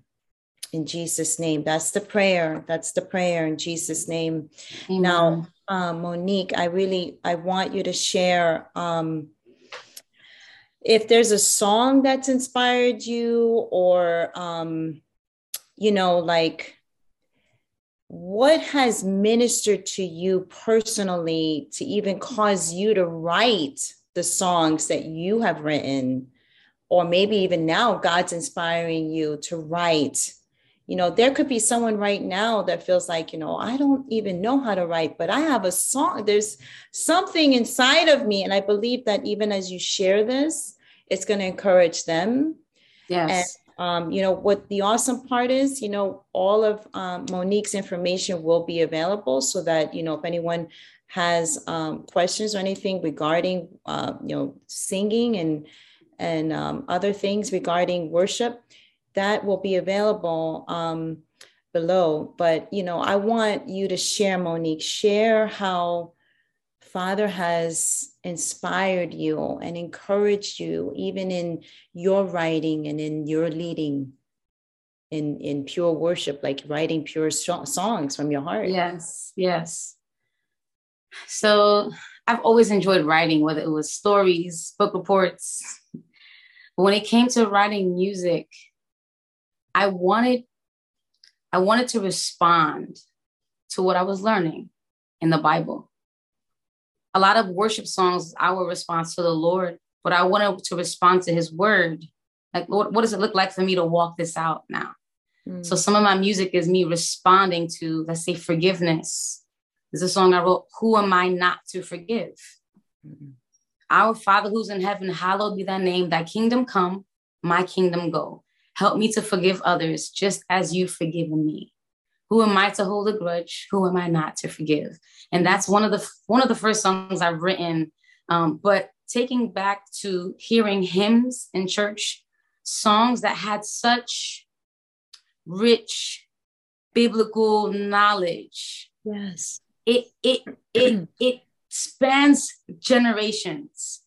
In jesus name. That's the prayer. That's the prayer in jesus name. Amen. now um, monique i really i want you to share um, if there's a song that's inspired you or um you know like what has ministered to you personally to even cause you to write the songs that you have written or maybe even now god's inspiring you to write you know, there could be someone right now that feels like, you know, I don't even know how to write, but I have a song. There's something inside of me. And I believe that even as you share this, it's going to encourage them. Yes. And, um, you know, what the awesome part is, you know, all of um, Monique's information will be available so that, you know, if anyone has um, questions or anything regarding, uh, you know, singing and, and um, other things regarding worship, that will be available um, below. But you know, I want you to share, Monique, share how Father has inspired you and encouraged you, even in your writing and in your leading in in pure worship, like writing pure songs from your heart. Yes, yes. So I've always enjoyed writing, whether it was stories, book reports. But when it came to writing music, I wanted I wanted to respond to what I was learning in the Bible. A lot of worship songs, our response to the Lord, but I wanted to respond to his word. Like, Lord, what does it look like for me to walk this out now? Mm. So some of my music is me responding to, let's say, forgiveness. There's a song I wrote, Who Am I Not to Forgive? Mm. Our Father who's in heaven, hallowed be thy name, thy kingdom come, my kingdom go. Help me to forgive others just as you've forgiven me. Who am I to hold a grudge? Who am I not to forgive? And that's one of the one of the first songs I've written. Um, but taking back to hearing hymns in church, songs that had such rich biblical knowledge. Yes. It it it it spans generations.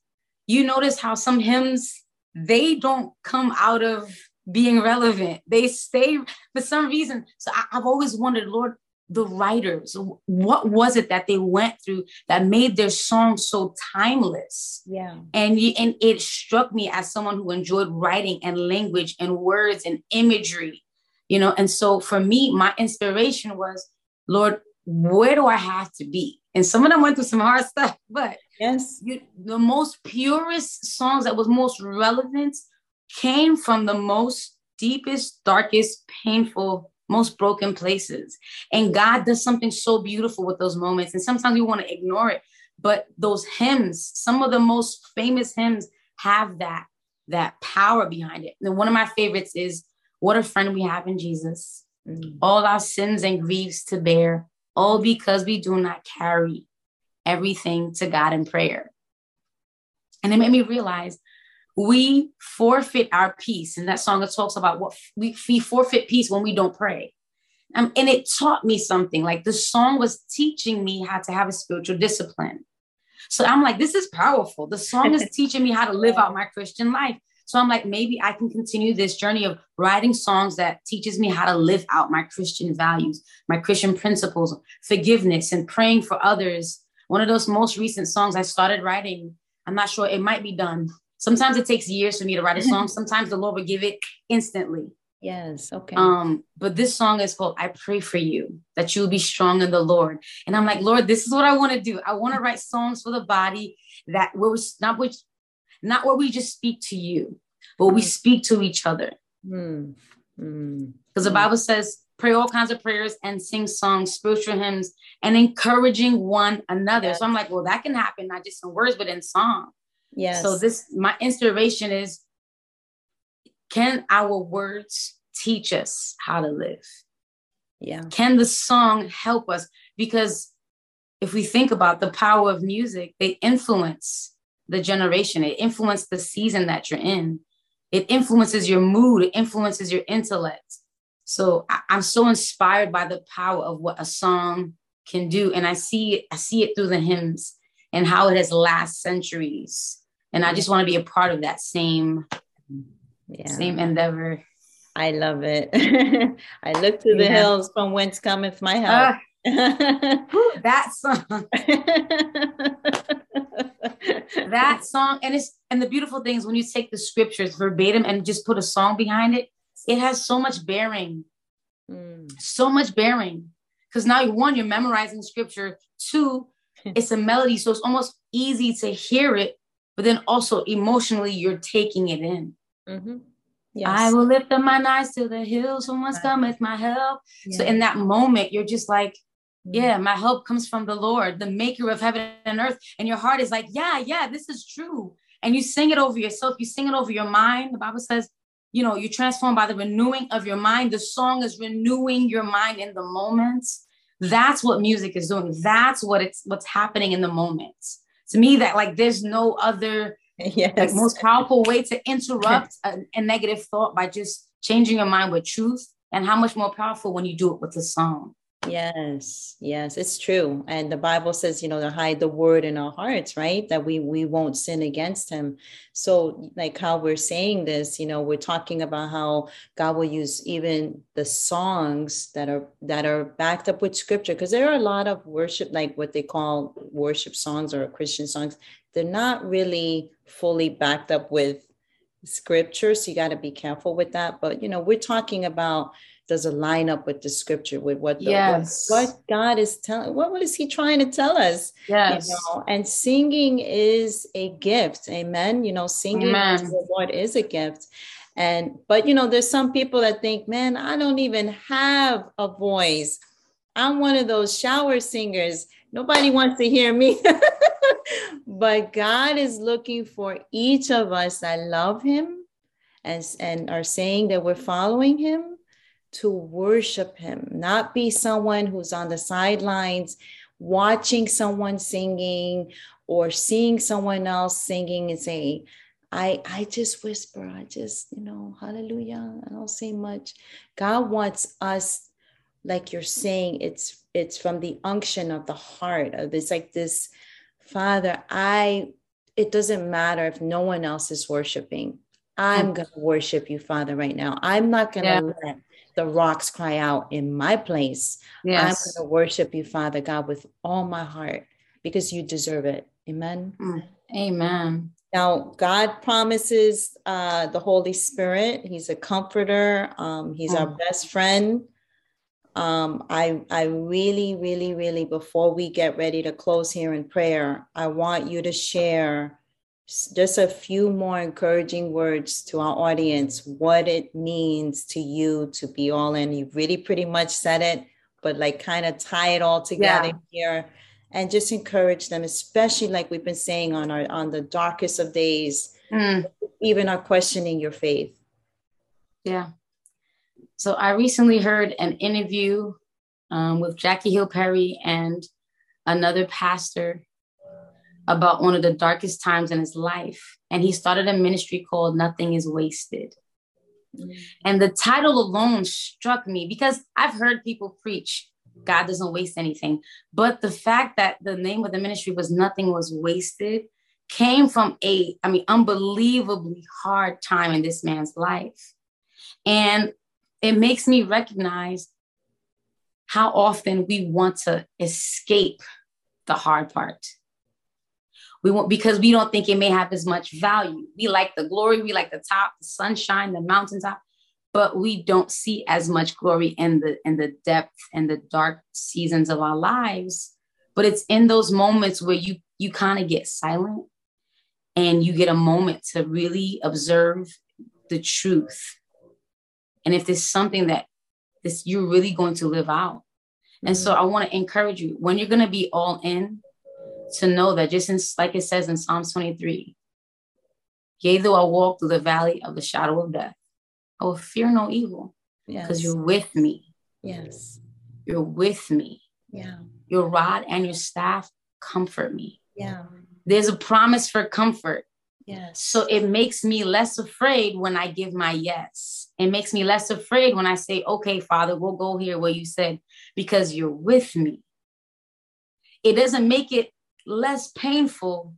You notice how some hymns they don't come out of being relevant. They stay for some reason. So I, have always wondered, Lord, the writers, what was it that they went through that made their song so timeless? Yeah. And, and it struck me as someone who enjoyed writing and language and words and imagery, you know. And so for me, my inspiration was, Lord, where do I have to be? And some of them went through some hard stuff, but yes, you, the most purest songs that was most relevant came from the most deepest, darkest, painful, most broken places. And God does something so beautiful with those moments. And sometimes we want to ignore it. But those hymns, some of the most famous hymns have that, that power behind it. And one of my favorites is What a Friend We Have in Jesus. Mm. All our sins and griefs to bear, all because we do not carry everything to God in prayer. And it made me realize we forfeit our peace. And that song that talks about what we, we forfeit peace when we don't pray. Um, and it taught me something. Like the song was teaching me how to have a spiritual discipline. So I'm like, this is powerful. The song is teaching me how to live out my Christian life. So I'm like, maybe I can continue this journey of writing songs that teaches me how to live out my Christian values, my Christian principles, forgiveness, and praying for others. One of those most recent songs I started writing, I'm not sure it might be done, Sometimes it takes years for me to write a song. Sometimes the Lord will give it instantly. Yes. Okay. Um, but this song is called I Pray for You, that you'll be strong in the Lord. And I'm like, Lord, this is what I want to do. I want to write songs for the body that will not which not where we just speak to you, but we mm. speak to each other. Because mm. mm. the Bible says, pray all kinds of prayers and sing songs, spiritual hymns, and encouraging one another. Yes. So I'm like, well, that can happen, not just in words, but in song. Yes. So this my inspiration is can our words teach us how to live? Yeah. Can the song help us? Because if we think about the power of music, they influence the generation, it influences the season that you're in, it influences your mood, it influences your intellect. So I, am so inspired by the power of what a song can do. And I see it, I see it through the hymns and how it has last centuries and I just want to be a part of that same yeah. same endeavor. I love it. I look to the yeah. hills from whence cometh my help. Uh, that song. that song, and it's and the beautiful thing is when you take the scriptures verbatim and just put a song behind it, it has so much bearing, mm. so much bearing. Because now one, you're memorizing scripture. Two, it's a melody, so it's almost easy to hear it but then also emotionally you're taking it in. Mm-hmm. Yes. I will lift up my eyes to the hills from whence cometh my help. Yeah. So in that moment, you're just like. Yeah, mm-hmm. my help comes from the Lord, the maker of heaven and earth. And your heart is like, yeah, yeah, this is true. And you sing it over yourself, you sing it over your mind. The Bible says, you know, you're transformed by the renewing of your mind. The song is renewing your mind in the moments. That's what music is doing. That's what it's what's happening in the moments. To me, that like there's no other yes. like most powerful way to interrupt a, a negative thought by just changing your mind with truth and how much more powerful when you do it with a song yes yes it's true and the bible says you know to hide the word in our hearts right that we we won't sin against him so like how we're saying this you know we're talking about how god will use even the songs that are that are backed up with scripture because there are a lot of worship like what they call worship songs or christian songs they're not really fully backed up with scripture. So you got to be careful with that. But, you know, we're talking about does it line up with the scripture, with what, the, yes. what, what, God is telling, what, what is he trying to tell us? Yes. You know? And singing is a gift. Amen. You know, singing Amen. the Lord is a gift. And, but, you know, there's some people that think, man, I don't even have a voice. I'm one of those shower singers. Nobody wants to hear me. but God is looking for each of us that love Him and, and are saying that we're following Him to worship Him, not be someone who's on the sidelines watching someone singing or seeing someone else singing and saying, I, I just whisper, I just, you know, hallelujah. I don't say much. God wants us, like you're saying, it's it's from the unction of the heart. Of it's like this Father, I it doesn't matter if no one else is worshiping. I'm mm. going to worship you, Father, right now. I'm not going to yeah. let the rocks cry out in my place. Yes. I'm going to worship you, Father God, with all my heart because you deserve it. Amen. Mm. Amen. Now, God promises uh, the Holy Spirit. He's a comforter. Um, he's mm. our best friend um, I, I really, really, really, before we get ready to close here in prayer, I want you to share just a few more encouraging words to our audience, what it means to you to be all in. You really pretty much said it, but like kind of tie it all together yeah. here and just encourage them, especially like we've been saying on our on the darkest of days, mm. even are questioning your faith. Yeah. So I recently heard an interview um, with Jackie Hill Perry and another pastor about one of the darkest times in his life. And he started a ministry called Nothing is Wasted. Mm-hmm. And the title alone struck me because I've heard people preach God doesn't waste anything. But the fact that the name of the ministry was Nothing Was Wasted came from a, I mean, unbelievably hard time in this man's life. And it makes me recognize how often we want to escape the hard part. We want because we don't think it may have as much value. We like the glory, we like the top, the sunshine, the mountaintop, but we don't see as much glory in the in the depth and the dark seasons of our lives. But it's in those moments where you you kind of get silent and you get a moment to really observe the truth and if there's something that this you're really going to live out. And mm-hmm. so I want to encourage you when you're going to be all in to know that just in, like it says in Psalms 23, yea, though I walk through the valley of the shadow of death, I will fear no evil because yes. you're with me. Yes. You're with me. Yeah. Your rod and your staff comfort me. Yeah. There's a promise for comfort. Yes. So it makes me less afraid when I give my yes. It makes me less afraid when I say, okay, Father, we'll go here where you said, because you're with me. It doesn't make it less painful,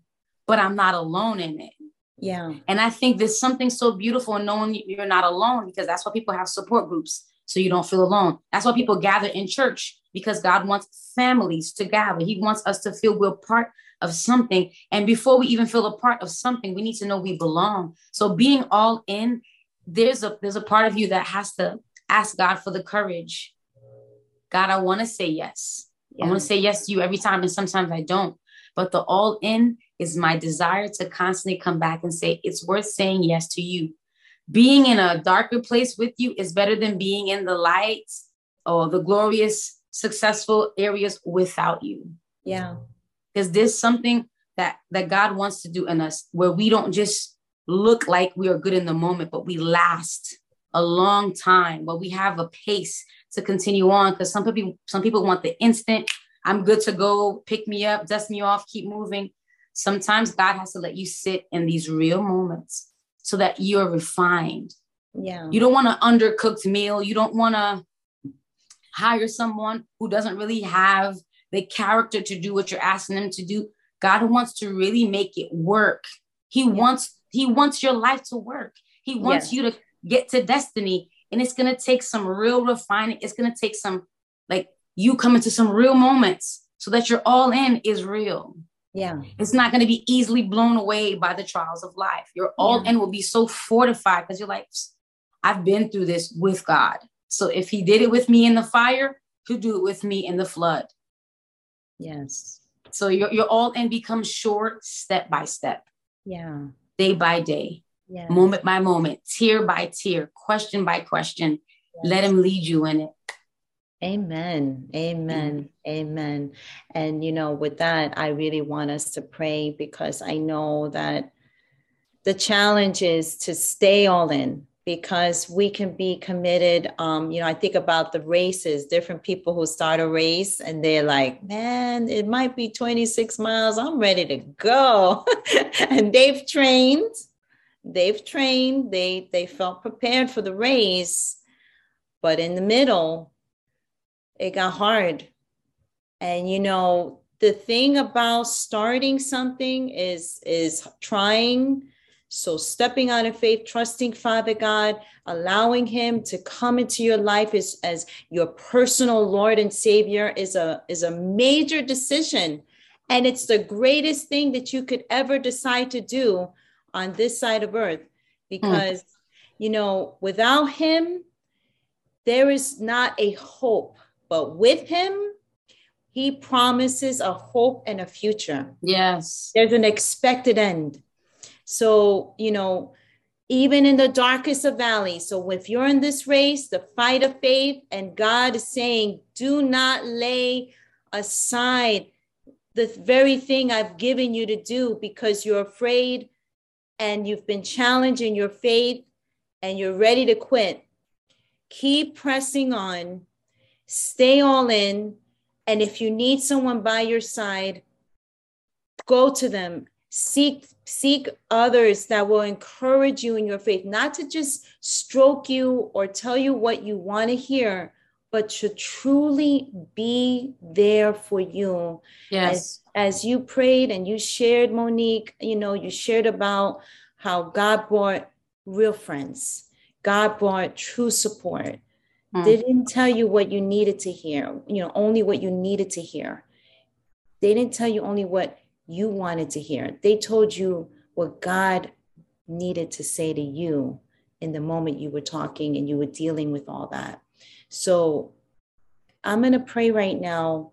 but I'm not alone in it. Yeah. And I think there's something so beautiful in knowing you're not alone because that's why people have support groups so you don't feel alone. That's why people gather in church because God wants families to gather. He wants us to feel we're part of something. And before we even feel a part of something, we need to know we belong. So being all in, there's a there's a part of you that has to ask God for the courage. God, I want to say yes. Yeah. I want to say yes to you every time, and sometimes I don't. But the all in is my desire to constantly come back and say, it's worth saying yes to you being in a darker place with you is better than being in the lights or the glorious, successful areas without you. Yeah. Because there's something that that God wants to do in us where we don't just look like we are good in the moment, but we last a long time, but we have a pace to continue on. Because some people, some people want the instant, I'm good to go, pick me up, dust me off, keep moving. Sometimes God has to let you sit in these real moments so that you're refined. Yeah. You don't want an undercooked meal. You don't want to hire someone who doesn't really have the character to do what you're asking them to do. God wants to really make it work. He yeah. wants he wants your life to work. He wants you to get to destiny and it's going to take some real refining. It's going to take some like you come into some real moments so that you're all in is real. Yeah. It's not going to be easily blown away by the trials of life. Your all yeah. in will be so fortified because you're like, I've been through this with God. So if he did it with me in the fire, he'll do it with me in the flood. Yes. So your, your all in becomes short step by step. Yeah. Day by day. Yeah. Moment by moment, tear by tear, question by question. Yes. Let him lead you in it. Amen. Amen. Amen. And, you know, with that, I really want us to pray because I know that the challenge is to stay all in because we can be committed. Um, you know, I think about the races, different people who start a race and they're like, man, it might be 26 miles. I'm ready to go. and they've trained, they've trained, they they felt prepared for the race. But in the middle, it got hard. And you know, the thing about starting something is is trying so stepping out of faith, trusting Father God, allowing him to come into your life as, as your personal Lord and Savior is a is a major decision. And it's the greatest thing that you could ever decide to do on this side of earth. Because, mm. you know, without him, there is not a hope but with him, he promises a hope and a future. Yes. There's an expected end. So, you know, even in the darkest of valleys. So, if you're in this race, the fight of faith, and God is saying, do not lay aside the very thing I've given you to do because you're afraid and you've been challenged in your faith and you're ready to quit. Keep pressing on stay all in. And if you need someone by your side, go to them. Seek seek others that will encourage you in your faith, not to just stroke you or tell you what you want to hear, but to truly be there for you. Yes. As, as you prayed and you shared, Monique, you know, you shared about how God brought real friends. God brought true support. Mm. They didn't tell you what you needed to hear, you know, only what you needed to hear. They didn't tell you only what you wanted to hear. They told you what God needed to say to you in the moment you were talking and you were dealing with all that. So I'm going to pray right now.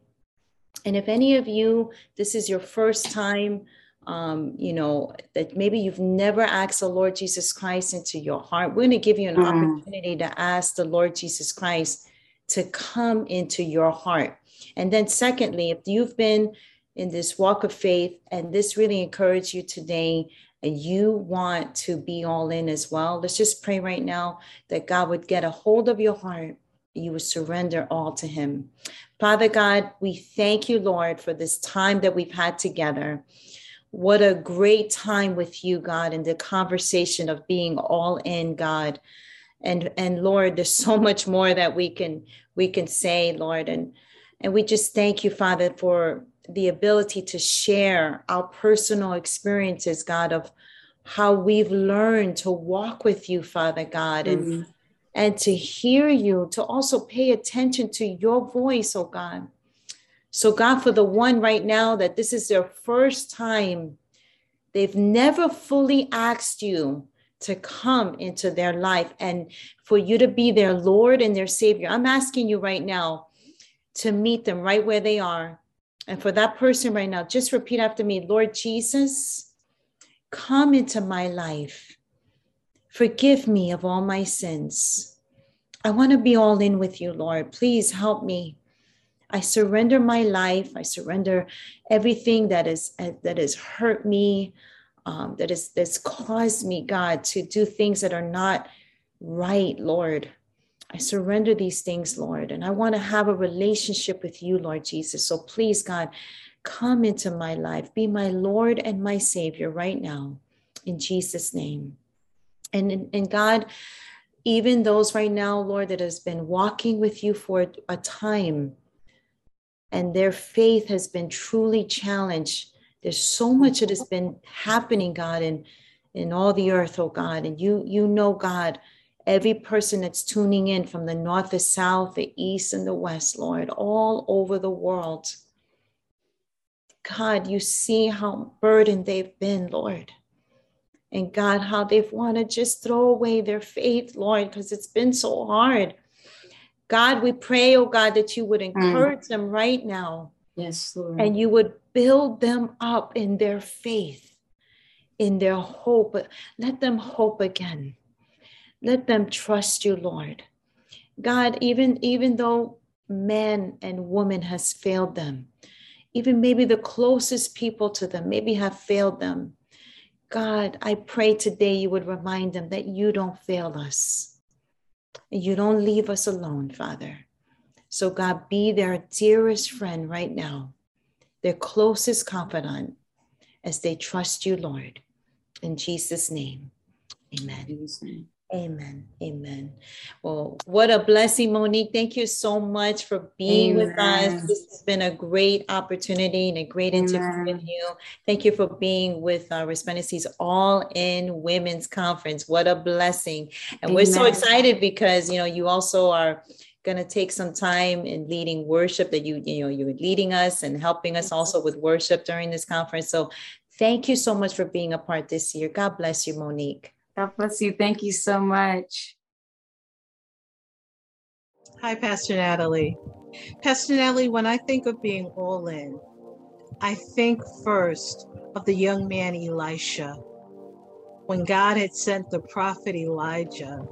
And if any of you, this is your first time um, you know, that maybe you've never asked the Lord Jesus Christ into your heart, we're going to give you an mm. opportunity to ask the Lord Jesus Christ to come into your heart. And then, secondly, if you've been in this walk of faith and this really encouraged you today, and you want to be all in as well, let's just pray right now that God would get a hold of your heart. You would surrender all to Him. Father God, we thank you, Lord, for this time that we've had together. What a great time with you, God, in the conversation of being all in, God. And and Lord, there's so much more that we can we can say, Lord. And and we just thank you, Father, for the ability to share our personal experiences, God, of how we've learned to walk with you, Father God, and mm-hmm. and to hear you, to also pay attention to your voice, oh God. So, God, for the one right now that this is their first time, they've never fully asked you to come into their life and for you to be their Lord and their Savior. I'm asking you right now to meet them right where they are. And for that person right now, just repeat after me Lord Jesus, come into my life. Forgive me of all my sins. I want to be all in with you, Lord. Please help me. I surrender my life. I surrender everything that is that has hurt me, um, that is that's caused me, God, to do things that are not right, Lord. I surrender these things, Lord, and I want to have a relationship with you, Lord Jesus. So please, God, come into my life. Be my Lord and my Savior right now, in Jesus' name. And, and God, even those right now, Lord, that has been walking with you for a time and their faith has been truly challenged. There's so much that has been happening, God, in, in all the earth, oh God. And you, you know, God, every person that's tuning in from the north, the south, the east, and the west, Lord, all over the world. God, you see how burdened they've been, Lord. And God, how they've wanted to just throw away their faith, Lord, because it's been so hard. God, we pray, oh God, that you would mm. encourage mm. them right now. Yes, Lord. And you would build them up in their faith, in their hope. Let them hope again. Let them trust you, Lord. God, even, even though man and woman has failed them, even maybe the closest people to them maybe have failed them. God, I pray today you would remind them that you don't fail us you don't leave us alone, Father. So, God, be their dearest friend right now, their closest confidant as they trust you, Lord. In Jesus' name, amen. Amen. Amen. Well, what a blessing, Monique. Thank you so much for being Amen. with us. This has been a great opportunity and a great Amen. interview with you. Thank you for being with uh, Resplendency's All In Women's Conference. What a blessing. And Amen. we're so excited because, you know, you also are going to take some time in leading worship that you, you know, you're leading us and helping us also with worship during this conference. So thank you so much for being a part this year. God bless you, Monique. God bless you. Thank you so much. Hi, Pastor Natalie. Pastor Natalie, when I think of being all in, I think first of the young man Elisha. When God had sent the prophet Elijah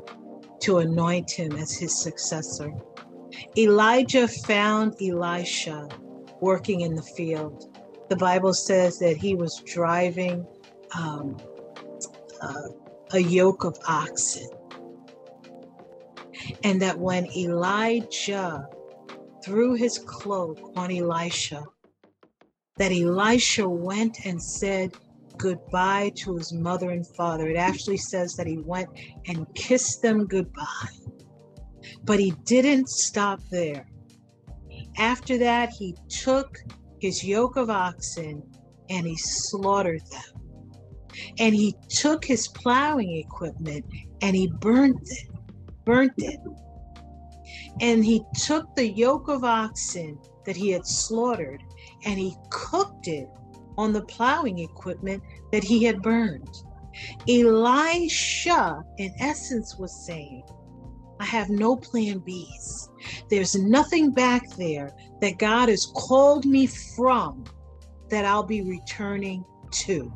to anoint him as his successor, Elijah found Elisha working in the field. The Bible says that he was driving um, uh, a yoke of oxen. And that when Elijah threw his cloak on Elisha, that Elisha went and said goodbye to his mother and father. It actually says that he went and kissed them goodbye. But he didn't stop there. After that, he took his yoke of oxen and he slaughtered them and he took his plowing equipment and he burnt it, burnt it. And he took the yoke of oxen that he had slaughtered and he cooked it on the plowing equipment that he had burned. Elisha, in essence, was saying, I have no plan Bs. There's nothing back there that God has called me from that I'll be returning to.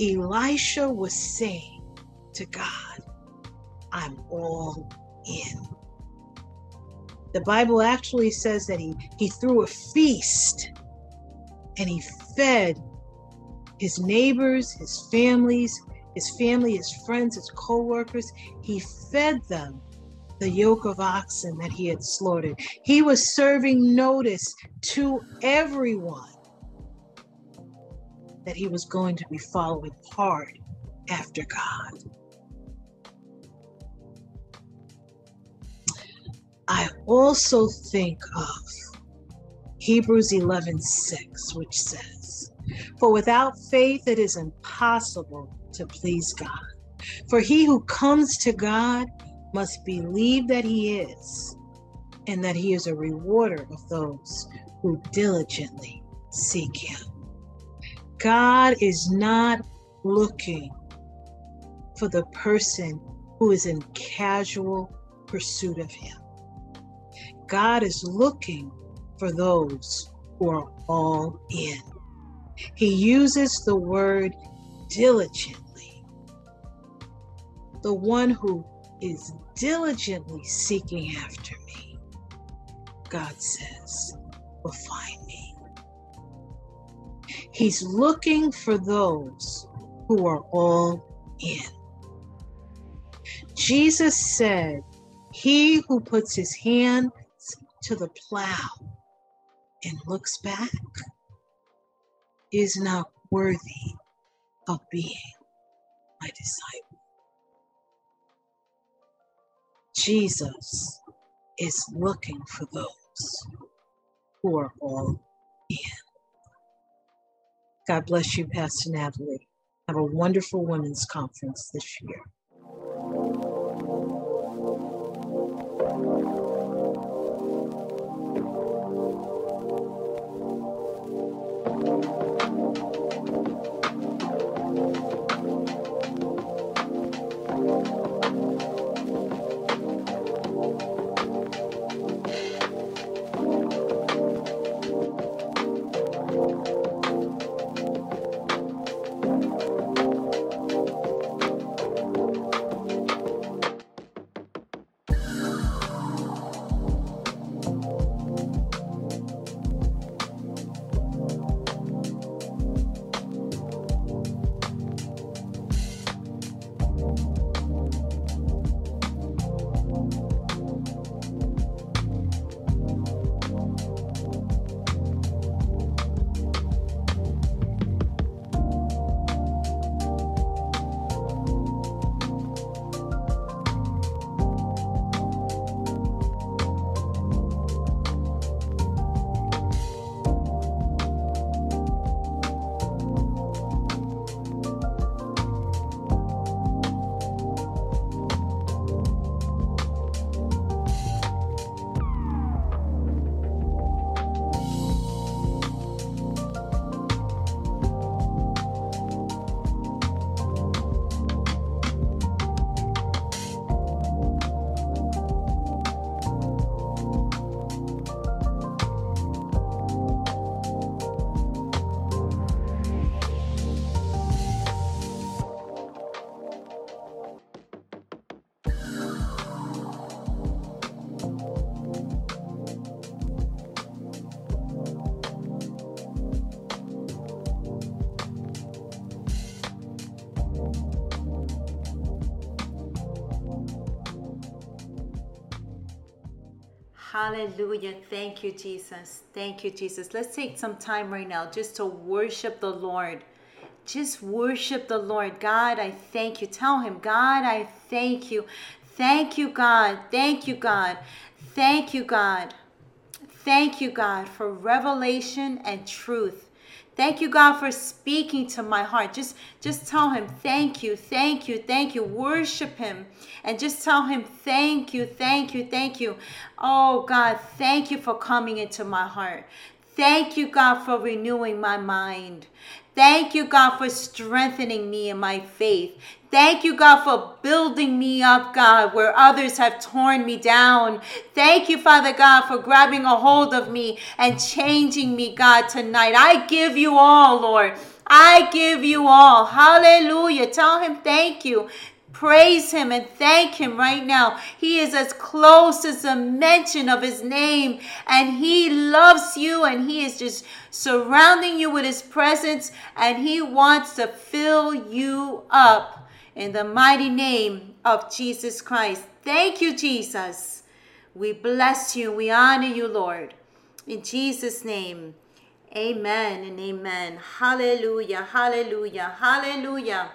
Elisha was saying to God, I'm all in. The Bible actually says that he, he threw a feast and he fed his neighbors, his families, his family, his friends, his co workers. He fed them the yoke of oxen that he had slaughtered. He was serving notice to everyone that he was going to be following hard after God. I also think of Hebrews 11 6, which says, For without faith it is impossible to please God. For he who comes to God must believe that he is, and that he is a rewarder of those who diligently seek him. God is not looking for the person who is in casual pursuit of Him. God is looking for those who are all in. He uses the word diligently. the one who is diligently seeking after me, God says, will find. He's looking for those who are all in. Jesus said, He who puts his hand to the plow and looks back is not worthy of being my disciple. Jesus is looking for those who are all in. God bless you, Pastor Natalie. Have a wonderful women's conference this year. Thank you, Jesus. Thank you, Jesus. Let's take some time right now just to worship the Lord. Just worship the Lord. God, I thank you. Tell him, God, I thank you. Thank you, God. Thank you, God. Thank you, God. Thank you, God, for revelation and truth. Thank you, God, for speaking to my heart. Just, just tell him, thank you, thank you, thank you. Worship him and just tell him, thank you, thank you, thank you. Oh, God, thank you for coming into my heart. Thank you, God, for renewing my mind. Thank you, God, for strengthening me in my faith. Thank you, God, for building me up, God, where others have torn me down. Thank you, Father God, for grabbing a hold of me and changing me, God, tonight. I give you all, Lord. I give you all. Hallelujah. Tell him thank you. Praise him and thank him right now. He is as close as a mention of his name, and he loves you, and he is just surrounding you with his presence, and he wants to fill you up in the mighty name of Jesus Christ. Thank you, Jesus. We bless you. We honor you, Lord. In Jesus' name, amen and amen. Hallelujah, hallelujah, hallelujah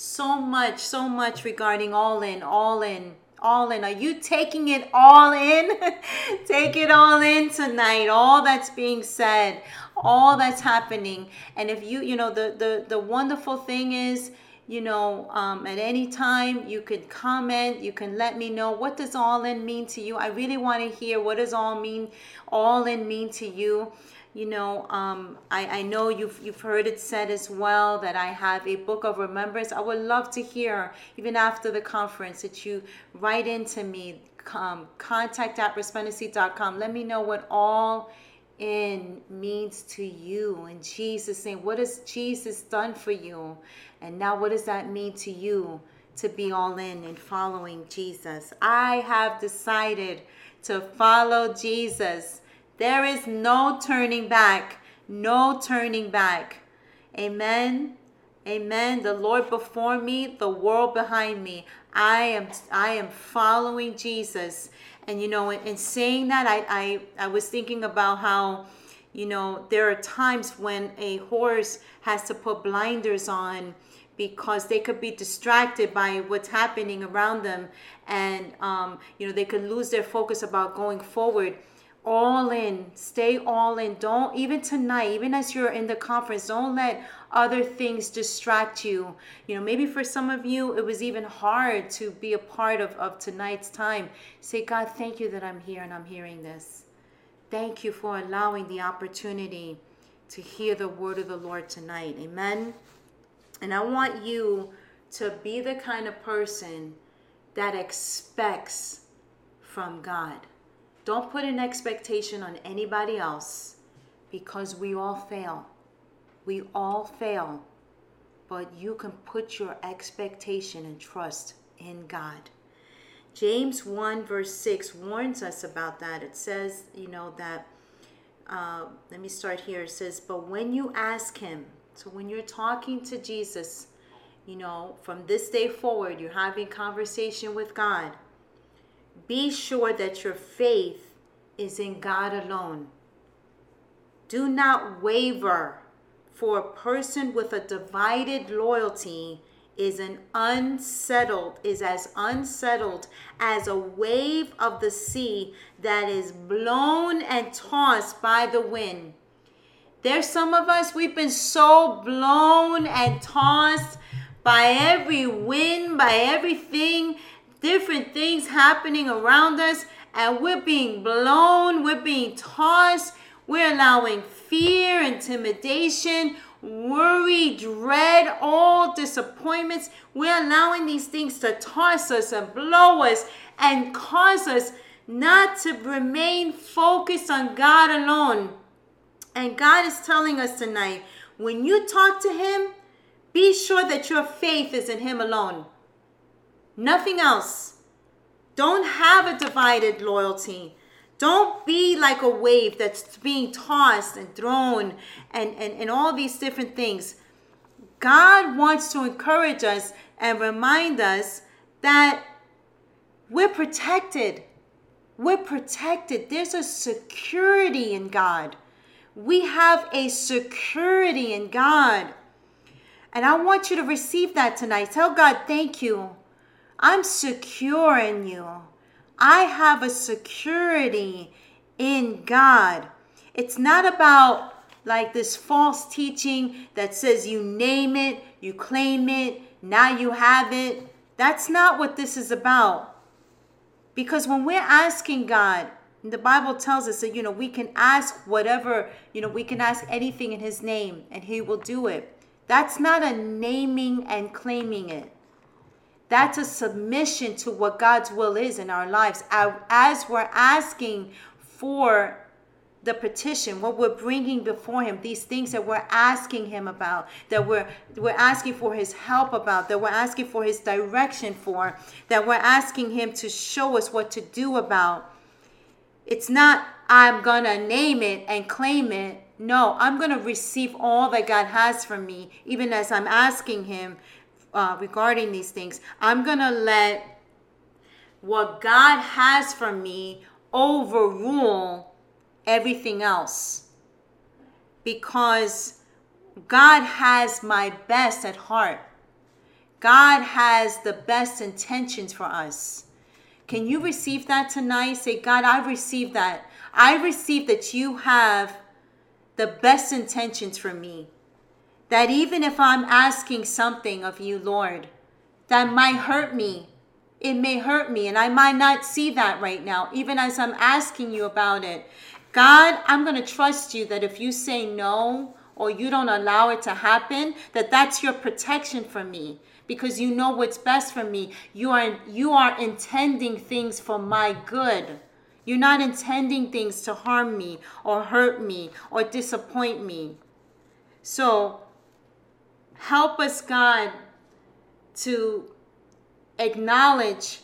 so much, so much regarding all in, all in, all in. Are you taking it all in? Take it all in tonight. All that's being said, all that's happening. And if you, you know, the the the wonderful thing is, you know, um, at any time you can comment. You can let me know what does all in mean to you. I really want to hear what does all mean, all in mean to you you know um, I, I know you've, you've heard it said as well that i have a book of remembrance i would love to hear even after the conference that you write into me um, contact at resplendency.com let me know what all in means to you in jesus name what has jesus done for you and now what does that mean to you to be all in and following Jesus. I have decided to follow Jesus. There is no turning back, no turning back. Amen. Amen. The Lord before me, the world behind me. I am I am following Jesus. And you know, in, in saying that, I, I I was thinking about how, you know, there are times when a horse has to put blinders on because they could be distracted by what's happening around them and um, you know they could lose their focus about going forward. All in stay all in. Don't even tonight even as you're in the conference don't let other things distract you. You know maybe for some of you it was even hard to be a part of, of tonight's time. Say god thank you that i'm here and i'm hearing this. Thank you for allowing the opportunity to hear the word of the lord tonight. Amen and I want you to be the kind of person that expects from God. Don't put an expectation on anybody else because we all fail. We all fail. But you can put your expectation and trust in God. James 1, verse 6 warns us about that. It says, you know, that, uh, let me start here. It says, But when you ask Him, so when you're talking to Jesus, you know, from this day forward, you're having conversation with God. Be sure that your faith is in God alone. Do not waver, for a person with a divided loyalty is an unsettled is as unsettled as a wave of the sea that is blown and tossed by the wind there's some of us, we've been so blown and tossed by every wind, by everything, different things happening around us, and we're being blown, we're being tossed, we're allowing fear, intimidation, worry, dread, all disappointments. We're allowing these things to toss us and blow us and cause us not to remain focused on God alone and God is telling us tonight when you talk to Him, be sure that your faith is in Him alone. Nothing else. Don't have a divided loyalty. Don't be like a wave that's being tossed and thrown and, and, and all these different things. God wants to encourage us and remind us that we're protected. We're protected. There's a security in God. We have a security in God. And I want you to receive that tonight. Tell God, thank you. I'm secure in you. I have a security in God. It's not about like this false teaching that says you name it, you claim it, now you have it. That's not what this is about. Because when we're asking God, the Bible tells us that, you know, we can ask whatever, you know, we can ask anything in His name and He will do it. That's not a naming and claiming it. That's a submission to what God's will is in our lives. As we're asking for the petition, what we're bringing before Him, these things that we're asking Him about, that we're we're asking for His help about, that we're asking for His direction for, that we're asking Him to show us what to do about it's not, I'm going to name it and claim it. No, I'm going to receive all that God has for me, even as I'm asking Him uh, regarding these things. I'm going to let what God has for me overrule everything else because God has my best at heart. God has the best intentions for us. Can you receive that tonight? Say, God, I receive that. I receive that you have the best intentions for me. That even if I'm asking something of you, Lord, that might hurt me, it may hurt me, and I might not see that right now, even as I'm asking you about it. God, I'm going to trust you that if you say no or you don't allow it to happen, that that's your protection for me because you know what's best for me. You are you are intending things for my good. You're not intending things to harm me or hurt me or disappoint me. So help us God to acknowledge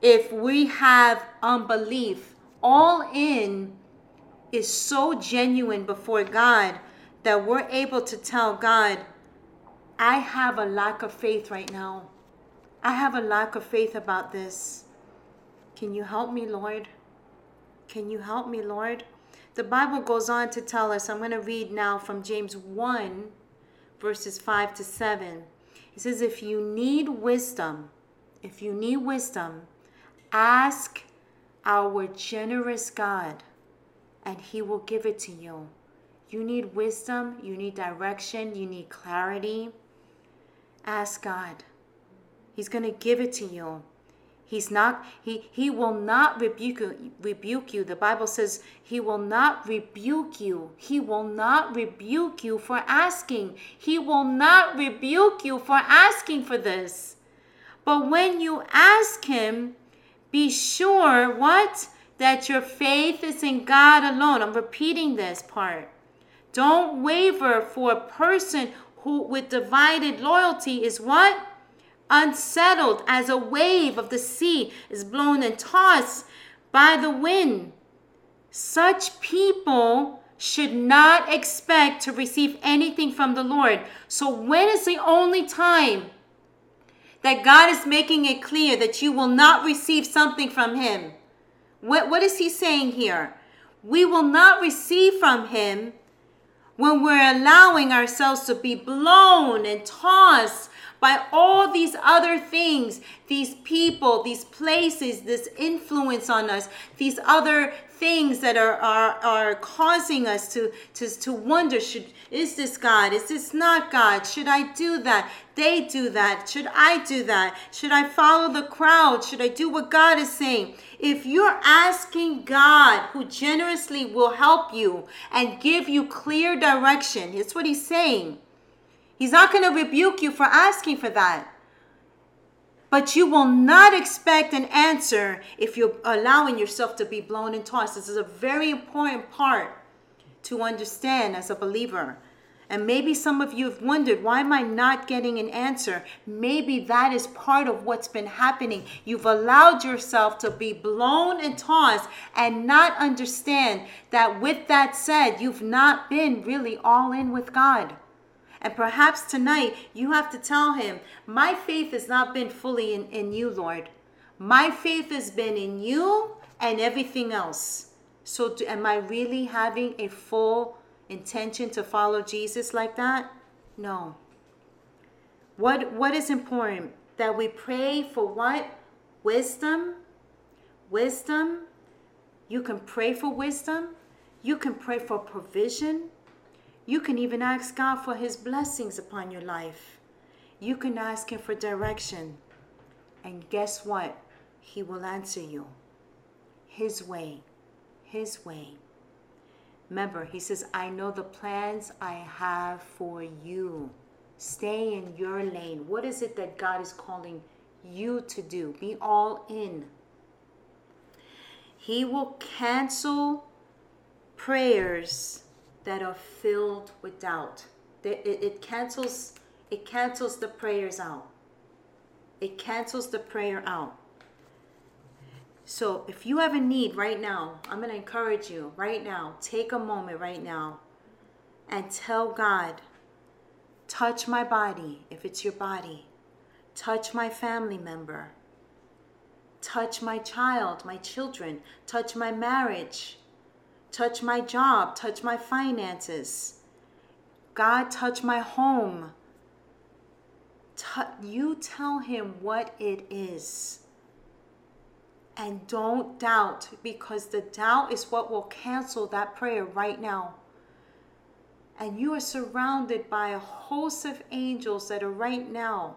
if we have unbelief. All in is so genuine before God that we're able to tell God, I have a lack of faith right now. I have a lack of faith about this. Can you help me, Lord? Can you help me, Lord? The Bible goes on to tell us, I'm going to read now from James 1, verses 5 to 7. It says, If you need wisdom, if you need wisdom, ask our generous God, and He will give it to you. You need wisdom, you need direction, you need clarity. Ask God. He's going to give it to you. He's not he he will not rebuke you, rebuke you. The Bible says he will not rebuke you. He will not rebuke you for asking. He will not rebuke you for asking for this. But when you ask him, be sure what? That your faith is in God alone. I'm repeating this part. Don't waver for a person who with divided loyalty is what? unsettled as a wave of the sea is blown and tossed by the wind. Such people should not expect to receive anything from the Lord. So, when is the only time that God is making it clear that you will not receive something from Him? What, what is He saying here? We will not receive from Him when we're allowing ourselves to be blown and tossed by all these other things, these people, these places, this influence on us, these other things that are are, are causing us to, to to wonder should is this God? Is this not God? Should I do that? They do that. Should I do that? Should I follow the crowd? Should I do what God is saying? If you're asking God, who generously will help you and give you clear direction, it's what he's saying. He's not going to rebuke you for asking for that. But you will not expect an answer if you're allowing yourself to be blown and tossed. This is a very important part to understand as a believer. And maybe some of you have wondered, why am I not getting an answer? Maybe that is part of what's been happening. You've allowed yourself to be blown and tossed and not understand that with that said, you've not been really all in with God. And perhaps tonight you have to tell him, My faith has not been fully in, in you, Lord. My faith has been in you and everything else. So, do, am I really having a full intention to follow Jesus like that? No. What, what is important? That we pray for what? Wisdom. Wisdom. You can pray for wisdom. You can pray for provision. You can even ask God for His blessings upon your life. You can ask Him for direction. And guess what? He will answer you. His way. His way. Remember, He says, I know the plans I have for you. Stay in your lane. What is it that God is calling you to do? Be all in. He will cancel prayers that are filled with doubt. It, it, cancels it cancels the prayers out. It cancels the prayer out. So if you have a need right now, I'm going to encourage you right now. Take a moment right now and tell God, touch my body if it's your body. Touch my family member. Touch my child, my children. Touch my marriage touch my job, touch my finances. God, touch my home. you tell him what it is. And don't doubt because the doubt is what will cancel that prayer right now. And you are surrounded by a host of angels that are right now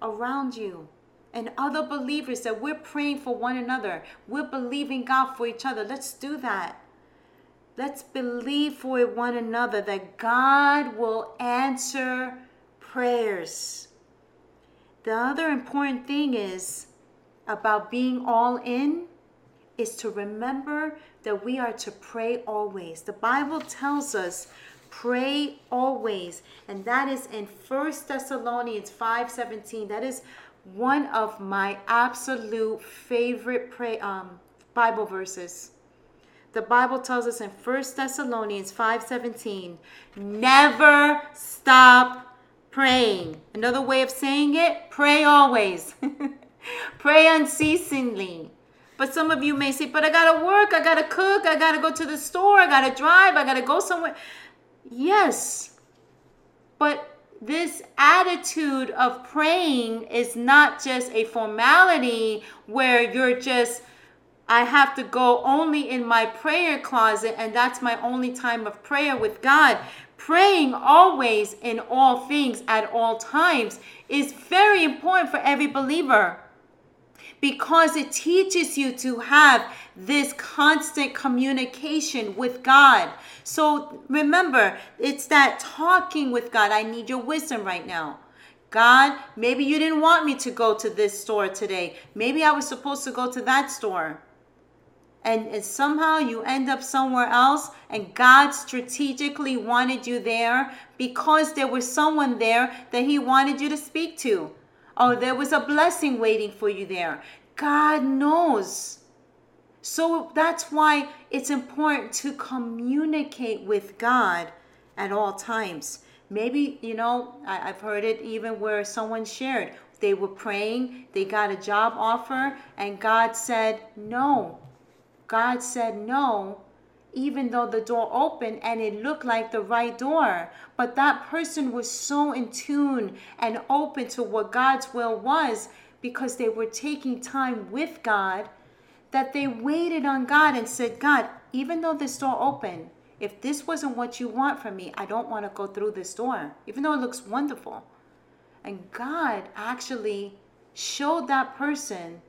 around you and other believers that we're praying for one another. We're believing God for each other. Let's do that. Let's believe for one another that God will answer prayers. The other important thing is about being all in is to remember that we are to pray always. The Bible tells us pray always and that is in First Thessalonians 5:17 that is one of my absolute favorite pray, um, Bible verses. The Bible tells us in 1 Thessalonians 5:17, never stop praying. Another way of saying it, pray always. pray unceasingly. But some of you may say, but I gotta work, I gotta cook, I gotta go to the store, I gotta drive, I gotta go somewhere. Yes, but this attitude of praying is not just a formality where you're just, I have to go only in my prayer closet and that's my only time of prayer with God. Praying always in all things at all times is very important for every believer because it teaches you to have this constant communication with God. So remember, it's that talking with God. I need your wisdom right now. God, maybe you didn't want me to go to this store today. Maybe I was supposed to go to that store. And, somehow you end up somewhere else, and God strategically wanted you there because there was someone there that He wanted you to speak to. Oh, there was a blessing waiting for you there. God knows. So that's why it's important to communicate with God at all times. Maybe, you know, I, have heard it even where someone shared they were praying, they got a job offer, and God said no. God said no, even though the door opened and it looked like the right door. But that person was so in tune and open to what God's will was because they were taking time with God that they waited on God and said, God, even though this door opened, if this wasn't what you want from me, I don't want to go through this door, even though it looks wonderful. And God actually showed that person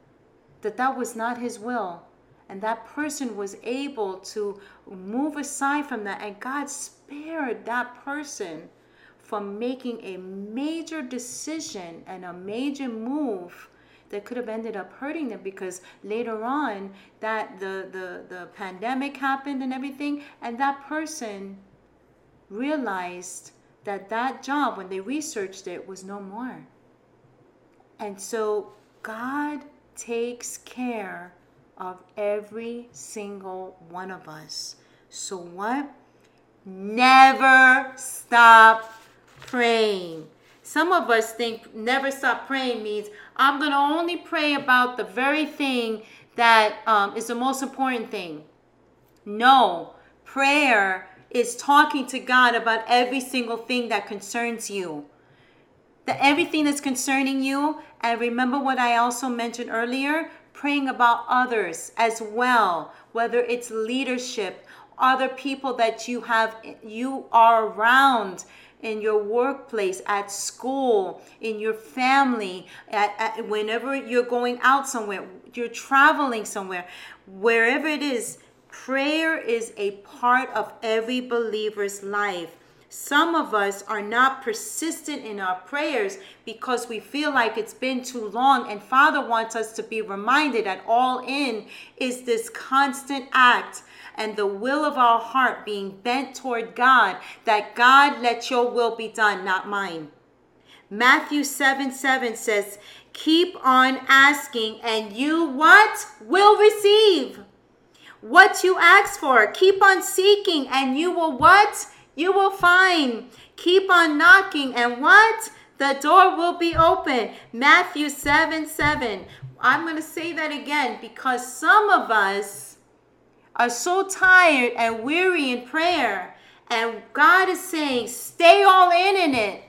that that was not his will. And that person was able to move aside from that. And God spared that person from making a major decision and a major move that could have ended up hurting them because later on that the, the, the pandemic happened and everything and that person realized that that job when they researched it was no more and so god takes care of every single one of us so what never stop praying some of us think never stop praying means I'm going to only pray about the very thing that um, is the most important thing. No, prayer is talking to God about every single thing that concerns you. The everything that's concerning you, and remember what I also mentioned earlier, praying about others as well, whether it's leadership, other people that you have you are around in your workplace, at school, in your family, at, at, whenever you're going out somewhere, you're traveling somewhere, wherever it is, prayer is a part of every believer's life. Some of us are not persistent in our prayers because we feel like it's been too long. And Father wants us to be reminded that all in is this constant act and the will of our heart being bent toward God, that God let your will be done, not mine. Matthew 7 7 says, Keep on asking, and you what? Will receive. What you ask for. Keep on seeking, and you will what? You will find. Keep on knocking, and what? The door will be open. Matthew 7 7. I'm going to say that again because some of us are so tired and weary in prayer. And God is saying, stay all in in it.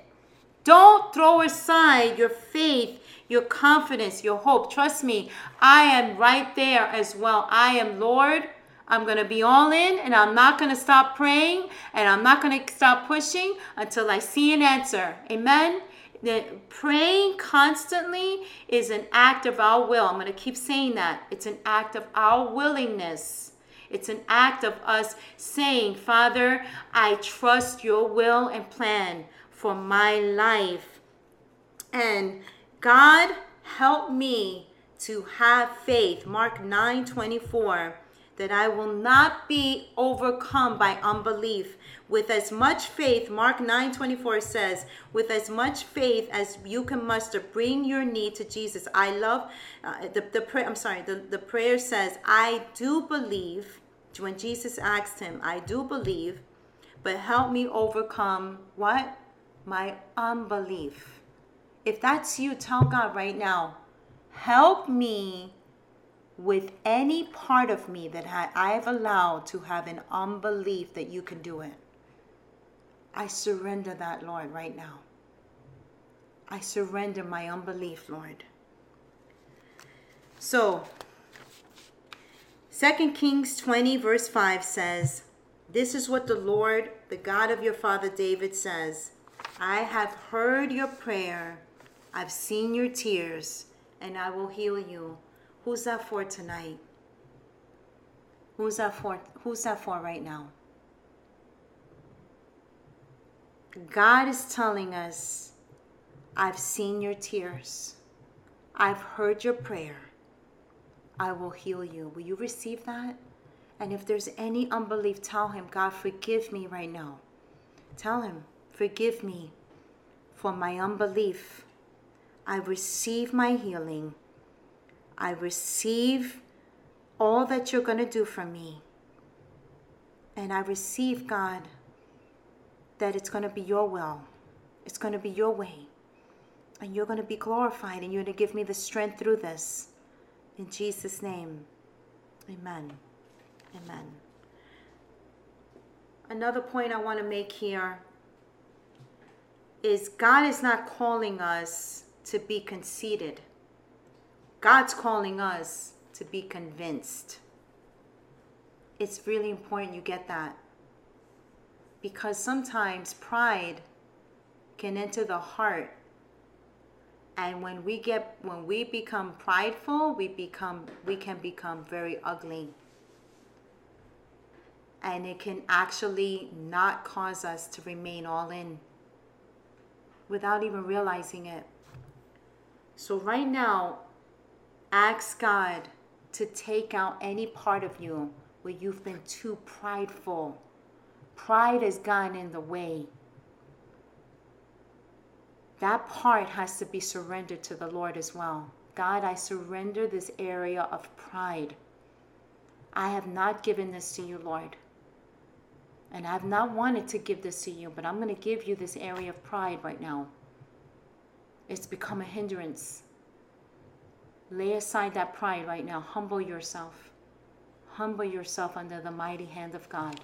Don't throw aside your faith, your confidence, your hope. Trust me, I am right there as well. I am Lord. I'm going to be all in and I'm not going to stop praying and I'm not going to stop pushing until I see an answer. Amen. The praying constantly is an act of our will. I'm going to keep saying that. It's an act of our willingness it's an act of us saying, Father, I trust your will and plan for my life. And God, help me to have faith. Mark 9 24. That I will not be overcome by unbelief. With as much faith, Mark 9 24 says, with as much faith as you can muster, bring your need to Jesus. I love uh, the, the prayer, I'm sorry, the, the prayer says, I do believe. When Jesus asked him, I do believe, but help me overcome what? My unbelief. If that's you, tell God right now, help me with any part of me that I've allowed to have an unbelief that you can do it. I surrender that, Lord, right now. I surrender my unbelief, Lord. So, 2 Kings 20, verse 5 says, This is what the Lord, the God of your father David, says I have heard your prayer, I've seen your tears, and I will heal you. Who's that for tonight? Who's that for? Who's that for right now? God is telling us, I've seen your tears. I've heard your prayer. I will heal you. Will you receive that? And if there's any unbelief, tell him, God, forgive me right now. Tell him, forgive me for my unbelief. I receive my healing. I receive all that you're going to do for me. And I receive, God, that it's going to be your will. It's going to be your way. And you're going to be glorified and you're going to give me the strength through this. In Jesus' name, amen. Amen. Another point I want to make here is God is not calling us to be conceited. God's calling us to be convinced. It's really important you get that. Because sometimes pride can enter the heart. And when we get when we become prideful, we become we can become very ugly. And it can actually not cause us to remain all in without even realizing it. So right now, Ask God to take out any part of you where you've been too prideful. Pride has gotten in the way. That part has to be surrendered to the Lord as well. God, I surrender this area of pride. I have not given this to you, Lord. And I've not wanted to give this to you, but I'm going to give you this area of pride right now. It's become a hindrance. Lay aside that pride right now. Humble yourself. Humble yourself under the mighty hand of God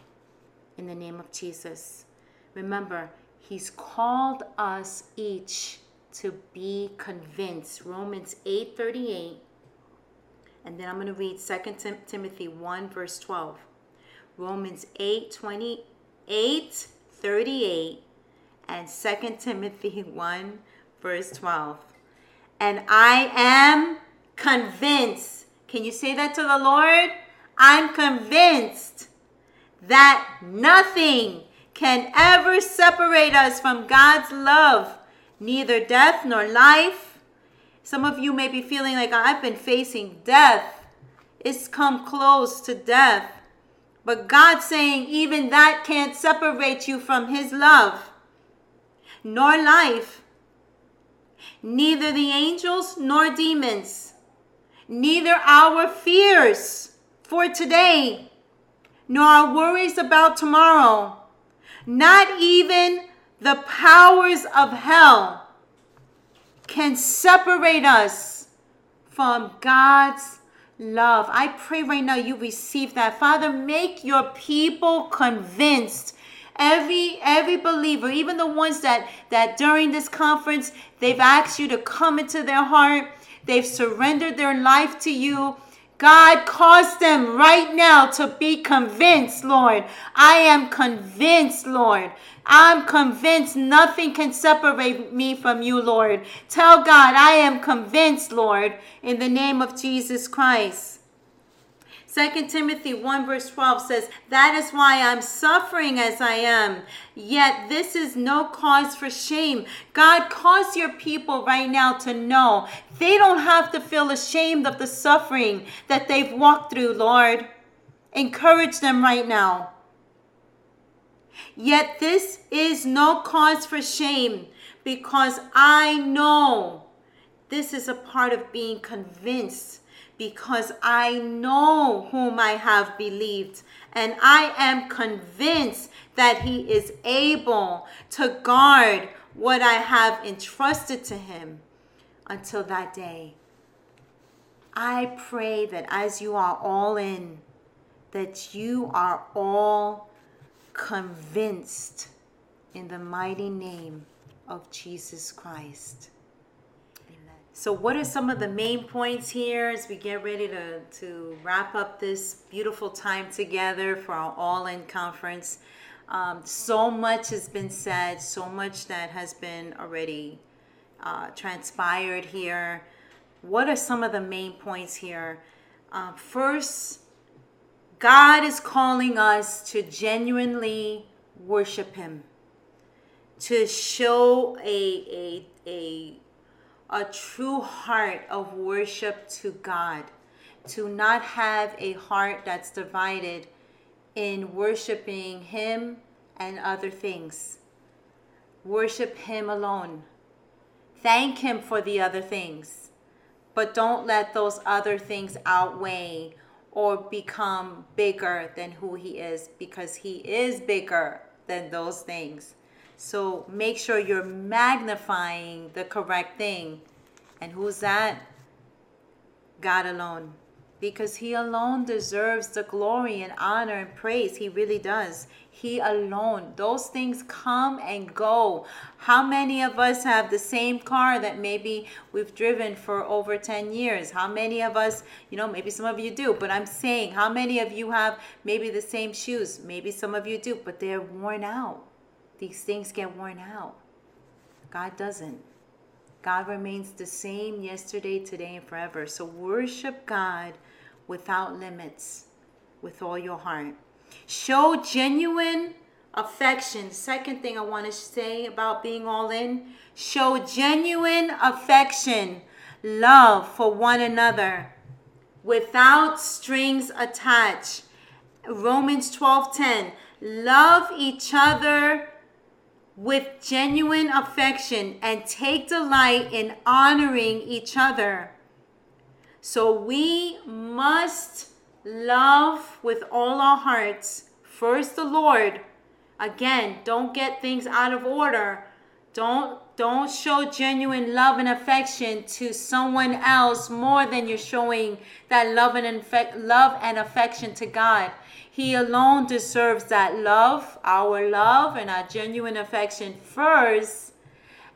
in the name of Jesus. Remember, He's called us each to be convinced. Romans 8 38. And then I'm going to read 2 Tim- Timothy 1, verse 12. Romans 8 28 38 and 2 Timothy 1, verse 12. And I am convinced. Can you say that to the Lord? I'm convinced that nothing can ever separate us from God's love, neither death nor life. Some of you may be feeling like oh, I've been facing death. It's come close to death. But God's saying even that can't separate you from His love, nor life, neither the angels nor demons neither our fears for today, nor our worries about tomorrow, not even the powers of hell can separate us from God's love. I pray right now you receive that. Father, make your people convinced every every believer even the ones that that during this conference they've asked you to come into their heart They've surrendered their life to you. God, cause them right now to be convinced, Lord. I am convinced, Lord. I'm convinced nothing can separate me from you, Lord. Tell God, I am convinced, Lord, in the name of Jesus Christ. 2 Timothy 1 verse 12 says, That is why I'm suffering as I am. Yet this is no cause for shame. God, cause your people right now to know they don't have to feel ashamed of the suffering that they've walked through, Lord. encourage them right now. Yet this is no cause for shame because I know this is a part of being convinced because I know whom I have believed and I am convinced that he is able to guard what I have entrusted to him until that day. I pray that as you are all in, that you are all convinced in the mighty name of Jesus Christ. So, what are some of the main points here as we get ready to, to wrap up this beautiful time together for our All In conference? Um, so much has been said, so much that has been already uh, transpired here. What are some of the main points here? Uh, first, God is calling us to genuinely worship Him, to show a, a, a, a true heart of worship to God, to not have a heart that's divided in worshiping Him and other things. Worship Him alone. Thank Him for the other things, but don't let those other things outweigh or become bigger than who he is because he is bigger than those things. So make sure you're magnifying the correct thing. And who's that? God alone. Because he alone deserves the glory and honor and praise. He really does. He alone. Those things come and go. How many of us have the same car that maybe we've driven for over 10 years? How many of us, you know, maybe some of you do, but I'm saying, how many of you have maybe the same shoes? Maybe some of you do, but they're worn out. These things get worn out. God doesn't. God remains the same yesterday, today, and forever. So worship God without limits, with all your heart. Show genuine affection. Second thing I want to say about being all in show genuine affection, love for one another without strings attached. Romans 12:10 Love each other with genuine affection and take delight in honoring each other. So we must love with all our hearts. First the Lord. Again, don't get things out of order. Don't don't show genuine love and affection to someone else more than you're showing that love and infect, love and affection to God. He alone deserves that love, our love and our genuine affection first.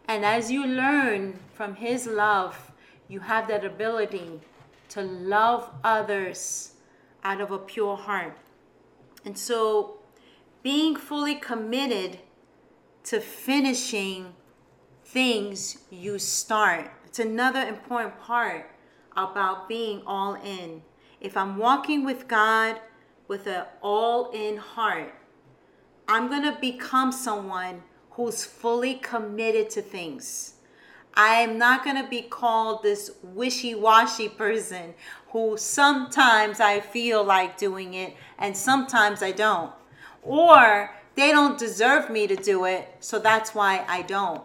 And as you learn from his love, you have that ability to love others out of a pure heart. And so, being fully committed to finishing things you start. It's another important part about being all in. If I'm walking with God with an all in heart, I'm going to become someone who's fully committed to things. I am not going to be called this wishy washy person who sometimes I feel like doing it and sometimes I don't. Or they don't deserve me to do it, so that's why I don't.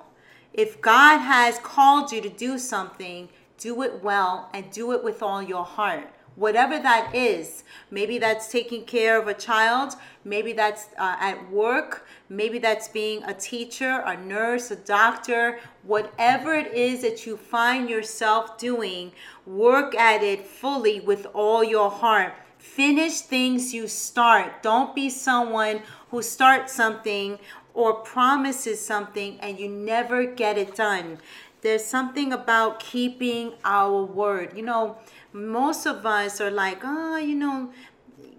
If God has called you to do something, do it well and do it with all your heart whatever that is. Maybe that's taking care of a child, maybe that's uh, at work, maybe that's being a teacher, a nurse, a doctor, whatever it is that you find yourself doing, work at it fully with all your heart. Finish things you start. Don't be someone who starts something or promises something and you never get it done. There's something about keeping our word. You know, most of us are like, oh, you know,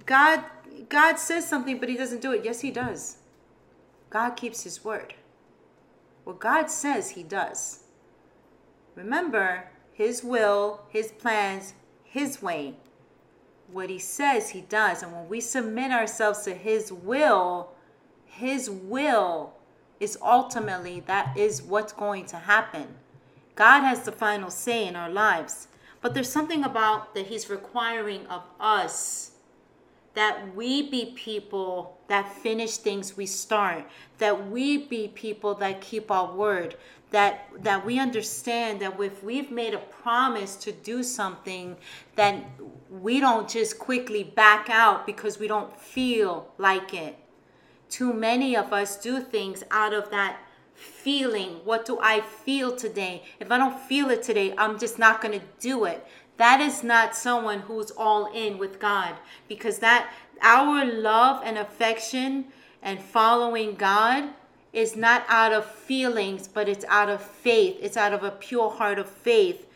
God God says something, but he doesn't do it. Yes, he does. God keeps his word. What God says, he does. Remember, his will, his plans, his way. What he says, he does. And when we submit ourselves to his will, his will is ultimately that is what's going to happen. God has the final say in our lives. But there's something about that He's requiring of us that we be people that finish things we start, that we be people that keep our word, that that we understand that if we've made a promise to do something, that we don't just quickly back out because we don't feel like it. Too many of us do things out of that feeling. What do I feel today? If I don't feel it today, I'm just not going to do it. That is not someone who's all in with God because that our love and affection and following God is not out of feelings, but it's out of faith. It's out of a pure heart of faith.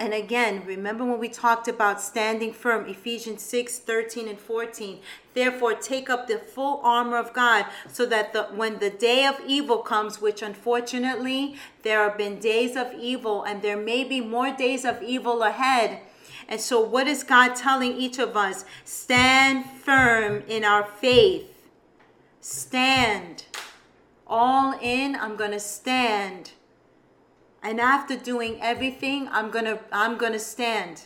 And again, remember when we talked about standing firm, Ephesians 6 13 and 14. Therefore, take up the full armor of God so that the, when the day of evil comes, which unfortunately there have been days of evil and there may be more days of evil ahead. And so, what is God telling each of us? Stand firm in our faith. Stand. All in, I'm going to stand and after doing everything i'm gonna i'm gonna stand.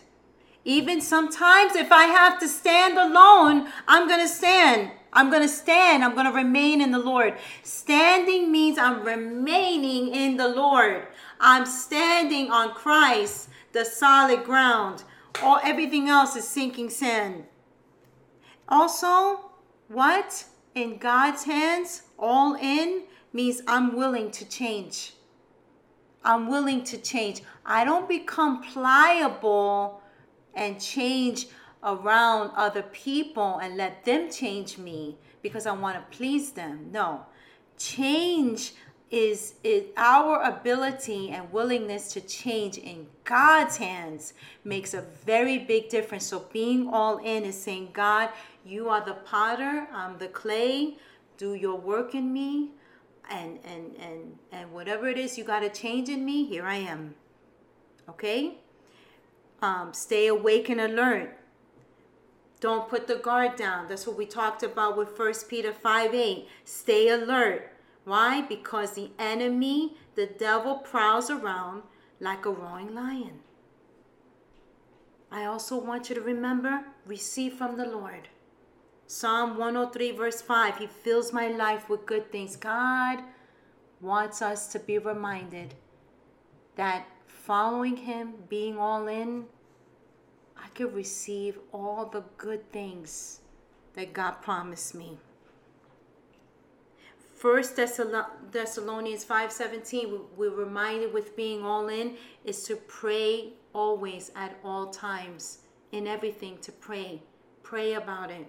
Even sometimes if i have to stand alone i'm gonna stand. I'm gonna stand. I'm gonna remain in the lord. Standing means i'm remaining in the lord. I'm standing on christ the solid ground. All everything else is sinking sand. Also what? In god's hands all in means i'm willing to change I'm willing to change. I don't become pliable and change around other people and let them change me because I want to please them. No. Change is, is our ability and willingness to change in God's hands makes a very big difference. So being all in is saying, God, you are the potter, I'm the clay. Do your work in me and and and and whatever it is you got to change in me here i am okay? Um, stay awake and alert. Don't put the guard down. That's what we talked about with First peter 5 8 stay alert. Why? Because the enemy the devil prowls around like a roaring lion. I also want you to remember receive from the lord Psalm 103, verse 5 He fills my life with good things. God wants us to be reminded that following Him, being all in, I could receive all the good things that God promised me. First Thessalonians 5:17 we're reminded with being all in is to pray always at all times in everything to pray pray about it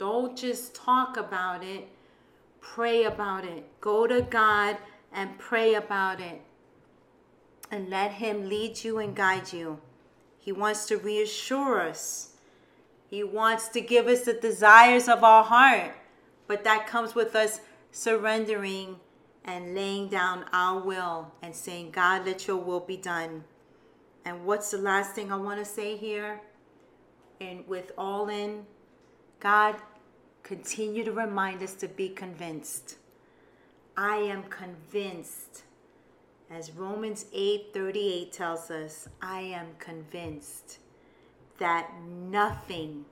don't just talk about it, pray about it. Go to God and pray about it. And let Him lead you and guide you. He wants to reassure us, He wants to give us the desires of our heart. But that comes with us surrendering and laying down our will and saying, God, let your will be done. And what's the last thing I want to say here? And with all in, God, continue to remind us to be convinced. I am convinced. As Romans 8:38 tells us, I am convinced that nothing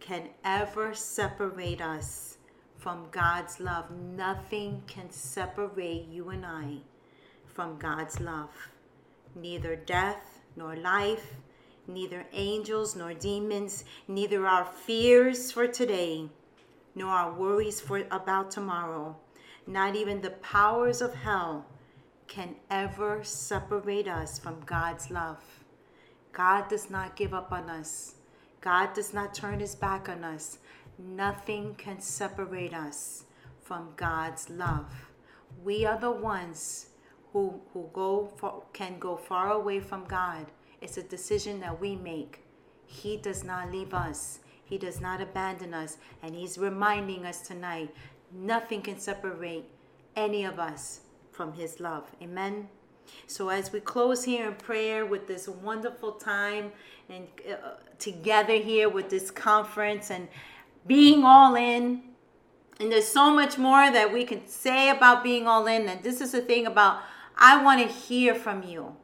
can ever separate us from God's love. Nothing can separate you and I from God's love. Neither death nor life, neither angels nor demons, neither our fears for today nor our worries for about tomorrow. Not even the powers of hell can ever separate us from God's love. God does not give up on us. God does not turn his back on us. Nothing can separate us from God's love. We are the ones who, who go for, can go far away from God. It's a decision that we make. He does not leave us. He does not abandon us. And He's reminding us tonight nothing can separate any of us from His love. Amen. So as we close here in prayer with this wonderful time and uh, together here with this conference and being all in, and there's so much more that we can say about being all in. And this is the thing about I want to hear from you.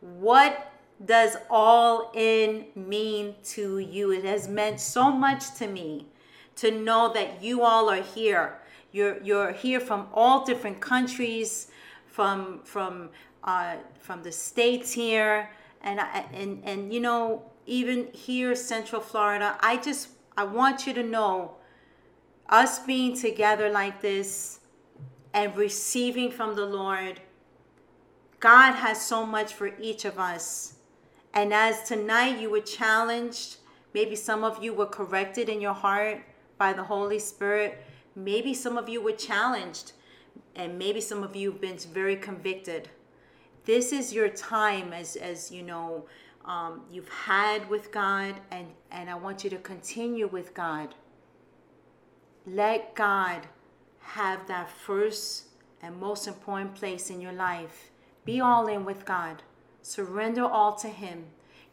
What does all in mean to you? It has meant so much to me to know that you all are here. You're you're here from all different countries, from from uh, from the states here, and I, and and you know even here Central Florida. I just I want you to know, us being together like this and receiving from the Lord. God has so much for each of us. And as tonight you were challenged, maybe some of you were corrected in your heart by the Holy Spirit. Maybe some of you were challenged, and maybe some of you have been very convicted. This is your time, as as you know, um, you've had with God, and and I want you to continue with God. Let God have that first and most important place in your life. Be all in with God. Surrender all to Him.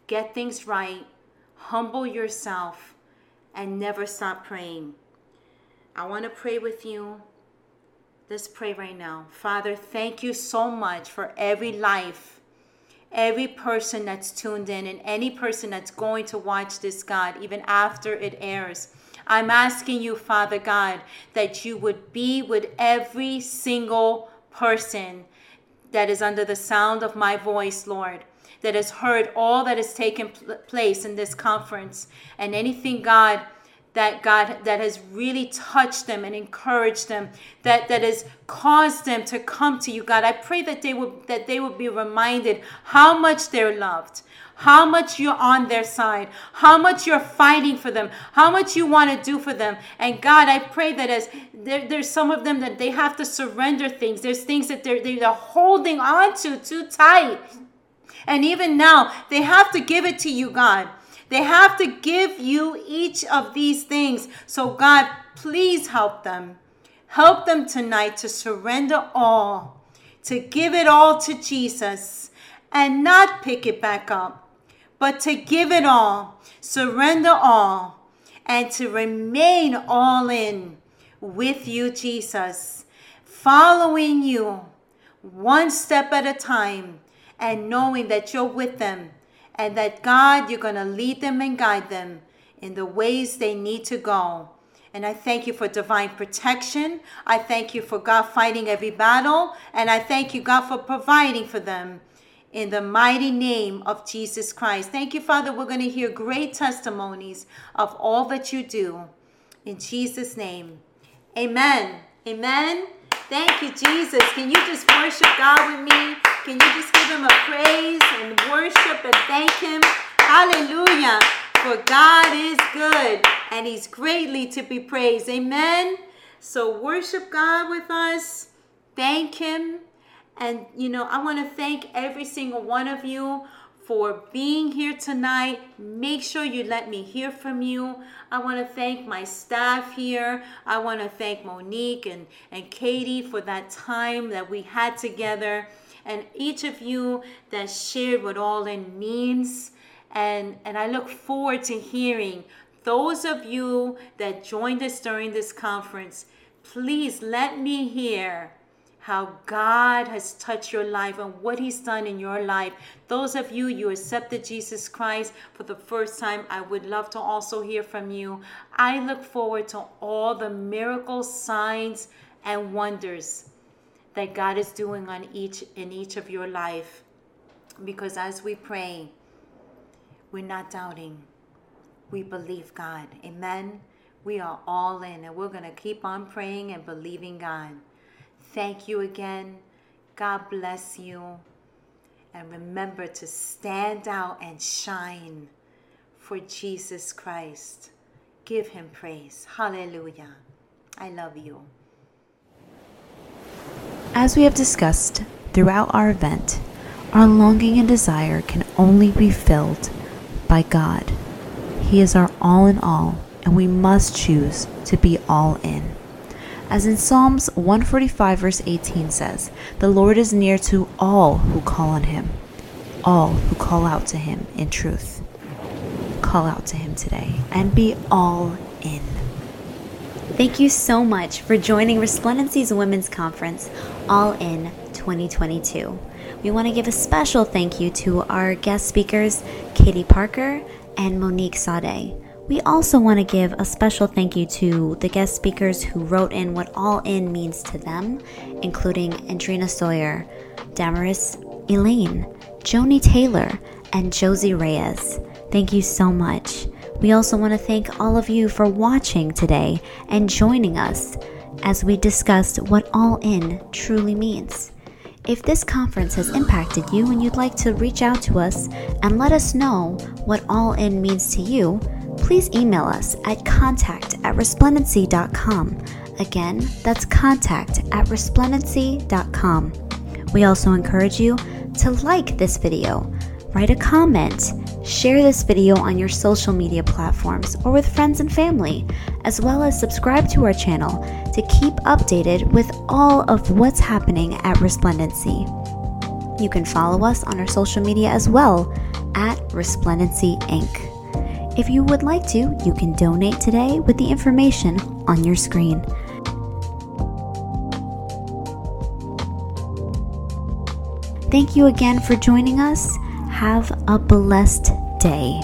Get things right. Humble yourself and never stop praying. I want to pray with you. Let's pray right now. Father, thank you so much for every life, every person that's tuned in, and any person that's going to watch this, God, even after it airs. I'm asking you, Father God, that you would be with every single person that is under the sound of my voice, Lord, that has heard all that has taken pl- place in this conference and anything, God, that God that has really touched them and encouraged them, that that has caused them to come to you, God. I pray that they will that they will be reminded how much they're loved, how much you're on their side, how much you're fighting for them, how much you want to do for them. And God, I pray that as there, there's some of them that they have to surrender things. There's things that they're they're holding on to too tight. And even now, they have to give it to you, God. They have to give you each of these things. So, God, please help them. Help them tonight to surrender all, to give it all to Jesus and not pick it back up, but to give it all, surrender all, and to remain all in with you, Jesus, following you one step at a time and knowing that you're with them and that God, you're going to lead them and guide them in the ways they need to go. And I thank you for divine protection. I thank you for God fighting every battle. And I thank you, God, for providing for them in the mighty name of Jesus Christ. Thank you, Father. We're going to hear great testimonies of all that you do. In Jesus' name, amen. Amen. Thank you, Jesus. Can you just worship God with me? Can you just give him a praise and worship and thank him? Hallelujah. For God is good and he's greatly to be praised. Amen. So worship God with us. Thank him. And you know, I want to thank every single one of you for being here tonight. Make sure you let me hear from you. I want to thank my staff here. I want to thank Monique and, and Katie for that time that we had together and each of you that shared what all in means. And, and I look forward to hearing those of you that joined us during this conference. Please let me hear how God has touched your life and what He's done in your life. Those of you, you accepted Jesus Christ for the first time, I would love to also hear from you. I look forward to all the miracles, signs, and wonders that God is doing on each in each of your life. Because as we pray, we're not doubting. We believe God. Amen. We are all in and we're going to keep on praying and believing God. Thank you again. God bless you. And remember to stand out and shine for Jesus Christ. Give him praise. Hallelujah. I love you. As we have discussed throughout our event, our longing and desire can only be filled by God. He is our all in all, and we must choose to be all in. As in Psalms 145, verse 18 says, The Lord is near to all who call on him, all who call out to him in truth. Call out to him today and be all in. Thank you so much for joining Resplendency's Women's Conference All In 2022. We want to give a special thank you to our guest speakers, Katie Parker and Monique Sade. We also want to give a special thank you to the guest speakers who wrote in what all in means to them, including Andrina Sawyer, Damaris Elaine, Joni Taylor, and Josie Reyes. Thank you so much. We also want to thank all of you for watching today and joining us as we discussed what all in truly means. If this conference has impacted you and you'd like to reach out to us and let us know what all in means to you, please email us at contact at resplendency.com. Again, that's contact at resplendency.com. We also encourage you to like this video, write a comment, share this video on your social media platforms or with friends and family, as well as subscribe to our channel to keep updated with all of what's happening at Resplendency. You can follow us on our social media as well at Resplendency Inc. If you would like to, you can donate today with the information on your screen. Thank you again for joining us. Have a blessed day.